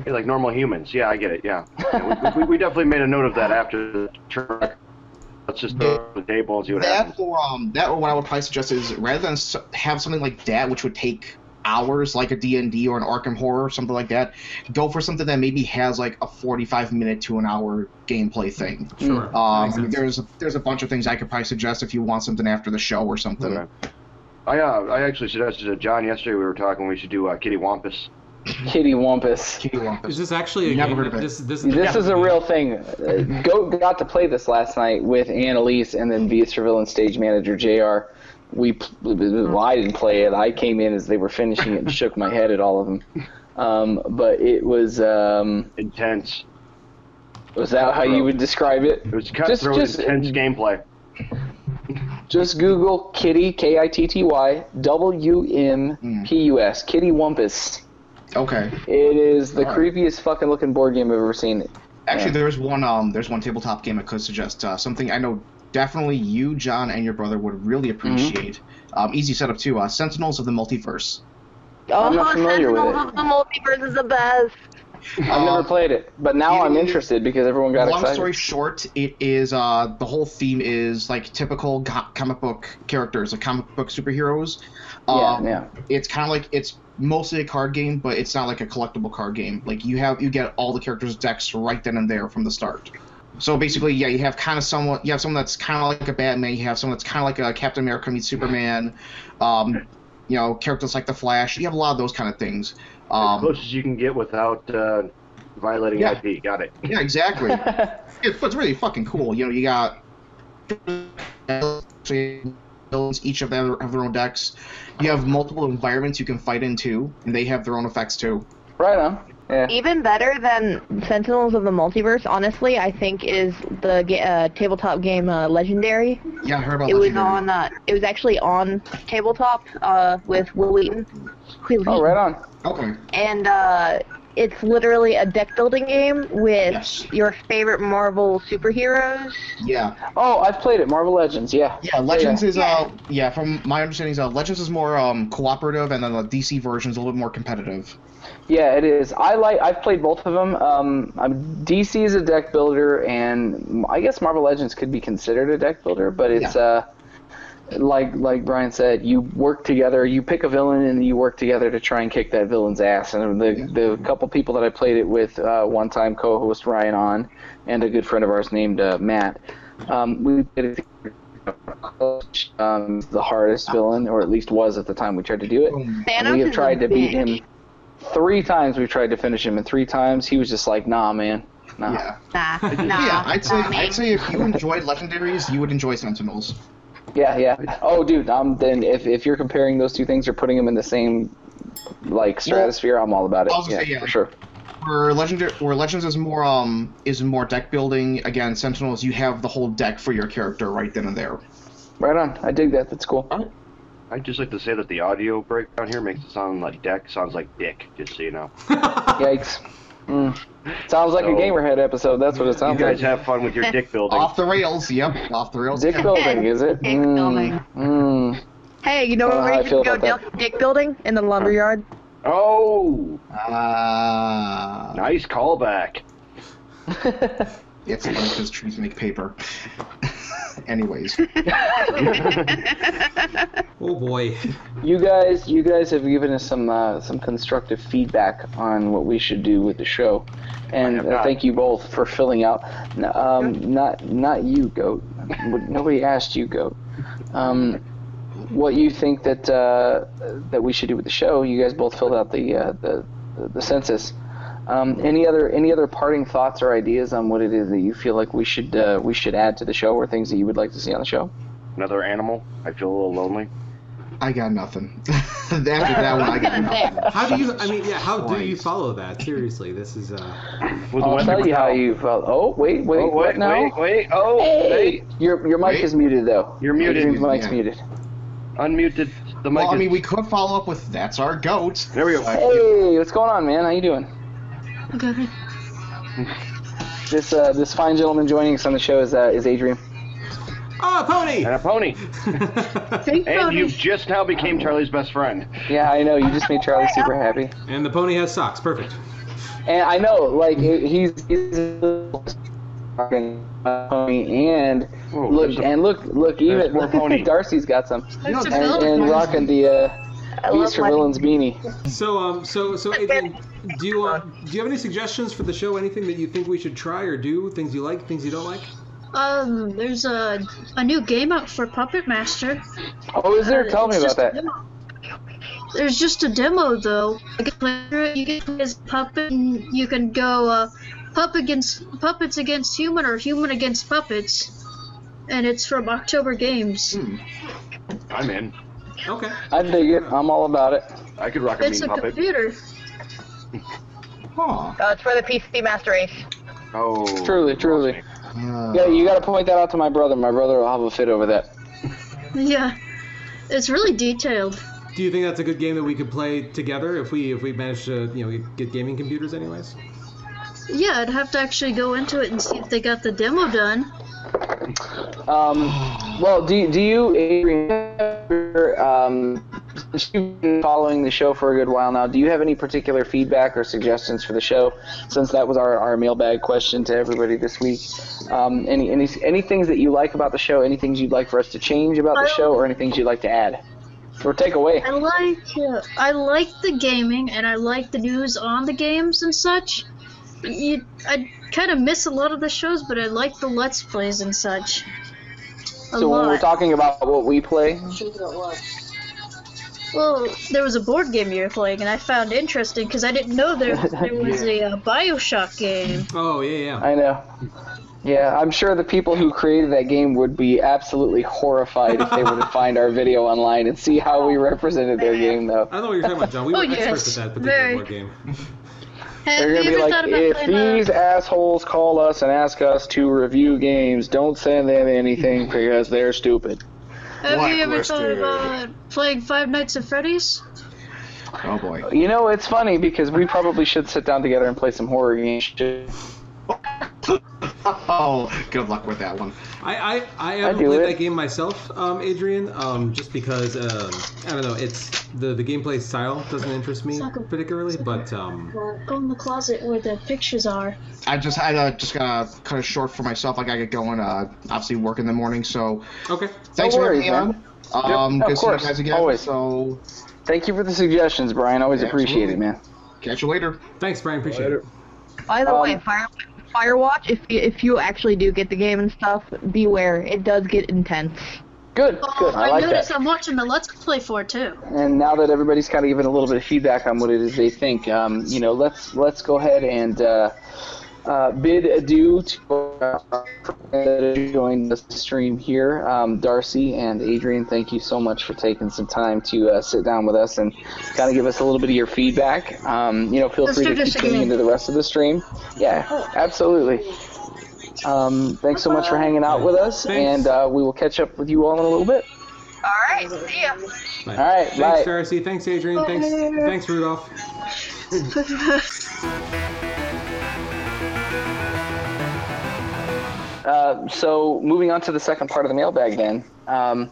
S2: You're like normal humans. Yeah, I get it. Yeah. Yeah, we, we, we definitely made a note of that after the turn. Let's just throw it the table and see what
S6: that
S2: happens.
S6: or um that or what I would probably suggest is rather than have something like that which would take hours like a D&D or an Arkham Horror or something like that go for something that maybe has like a 45 minute to an hour gameplay thing
S1: Sure.
S6: um I mean, there's a, there's a bunch of things I could probably suggest if you want something after the show or something
S2: Okay. I uh, I actually suggested to John yesterday we were talking we should do uh, Kitty Wampus.
S3: Kitty Wampus.
S6: Kitty Wampus.
S1: Is this actually a
S6: Never
S1: game?
S6: heard of it.
S1: This, this,
S3: This is a real thing. Uh, Goat got to play this last night with Annalise and then Vs for Villains stage manager JR. We, well, I didn't play it. I came in as they were finishing it and shook my head at all of them. Um, but it was, um,
S2: Intense.
S3: was that how you would describe it?
S2: It was
S3: Just,
S2: cutthroat,
S3: just,
S2: intense gameplay.
S3: just Google Kitty K I T T Y W M P U S Kitty Wumpus.
S6: okay
S3: It is the
S6: Alright.
S3: creepiest fucking looking board game I've ever seen.
S6: actually
S3: Yeah.
S6: there's one um there's one tabletop game I could suggest uh, something I know definitely you John and your brother would really appreciate um easy setup too uh, Sentinels of the Multiverse
S3: I'm not
S4: oh,
S3: familiar with
S4: Sentinels
S3: it.
S4: of the Multiverse is the best.
S3: I've never
S6: Um,
S3: played it, but now
S6: it
S3: I'm
S6: is-
S3: interested because everyone got
S6: Long
S3: excited.
S6: Long story short, it is uh, the whole theme is like typical co- comic book characters, like comic book superheroes.
S3: Yeah,
S6: Um,
S3: yeah.
S6: It's kind of like it's mostly a card game, but it's not like a collectible card game. Like you have you get all the characters' decks right then and there from the start. So basically, yeah, you have kind of someone you have someone that's kind of like a Batman. You have someone that's kind of like a Captain America meets Superman. Um, you know, characters like the Flash. You have a lot of those kind of things.
S2: as
S6: Um,
S2: close as you can get without uh, violating
S6: Yeah.
S2: IP. Got it.
S6: yeah, exactly. it's, it's really fucking cool. You know, you got each of them have their own decks. You have multiple environments you can fight in too, and they have their own effects too.
S3: right on. Yeah.
S4: Even better than Sentinels of the Multiverse, honestly, I think is the uh, tabletop game uh, Legendary.
S6: Yeah, I heard about
S4: It was on. Uh, it was actually on tabletop uh, with Wil Wheaton. Will
S3: Oh, right on.
S6: Okay.
S4: And uh, it's literally a deck building game with
S6: Yes.
S4: your favorite Marvel superheroes.
S6: Yeah.
S3: Oh, I've played it. Marvel Legends. Yeah.
S6: Yeah, Legends is
S4: Yeah.
S6: uh yeah, from my understanding is uh Legends is more um cooperative and then the DC version is a little bit more competitive.
S3: Yeah, it is. I like. I've played both of them. Um, I'm, DC is a deck builder, and I guess Marvel Legends could be considered a deck builder, but it's uh, like like Brian said, you work together. You pick a villain, and you work together to try and kick that villain's ass. And the the couple people that I played it with, uh, one time co-host Ryan on, and a good friend of ours named uh, Matt. Um, we did it. Um, the hardest villain, or at least was at the time we tried to do it. And we have tried
S4: a
S3: to beat him three times. We've tried to finish him, and three times he was just like, "Nah, man, nah."
S6: Yeah.
S4: Nah, nah.
S6: yeah, I'd say
S4: nah,
S6: I'd say if you enjoyed legendaries, you would enjoy Sentinels.
S3: Yeah, yeah. Oh, dude. Um, then if if you're comparing those two things or putting them in the same like stratosphere, I'm all about it.
S6: I was
S3: Yeah,
S6: say, yeah.
S3: for sure.
S6: Where legendary where Legends is more um is more deck building, again, Sentinels you have the whole deck for your character right then and there.
S3: Right on. I dig that. That's cool.
S2: I'd just like to say that the audio breakdown here makes it sound like deck sounds like dick. Just so you know.
S3: Yikes. Mm. Sounds like a Gamerhead episode. That's what it sounds like.
S2: You guys
S3: like.
S2: have fun with your dick building.
S6: Off the rails, yep, off the rails.
S3: Dick
S6: yeah.
S3: building, is it?
S4: Dick building.
S3: Mm. Mm.
S4: Hey, you know
S3: Uh, how
S4: where
S3: I
S4: you
S3: feel
S4: can go dick, dick building? In the lumberyard.
S2: Oh,
S6: Ah,
S2: nice callback.
S6: it's funny because trees make paper. Anyways,
S1: Oh boy.
S3: You guys, you guys have given us some uh, some constructive feedback on what we should do with the show, and uh, thank you both for filling out. Um, not not you, goat. Nobody asked you, goat. Um, what you think that uh, that we should do with the show? You guys both filled out the uh, the, the census. Um, any other any other parting thoughts or ideas on what it is that you feel like we should uh, we should add to the show, or things that you would like to see on the show?
S2: Another animal. I feel a little lonely.
S6: I got nothing. After that one, I got nothing.
S1: How do you? I mean, yeah. How do you follow that? Seriously, this is. uh
S2: With
S3: I'll tell you how you felt. Oh wait, wait,
S2: Oh,
S3: what
S2: wait,
S3: now?
S2: wait, wait. Oh,
S3: Hey,
S2: hey.
S3: your your mic
S6: Wait.
S3: is muted though.
S2: You're muted.
S3: Adrian's mic's
S6: Yeah.
S3: muted.
S2: Unmuted the mic.
S6: Well, I mean, we could follow up with "That's our goat."
S2: There we go.
S3: Hey, what's going on, man? How you doing?
S7: Okay.
S3: This uh, this fine gentleman joining us on the show is uh, is Adrian.
S1: Oh, a pony.
S2: And a pony. And you
S7: you.
S2: just now became Charlie's best friend.
S3: Yeah, I know. You just made Charlie super happy,
S1: and the pony has socks. Perfect.
S3: and I know like he- he's he's fucking pony and
S2: Whoa,
S3: look
S2: a-
S3: and look look even
S2: more pony.
S3: Darcy's got some
S7: That's
S3: and,
S7: developed.
S3: and rocking the uh,
S4: I
S3: Beast
S4: love
S3: Villains beanie.
S1: So, um, so, so, Adrian, do you uh, do you have any suggestions for the show? Anything that you think we should try or do? Things you like, things you don't like?
S7: Um, there's a a new game out for Puppet Master.
S3: Oh, is there?
S7: Uh,
S3: Tell me about that.
S7: demo. There's just a demo though. You can play through it. You can play as puppet. And you can go uh, puppet against puppets against human or human against puppets. And it's from October Games.
S2: Hmm. I'm in.
S1: Okay.
S3: I dig it. I'm all about it.
S2: I could rock a
S7: It's
S2: mean
S7: a
S2: puppet.
S7: computer.
S6: Huh.
S4: Uh, it's for the PC Master Race.
S2: Oh.
S3: Truly, truly.
S2: me.
S6: Uh,
S3: Yeah, you got to point that out to my brother. My brother will have a fit over that.
S7: Yeah, it's really detailed.
S1: Do you think that's a good game that we could play together if we if we manage to you know get gaming computers anyways?
S7: Yeah, I'd have to actually go into it and see if they got the demo done.
S3: Um, well, do, do you, Adrian, um, since you've been following the show for a good while now, do you have any particular feedback or suggestions for the show? Since that was our, our mailbag question to everybody this week. Um, any, any, any things that you like about the show, any things you'd like for us to change about the show, or any things you'd like to add? Or take away.
S7: I like uh, I like the gaming and I like the news on the games and such. You, I kind of miss a lot of the shows, but I like the let's plays and such. A
S3: So when
S7: lot.
S3: we're talking about what we play,
S7: well, there was a board game you were playing, and I found interesting because I didn't know there there was a uh, Bioshock game.
S1: Oh yeah, yeah.
S3: I know. Yeah, I'm sure the people who created that game would be absolutely horrified if they were to find our video online and see how we represented their game, though.
S1: I don't know what you're talking about, John. We
S7: Oh,
S1: were
S7: yes,
S1: at that particular
S7: very.
S1: board game.
S7: Have
S3: They're gonna be
S7: ever
S3: like, if
S7: playing uh,
S3: these assholes call us and ask us to review games, don't send them anything because they're stupid.
S7: Have you ever thought about playing Five Nights at Freddy's?
S6: Oh boy.
S3: You know, it's funny because we probably should sit down together and play some horror games.
S6: Oh, good luck with that one.
S1: I, I, I haven't
S3: do
S1: played
S3: it.
S1: that game myself, um, Adrian, um, just because um, I don't know. It's the the gameplay style doesn't interest me
S7: Soccer.
S1: particularly, but um,
S7: Well, go in the closet where the pictures are.
S6: I just I uh, just gotta cut it short for myself. I gotta get going. Uh, obviously work in the morning, so
S1: okay.
S6: thanks
S3: No
S6: for
S3: worries,
S6: having me on. Um,
S3: Yep,
S6: good
S3: of course,
S6: guys again.
S3: always.
S6: So
S3: Thank you for the suggestions, Brian. Always appreciate it, man.
S6: catch you later.
S1: Thanks, Brian. Appreciate it.
S4: By the
S3: Um,
S4: way, Fire, Firewatch, if you, if you actually do get the game and stuff, beware. It does get intense.
S3: Good,
S7: Oh,
S3: good. I,
S7: I,
S3: like
S7: noticed
S3: that.
S7: I'm watching the Let's Play for it too.
S3: And now that everybody's kind of given a little bit of feedback on what it is they think, um, you know, let's let's go ahead and uh, uh, bid adieu to uh, that joined the stream here. Um, Darcy and Adrian, thank you so much for taking some time to uh, sit down with us and kind of give us a little bit of your feedback. Um, you know, feel
S7: Let's
S3: free to
S7: this
S3: keep tuning into the rest of the stream. Yeah, absolutely. Um, thanks so much for hanging out with us,
S1: Thanks.
S3: and uh, we will catch up with you all in a little bit.
S4: All right, see ya.
S1: Bye.
S3: All right,
S1: Thanks,
S3: bye.
S1: Darcy. Thanks, Adrian. Thanks, thanks, Rudolph.
S3: Uh, so moving on to the second part of the mailbag, then um,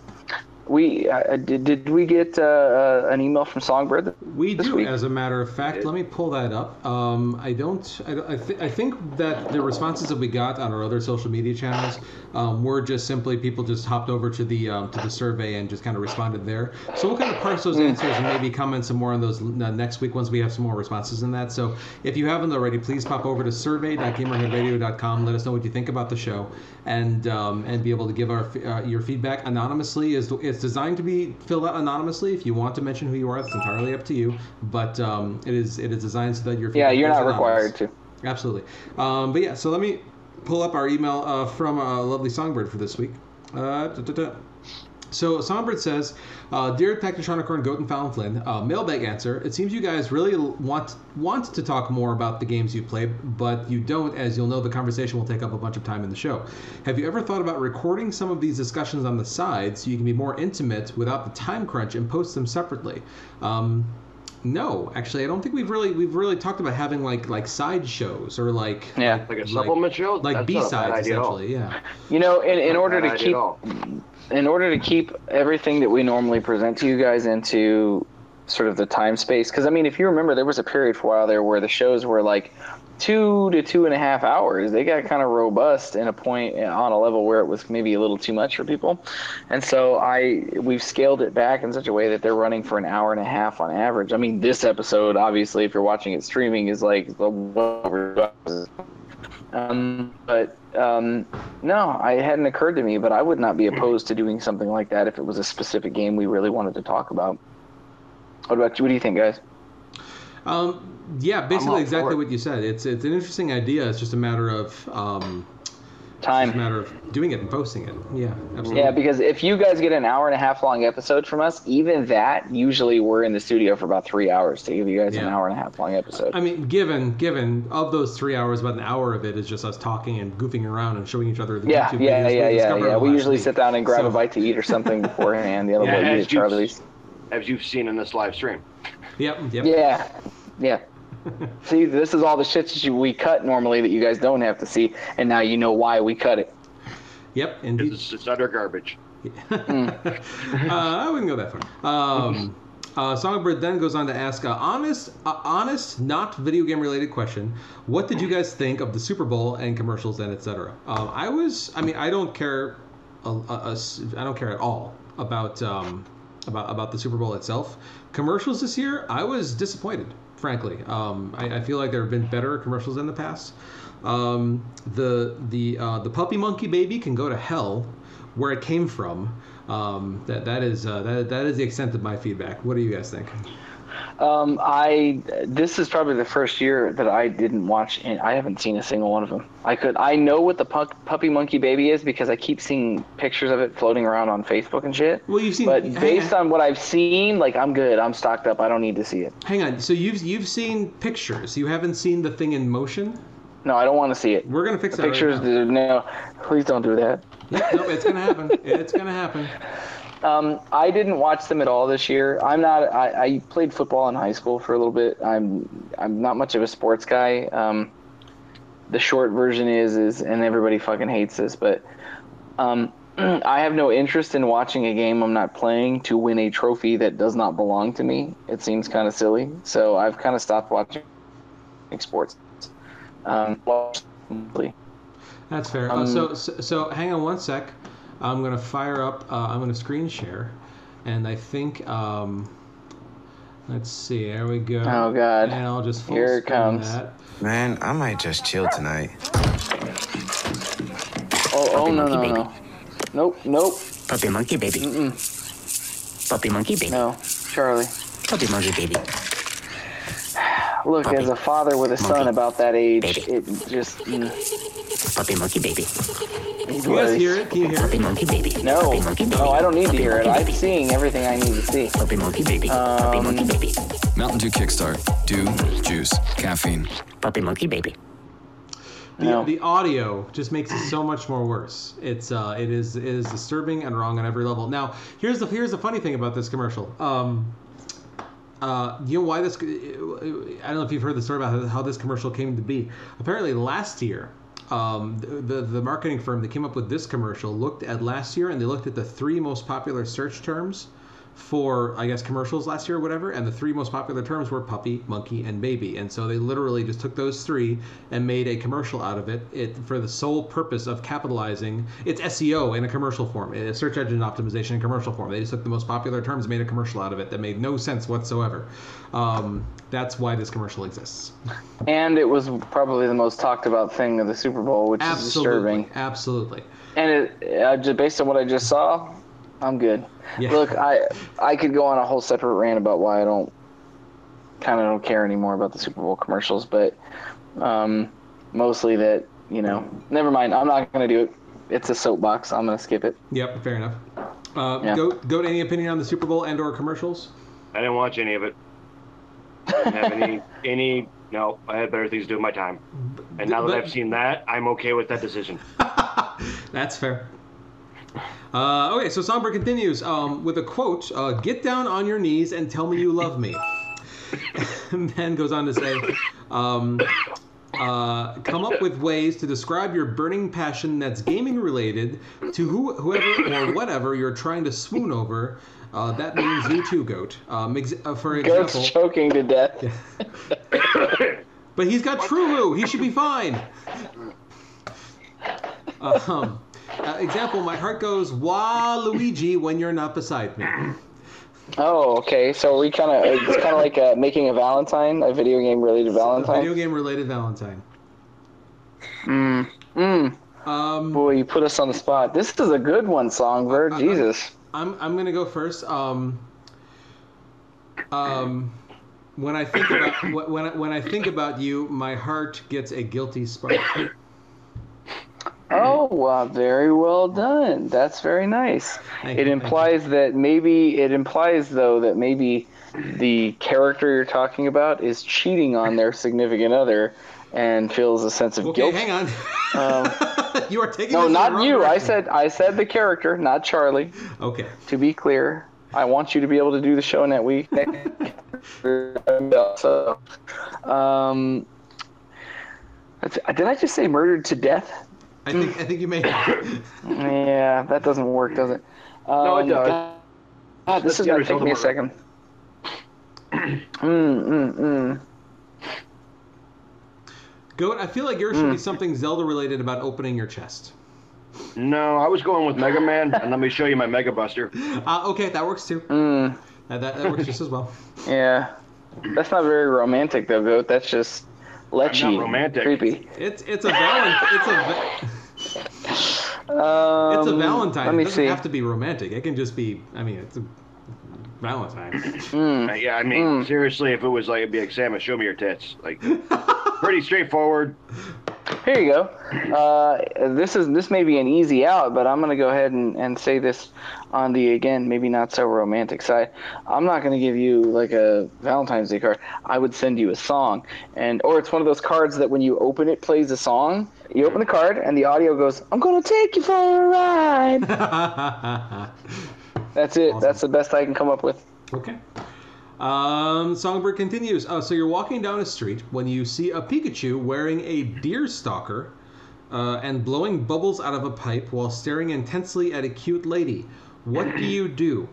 S3: we uh, did, did we get uh, uh, an email from Songbird?
S1: We do,
S3: week?
S1: as a matter of fact. Let me pull that up. Um, I don't. I, I, th- I think that the responses that we got on our other social media channels um, were just simply people just hopped over to the um, to the survey and just kind of responded there. So we'll kind of parse those
S3: Hmm.
S1: answers and maybe comment some more on those uh, next week once we have some more responses in that. So if you haven't already, please pop over to survey.gamerheadradio.com. Let us know what you think about the show and um, and be able to give our uh, your feedback anonymously. is It's designed to be filled out anonymously. If you want to mention who you are, it's entirely up to you. But um, it is it is designed so that your
S3: Yeah, you're not
S1: anonymous.
S3: required to.
S1: Absolutely. Um, but yeah, so let me pull up our email uh, from a lovely songbird for this week. Uh, da, da, da. So Songbird says, uh, "Dear Technotronic and Goat and Fallon Flynn, uh, mailbag answer. It seems you guys really want want to talk more about the games you play, but you don't, as you'll know the conversation will take up a bunch of time in the show. Have you ever thought about recording some of these discussions on the side so you can be more intimate without the time crunch and post them separately?" Um, no, actually, I don't think we've really we've really talked about having like like side shows or like
S3: Yeah.
S2: Like a supplement show?
S1: like B
S2: not a bad
S1: sides
S2: idea
S1: essentially. Yeah.
S3: You know, in, in order to
S2: idea
S3: keep
S2: all.
S3: In order to keep everything that we normally present to you guys into sort of the time space, because I mean, if you remember, there was a period for a while there where the shows were like two to two and a half hours. They got kind of robust in a point on a level where it was maybe a little too much for people, and so I we've scaled it back in such a way that they're running for an hour and a half on average. I mean, this episode, obviously, if you're watching it streaming, is like over um, but um, no, it hadn't occurred to me. But I would not be opposed to doing something like that if it was a specific game we really wanted to talk about. What about you? What do you think, guys?
S1: Um, yeah, basically exactly what you said. It's it's an interesting idea. It's just a matter of um, it's a
S3: Time.
S1: matter of doing it and posting it. Yeah, absolutely.
S3: Yeah, because if you guys get an hour and a half long episode from us, even that, usually we're in the studio for about three hours to give you guys an hour and a half long episode.
S1: I mean, given given of those three hours, about an hour of it is just us talking and goofing around and showing each other the
S3: yeah,
S1: YouTube
S3: yeah,
S1: videos
S3: yeah,
S1: we
S3: yeah,
S1: discovered
S3: yeah. We usually
S1: week.
S3: sit down and grab
S1: So-
S3: a bite to eat or something beforehand. The other
S2: Yeah,
S3: way,
S2: as you've-
S3: Charlie's.
S2: As you've seen in this live stream.
S1: Yep, yep.
S3: Yeah, yeah. see, this is all the shit that you, we cut normally that you guys don't have to see, and now you know why we cut it.
S1: Yep, indeed.
S2: It's, it's utter garbage.
S1: uh, I wouldn't go that far. Um, uh, Songbird then goes on to ask, uh, honest, uh, honest, not video game related question. What did you guys think of the Super Bowl and commercials and etc.? Um, I was, I mean, I don't care, a, a- a s- I don't care at all about um, about about the Super Bowl itself. Commercials this year, I was disappointed. Frankly, um, I, I feel like there have been better commercials in the past. Um, the the uh, the puppy monkey baby can go to hell, where it came from. Um, that that is uh, that that is the extent of my feedback. What do you guys think?
S3: Um, I this is probably the first year that I didn't watch. And I haven't seen a single one of them. I could I know what the pup, puppy monkey baby is because I keep seeing pictures of it floating around on Facebook and shit.
S1: Well, you've seen.
S3: But based
S1: on,
S3: what I've seen, like I'm good. I'm stocked up. I don't need to see it.
S1: hang on. So you've you've seen pictures. You haven't seen the thing in motion.
S3: No, I don't want to see it.
S1: We're gonna fix
S3: The pictures,
S1: Right now.
S3: no, please don't do that.
S1: It's gonna happen. It's gonna happen.
S3: Um, I didn't watch them at all this year. I'm not. I, I played football in high school for a little bit. I'm. I'm not much of a sports guy. Um, the short version is is, and everybody fucking hates this, but um, I have no interest in watching a game I'm not playing to win a trophy that does not belong to me. It seems kind of silly, so I've kind of stopped watching sports. Um.
S1: That's fair. Uh, so, so so hang on one sec. I'm gonna fire up. Uh, I'm gonna screen share, and I think. Um, let's see. There we go.
S3: Oh, God.
S1: And I'll just full
S3: Here it comes.
S1: That.
S8: Man, I might just chill tonight.
S3: Oh, oh
S9: Puppy
S3: no,
S9: monkey
S3: no,
S9: baby.
S3: no. Nope, nope,
S9: Puppy monkey baby.
S3: Mm-mm.
S9: Puppy monkey baby.
S3: no, Charlie.
S9: Puppy monkey baby.
S3: Look,
S9: Puppy.
S3: as a father with a son about that age,
S9: Baby.
S3: it just mm,
S9: Puppy monkey baby.
S3: it
S1: Can you guys hear it? Can you hear
S9: Puppy monkey baby.
S3: No,
S9: Puppy monkey baby.
S3: no, I don't need to
S9: Puppy
S3: hear it.
S9: monkey
S3: I'm seeing everything I need to see.
S9: Puppy monkey baby. Puppy
S3: Um,
S9: monkey baby.
S10: Mountain Dew Kickstart. Dew, juice, caffeine.
S9: Puppy monkey baby.
S1: The,
S3: No.
S1: the audio just makes it so much more worse. It's uh, it is it is disturbing and wrong on every level. Now, here's the here's the funny thing about this commercial. Um, uh, you know why this? I don't know if you've heard the story about how this commercial came to be. Apparently, last year, um, the, the the marketing firm that came up with this commercial looked at last year and they looked at the three most popular search terms for I guess commercials last year or whatever, and the three most popular terms were puppy, monkey, and baby. And so they literally just took those three and made a commercial out of it, it for the sole purpose of capitalizing. It's SEO in a commercial form, it's search engine optimization in commercial form. They just took the most popular terms, and made a commercial out of it that made no sense whatsoever. Um, that's why this commercial exists.
S3: And it was probably the most talked about thing of the Super Bowl, which is
S1: Absolutely,
S3: disturbing.
S1: absolutely.
S3: And it, uh, just based on what I just saw, I'm good.
S1: Yeah.
S3: Look, I I could go on a whole separate rant about why I don't kind of don't care anymore about the Super Bowl commercials, but um, mostly that you know, never mind. I'm not gonna do it. It's a soapbox. I'm gonna skip it.
S1: Yep, fair enough. Uh,
S3: Yeah.
S1: Go go to any opinion on the Super Bowl and or commercials?
S2: I didn't watch any of it. Didn't have any any no, I had better things to do with my time. And now that
S1: But-
S2: I've seen that, I'm okay with that decision.
S1: That's fair. Uh, okay, so Songbird continues um, with a quote uh, Get down on your knees and tell me you love me. and then goes on to say, um, uh, Come up with ways to describe your burning passion that's gaming related to who, whoever or whatever you're trying to swoon over. Uh, that means you too, Goat. Um, ex- uh, for
S3: Goat's choking to death.
S1: but he's got Trulu. He should be fine. Um, uh, example, my heart goes wah Luigi when you're not beside me.
S3: Oh, okay. So we kind of it's kind of like uh, making a Valentine, a video game related
S1: A
S3: Valentine.
S1: video game related Valentine.
S3: Mm. Mm.
S1: Um,
S3: Boy, you put us on the spot. This is a good one, Songbird.
S1: I-
S3: Jesus.
S1: I'm I'm gonna go first. Um, um, when I think about wh- when I, when I think about you, my heart gets a guilty spark.
S3: Oh, uh, very well done. That's very nice.
S1: Thank
S3: It
S1: you,
S3: implies that maybe it implies though that maybe the character you're talking about is cheating on their significant other and feels a sense of
S1: Okay,
S3: guilt.
S1: hang on.
S3: Um,
S1: you are taking
S3: no, not you. I said I said the character, not Charlie.
S1: Okay.
S3: To be clear, I want you to be able to do the show next week. so, um, did I just say murdered to death?
S1: I think I think you may. Have.
S3: Yeah, that doesn't work, does it? Um,
S2: No, it does.
S3: God, God, this is gonna take me a
S2: a
S3: second. mm, mm, mm.
S1: Goat, I feel like yours should be something Zelda related about opening your chest.
S2: No, I was going with Mega Man, and let me show you my Mega Buster.
S1: Uh, okay, that works too.
S3: Mm,
S1: Uh, that, that works just as well.
S3: yeah. That's not very romantic though, goat. That's just lechy.
S2: romantic.
S3: Creepy.
S1: It's it's a valent it's a va-
S3: Um,
S1: it's a Valentine.
S3: Let
S1: it doesn't
S3: see.
S1: have to be romantic. It can just be. I mean, it's a Valentine.
S3: Mm.
S2: Yeah, I mean, seriously, if it was like, it'd be like, Samus, show me your tits. Like, pretty straightforward.
S3: Here you go. Uh, this is this may be an easy out, but I'm gonna go ahead and, and say this on the again maybe not so romantic side. I'm not gonna give you like a Valentine's Day card. I would send you a song, and or it's one of those cards that when you open it plays a song. You open the card and the audio goes, "I'm gonna take you for a ride." That's it.
S1: Awesome.
S3: That's the best I can come up with.
S1: Okay. Um, Songbird continues. Oh, so you're walking down a street when you see a Pikachu wearing a deer stalker uh, and blowing bubbles out of a pipe while staring intensely at a cute lady. What do you do?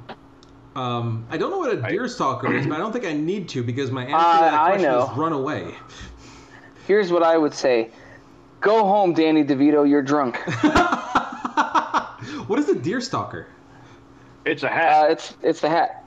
S1: Um, I don't know what a deer stalker is, but I don't think I need to because my answer to that question is run away.
S3: Here's what I would say: Go home, Danny DeVito. You're drunk.
S1: what is a deer stalker?
S2: It's a hat.
S3: Uh, it's it's the hat.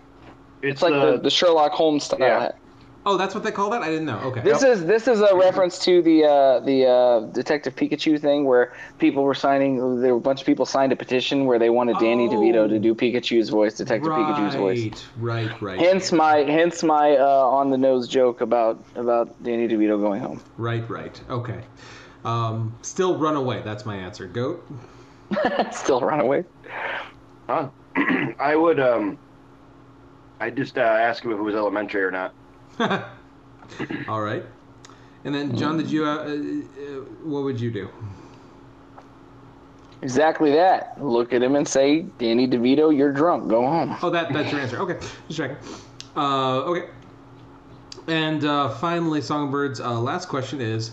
S2: It's
S3: It's like the, the Sherlock Holmes style
S2: Yeah.
S3: hat.
S1: Oh, that's what they call that? I didn't know. Okay.
S3: This is this is a reference to the uh, the uh, Detective Pikachu thing where people were signing. There were a bunch of people signed a petition where they wanted Danny
S1: Oh.
S3: DeVito to do Pikachu's voice, Detective Pikachu's voice.
S1: Right, right, right.
S3: Hence my hence my uh, on the nose joke about about Danny DeVito going home.
S1: Right, right. Okay. Um, still run away. That's my answer. Goat.
S3: Still run away.
S2: Huh? I would, um, I just uh, ask him if it was elementary or not.
S1: All right. And then, John, did you? Uh, uh, uh, what would you do?
S3: Exactly that. Look at him and say, Danny DeVito, you're drunk. Go home.
S1: Oh, that that's your answer. Okay, just checking. Uh, okay. And uh, finally, Songbird's uh, last question is.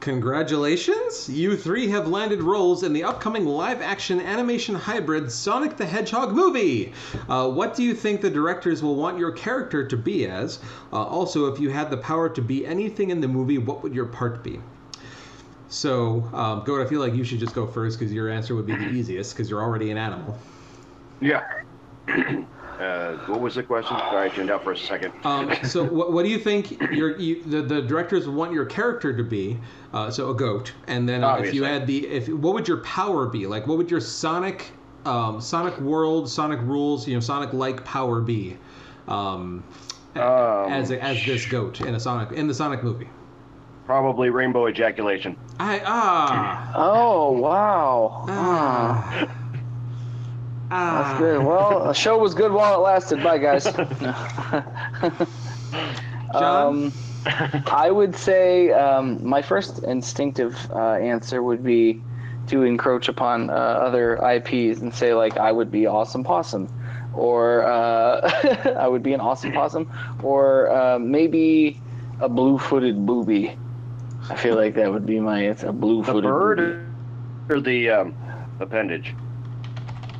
S1: Congratulations! You three have landed roles in the upcoming live action animation hybrid Sonic the Hedgehog movie. Uh, what do you think the directors will want your character to be as? Uh, also, if you had the power to be anything in the movie, what would your part be? So, um, Goat, I feel like you should just go first because your answer would be the easiest because you're already an animal.
S2: Yeah. uh, what was the question? Sorry, I tuned out for a second.
S1: Um, so, what, what do you think your you, the, the directors want your character to be? Uh, so, a goat, and then uh, if you had the if what would your power be? Like, what would your Sonic um, Sonic World, Sonic Rules, you know, Sonic like power be? Um,
S2: Um,
S1: as a, as this goat in a Sonic in the Sonic movie.
S2: Probably rainbow ejaculation.
S1: I ah
S3: Oh, wow.
S1: ah. Ah,
S3: That's good. Well, the show was good while it lasted. Bye, guys.
S1: John?
S3: Um, I would say um, my first instinctive uh, answer would be to encroach upon uh, other IPs and say like I would be Awesome Possum, or uh, I would be an Awesome Possum, or uh, maybe a blue-footed booby. I feel like that would be my it's a blue-footed
S2: bird
S3: booby.
S2: or the um, appendage?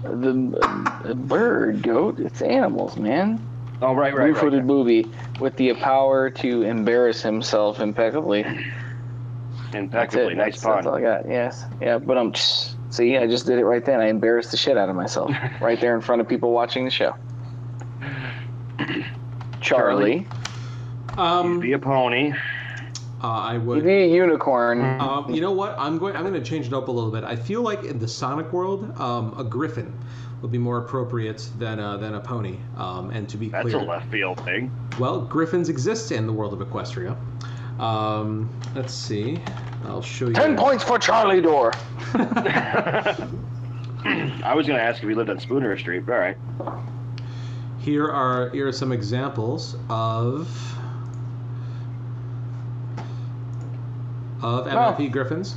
S3: The, the bird, goat, it's animals, man.
S2: Oh, right, right,
S3: Blue-footed
S2: right.
S3: booby with the power to embarrass himself impeccably. That's
S2: Impeccably.
S3: it.
S2: Nice
S3: That's,
S2: pun.
S3: that's all I got. Yes. Yeah, but I'm. Just, See, I just did it right then. I embarrassed the shit out of myself right there in front of people watching the show. Charlie,
S1: um,
S2: Be a pony.
S1: Uh, I
S3: you'd
S1: would.
S3: be a unicorn.
S1: Um, you know what? I'm going. I'm going to change it up a little bit. I feel like in the Sonic world, um, a griffin would be more appropriate than a, than a pony. Um, and to be
S2: That's
S1: clear,
S2: a left field thing.
S1: well, griffins exist in the world of Equestria. Um, let's see. I'll show you.
S3: Ten points for Charlie Door.
S2: I was gonna ask if he lived on Spooner Street, but all right.
S1: Here are here are some examples of of MLP griffins.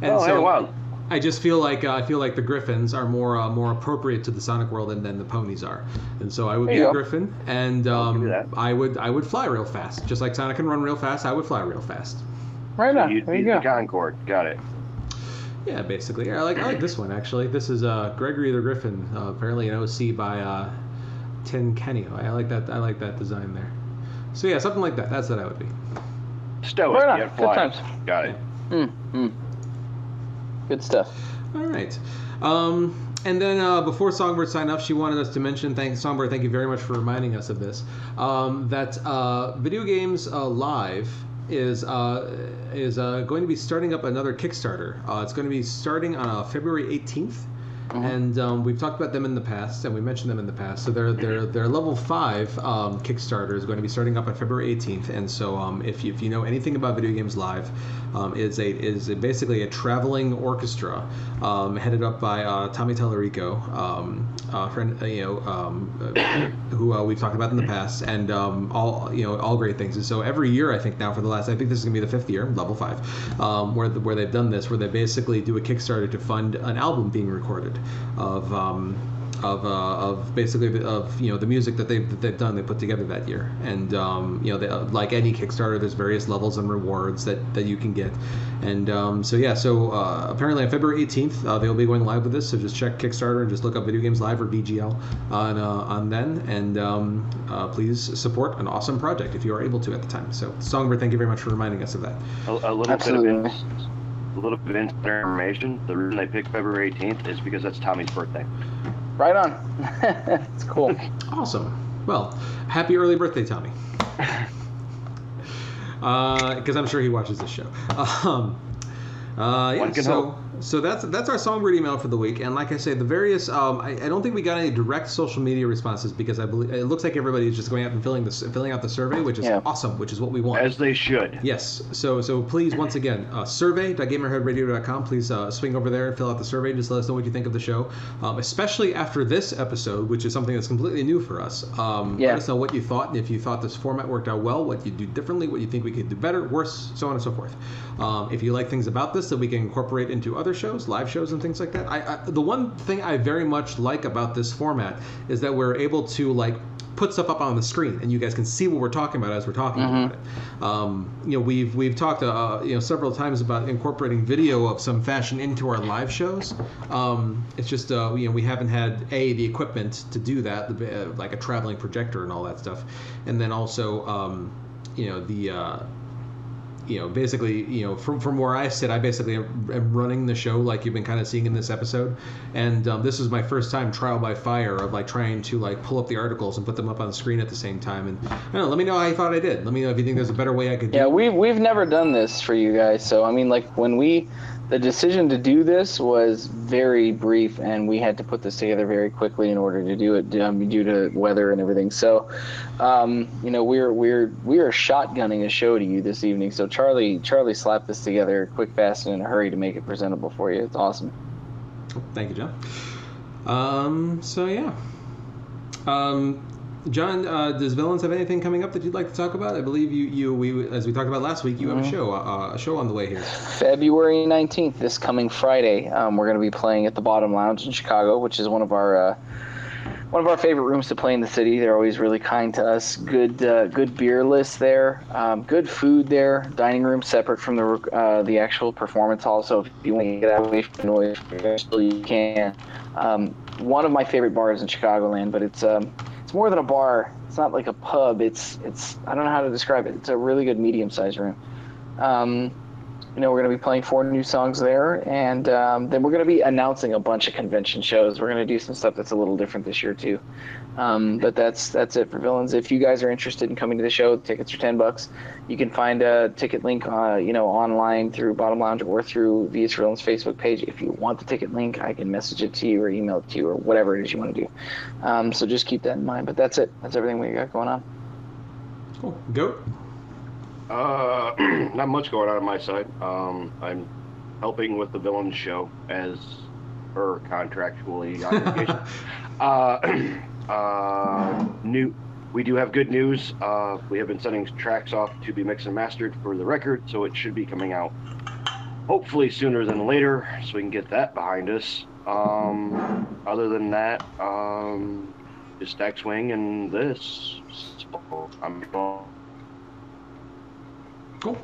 S1: And
S2: oh,
S1: so
S2: hey, wow.
S1: I just feel like uh, I feel like the griffins are more uh, more appropriate to the Sonic world than, than the ponies are, and so I would
S3: There
S1: be a
S3: go.
S1: griffin, and um. I would I would fly real fast, just like Sonic can run real fast. I would fly real fast.
S3: Right on.
S2: You'd
S3: There
S2: be
S3: you
S2: the
S3: go.
S2: Concorde. Got it.
S1: Yeah, basically. I like I like this one actually. This is uh, Gregory the Griffin, uh, apparently an OC by uh, Tin Kenio. I like that. I like that design there. So yeah, something like that. That's what I would be.
S2: Stoic.
S3: Right on.
S2: yet
S3: Good times.
S2: Got it.
S3: Mm, mm. Good stuff.
S1: All right. Um, and then uh, before Songbird signed off, she wanted us to mention, thank Songbird, thank you very much for reminding us of this, um, that uh, Video Games uh, Live is uh, is uh, going to be starting up another Kickstarter. Uh, it's going to be starting on uh, February 18th. And um, we've talked about them in the past, and we mentioned them in the past. So their their their level five um, Kickstarter is going to be starting up on February 18th. And so um, if you, if you know anything about Video Games Live, um, is a is a, basically a traveling orchestra um, headed up by uh, Tommy Tallarico, um, uh, friend uh, you know um, uh, who uh, we've talked about in the past, and um, all you know all great things. And so every year, I think now for the last, I think this is gonna be the fifth year, level five, um, where the, where they've done this, where they basically do a Kickstarter to fund an album being recorded of. Um, of, uh, of basically the- of you know the music that they've that they've done they put together that year and um, you know they, like any Kickstarter there's various levels and rewards that, that you can get and um, so yeah so uh, apparently on February 18th uh, they'll be going live with this so just check Kickstarter and just look up Video Games Live or VGL on uh, on then and um, uh, please support an awesome project if you are able to at the time so Songbird thank you very much for reminding us of that
S2: A, a little
S3: Absolutely.
S2: bit of ins- a little bit of insider information. The reason they picked February 18th is because that's Tommy's birthday.
S3: Right on. it's cool.
S1: Awesome. Well, happy early birthday, Tommy. Because I'm sure he watches this show. Um, uh, yeah, so
S2: hope.
S1: So that's that's our songbird email for the week. And like I say, the various um, I, I don't think we got any direct social media responses because I believe it looks like everybody is just going out and filling this filling out the survey, which is
S3: Yeah.
S1: awesome, which is what we want.
S2: As they should.
S1: Yes. So so please once again, uh, survey.gamerheadradio.com. Please uh, swing over there and fill out the survey. Just let us know what you think of the show, um, especially after this episode, which is something that's completely new for us. Um,
S3: Yeah.
S1: Let us know what you thought and if you thought this format worked out well, what you do differently, what you think we could do better, worse, so on and so forth. Um, if you like things about this that we can incorporate into other shows, live shows, and things like that. I, I the one thing I very much like about this format is that we're able to like put stuff up on the screen and you guys can see what we're talking about as we're talking about it. Um, you know, we've we've talked uh, you know several times about incorporating video of some fashion into our live shows. Um, it's just uh, you know we haven't had a the equipment to do that, the, uh, like a traveling projector and all that stuff, and then also um, you know the. You know, basically, you know, from, from where I sit, I basically am, running the show like you've been kind of seeing in this episode, and um, this is my first time trial by fire of like trying to like pull up the articles and put them up on the screen at the same time. And know, let me know how you thought I did. Let me know if you think there's a better way I could do.
S3: Yeah, we've we've never done this for you guys, so I mean, like when we, the decision to do this was very brief, and we had to put this together very quickly in order to do it um, due to weather and everything. So, um, you know, we're we're we are shotgunning a show to you this evening. So Charlie Charlie slapped this together quick, fast, and in a hurry to make it presentable for you. It's awesome.
S1: Thank you, John. Um, so yeah. Um, John, uh, does Villains have anything coming up that you'd like to talk about? I believe you, you, we, as we talked about last week, you have a show, uh, a show on the way here.
S3: February 19th, this coming Friday, um, we're going to be playing at the Bottom Lounge in Chicago, which is one of our uh, one of our favorite rooms to play in the city. They're always really kind to us. Good uh, good beer list there, um, good food there. Dining room separate from the uh, the actual performance hall. So if you want to get away from the noise, you can. Um, one of my favorite bars in Chicagoland, but it's um, it's more than a bar. It's not like a pub. It's it's I don't know how to describe it. It's a really good medium sized room. Um, you know, we're going to be playing four new songs there, and um, then we're going to be announcing a bunch of convention shows. We're going to do some stuff that's a little different this year too. Um, but that's that's it for villains. If you guys are interested in coming to the show, the tickets are ten bucks. You can find a ticket link, uh, you know, online through Bottom Lounge or through VS Villains Facebook page. If you want the ticket link, I can message it to you or email it to you or whatever it is you want to do. Um, so just keep that in mind. But that's it. That's everything we got going on.
S1: Cool. Goat.
S2: Uh, not much going on on my side. Um, I'm helping with the villains show as per contractually obligation. uh, uh, new. We do have good news. Uh, we have been sending tracks off to be mixed and mastered for the record, so it should be coming out hopefully sooner than later, so we can get that behind us. Um, other than that, um, just X Wing and this. So I'm
S1: Cool.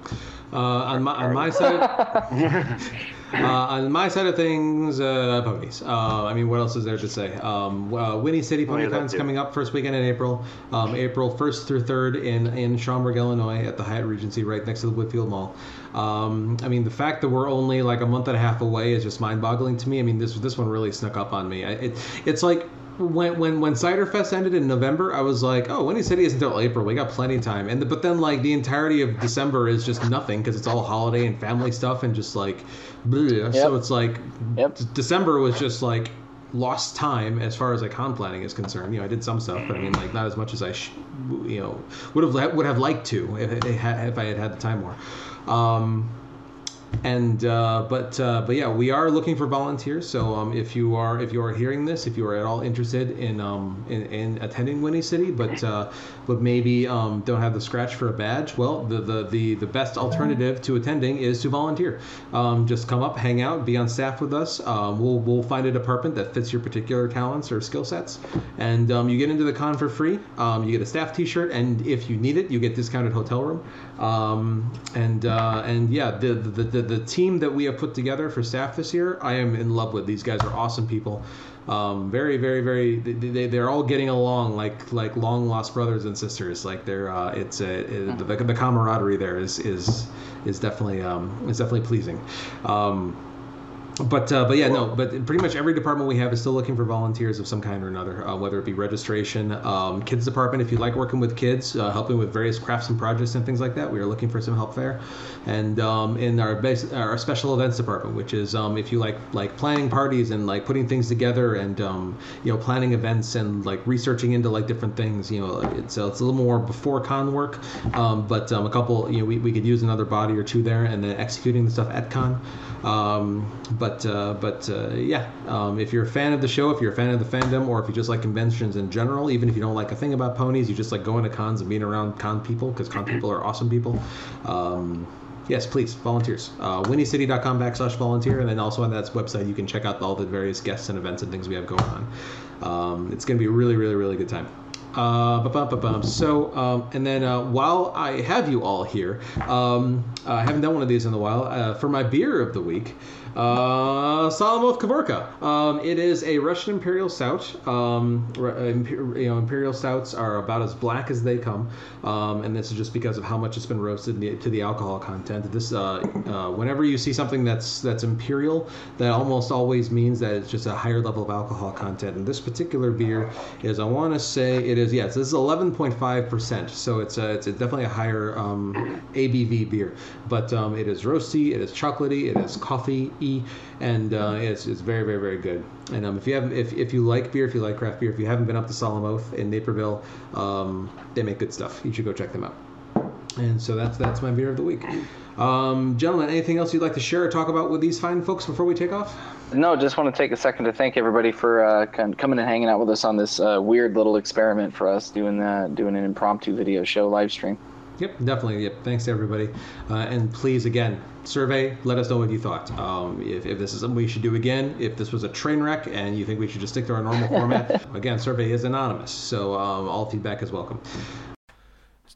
S1: Uh, on my on my side, uh, on my side of things, uh, ponies. Uh, I mean, what else is there to say? Um, uh, Windy City
S2: Oh, yeah, too.
S1: coming up first weekend in April. Um, April 1st through 3rd in in Schaumburg, Illinois, at the Hyatt Regency, right next to the Woodfield Mall. Um, I mean, the fact that we're only like a month and a half away is just mind-boggling to me. I mean, this this one really snuck up on me. I, it, it's like when when when Cider Fest ended in November, I was like, oh, Windy City isn't until April. We got plenty of time. And the, but then like the entirety of December is just nothing because it's all holiday and family stuff and just like, bleh. so it's like
S3: Yep.
S1: D- December was just like lost time as far as like con planning is concerned. You know, I did some stuff, but I mean like not as much as I sh- you know would have would have liked to if if I had had the time more. Um, and uh, but uh, but yeah, we are looking for volunteers. So um, if you are if you are hearing this, if you are at all interested in um, in, in attending Windy City, but uh, but maybe um, don't have the scratch for a badge, well, the the, the, the best alternative to attending is to volunteer. Um, just come up, hang out, be on staff with us. Um, we'll we'll find a department that fits your particular talents or skill sets, and um, you get into the con for free. Um, you get a staff T-shirt, and if you need it, you get discounted hotel room. Um, and uh, and yeah, the, the the the team that we have put together for staff this year, I am in love with. These guys are awesome people. Um, very very very they, they, they're all getting along like like long lost brothers and sisters. Like they're uh, it's a, it, the, the camaraderie there is is is definitely um, is definitely pleasing. Um, but uh, but yeah no but pretty much every department we have is still looking for volunteers of some kind or another uh, whether it be registration um, kids department. If you like working with kids uh, helping with various crafts and projects and things like that we are looking for some help there. And um, in our base, our special events department which is um, if you like like planning parties and like putting things together and um, you know planning events and like researching into like different things you know it's, uh, it's a little more before con work. Um, but um, a couple you know we, we could use another body or two there and then executing the stuff at con. Um, but uh, but uh, yeah, um, if you're a fan of the show, if you're a fan of the fandom, or if you just like conventions in general, even if you don't like a thing about ponies, you just like going to cons and being around con people because con people are awesome people. Um, yes, please volunteers. Uh, WindyCity.com backslash volunteer, and then also on that website you can check out all the various guests and events and things we have going on. Um, it's going to be a really really really good time. Uh. So, um, and then uh, while I have you all here, um, I haven't done one of these in a while. Uh, for my beer of the week, uh, Solemn Oath Kavorka. Um, it is a Russian Imperial Stout. Um, you know, Imperial Stouts are about as black as they come, um, and this is just because of how much it's been roasted to the alcohol content. This, uh, uh, whenever you see something that's that's Imperial, that almost always means that it's just a higher level of alcohol content. And this particular beer is, I want to say, it is yes, this is 11.5 percent. So it's a, it's a definitely a higher um, ABV beer, but um, it is roasty, it is chocolatey, it is coffee and uh, it's, it's very very very good. And um, if you haven't, if, if you like beer, if you like craft beer, if you haven't been up to Solemn Oath in Naperville, um, they make good stuff. You should go check them out. And so that's that's my beer of the week. Um, gentlemen, anything else you'd like to share or talk about with these fine folks before we take off?
S3: No, just want to take a second to thank everybody for uh, coming and hanging out with us on this uh, weird little experiment for us doing uh, doing an impromptu video show live stream.
S1: Yep, definitely. Yep. Thanks to everybody. Uh, and please, again, survey. Let us know what you thought. Um, if, if this is something we should do again, if this was a train wreck and you think we should just stick to our normal format, again, survey is anonymous. So um, all feedback is welcome.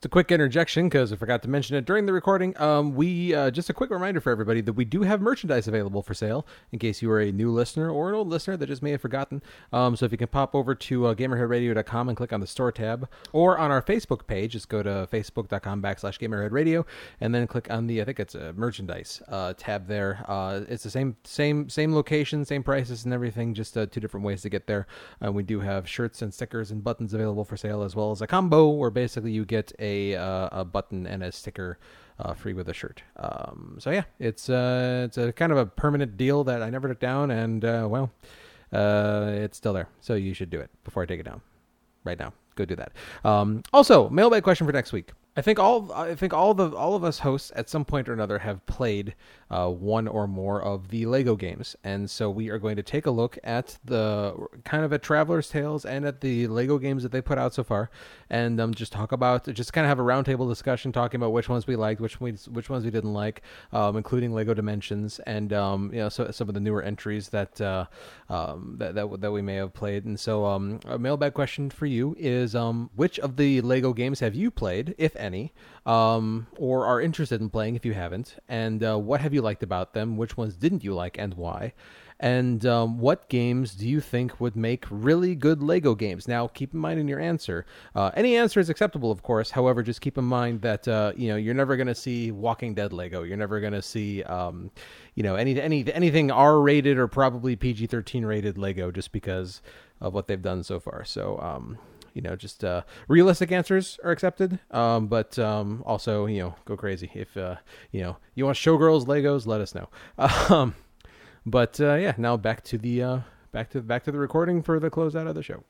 S11: Just a quick interjection because I forgot to mention it during the recording. Um, we uh, just a quick reminder for everybody that we do have merchandise available for sale in case you are a new listener or an old listener that just may have forgotten. Um, so if you can pop over to uh, GamerheadRadio.com and click on the store tab, or on our Facebook page, just go to facebook.com backslash GamerheadRadio and then click on the I think it's a merchandise uh, tab there. Uh, it's the same same same location, same prices and everything. Just uh, two different ways to get there. Uh, we do have shirts and stickers and buttons available for sale as well as a combo where basically you get a uh, a button and a sticker uh, free with a shirt. Um, so yeah, it's uh, it's a kind of a permanent deal that I never took down, and uh, well, uh, it's still there. So you should do it before I take it down. Right now, go do that. Um, also, mailbag question for next week. I think all I think all the all of us hosts at some point or another have played uh, one or more of the Lego games, and so we are going to take a look at the kind of at Traveller's Tales and at the Lego games that they put out so far, and um, just talk about just kind of have a roundtable discussion talking about which ones we liked, which ones which ones we didn't like, um, including Lego Dimensions and um, you know so, some of the newer entries that uh, um, that, that that we may have played. And so um, a mailbag question for you is um, which of the Lego games have you played, if any, um, or are interested in playing if you haven't, and uh, what have you liked about them? Which ones didn't you like, and why? And um, what games do you think would make really good Lego games? Now, keep in mind in your answer, uh, any answer is acceptable, of course. However, just keep in mind that uh, you know you're never going to see Walking Dead Lego. You're never going to see, um, you know, any any anything R-rated or probably PG-13 rated Lego, just because of what they've done so far. So, um, you know, just uh, realistic answers are accepted, um, but um, also you know go crazy if uh, you know you want showgirls Legos. Let us know. Um, but uh, yeah, now back to the uh, back to back to the recording for the closeout of the show.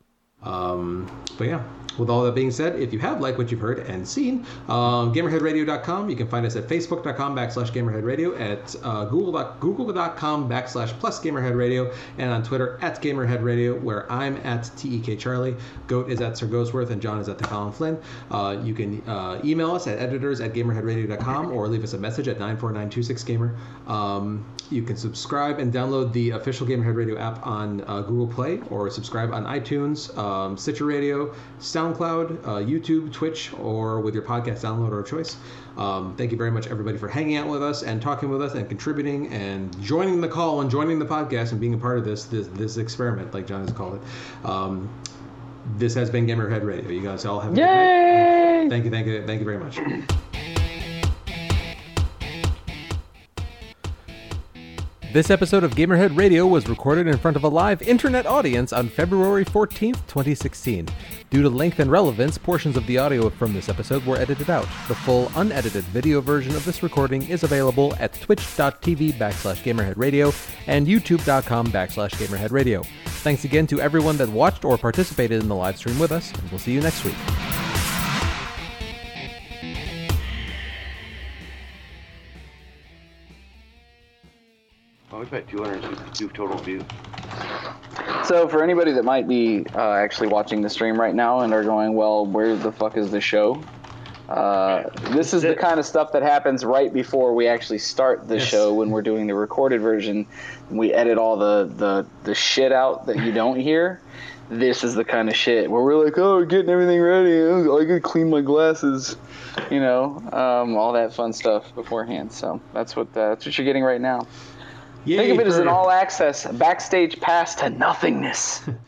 S1: Um, but yeah, with all that being said, if you have liked what you've heard and seen, um, gamerheadradio.com, you can find us at facebook.com backslash gamerheadradio, at uh, google, google.com backslash plus gamerheadradio, and on Twitter at gamerheadradio, where I'm at TEK Charlie, Goat is at Sir Goatsworth, and John is at the Colin Flynn. Uh, you can uh, email us at editors at gamerheadradio.com or leave us a message at 94926gamer. Um, you can subscribe and download the official Gamerhead Radio app on uh, Google Play or subscribe on iTunes, um, Stitcher Radio, SoundCloud, uh, YouTube, Twitch, or with your podcast downloader of choice. Um, thank you very much, everybody, for hanging out with us and talking with us and contributing and joining the call and joining the podcast and being a part of this this, this experiment, like John has called it. Um, this has been Gamerhead Radio. You guys all have a good night. Thank you, thank you, thank you very much.
S11: This episode of Gamerhead Radio was recorded in front of a live internet audience on February 14th, 2016. Due to length and relevance, portions of the audio from this episode were edited out. The full, unedited video version of this recording is available at twitch.tv backslash gamerheadradio and youtube.com backslash gamerheadradio. Thanks again to everyone that watched or participated in the live stream with us, and we'll see you next week.
S2: Well, we've had 262 total views.
S3: So for anybody that might be uh, actually watching the stream right now and are going, well, where the fuck is the show? Uh, this is the kind of stuff that happens right before we actually start the
S1: Yes.
S3: show when we're doing the recorded version. We edit all the, the, the shit out that you don't hear. This is the kind of shit where we're like, oh, getting everything ready. Oh, I gotta clean my glasses, you know, um, all that fun stuff beforehand. So that's what uh, that's what you're getting right now.
S1: Yay
S3: Think of it as an all access backstage pass to nothingness.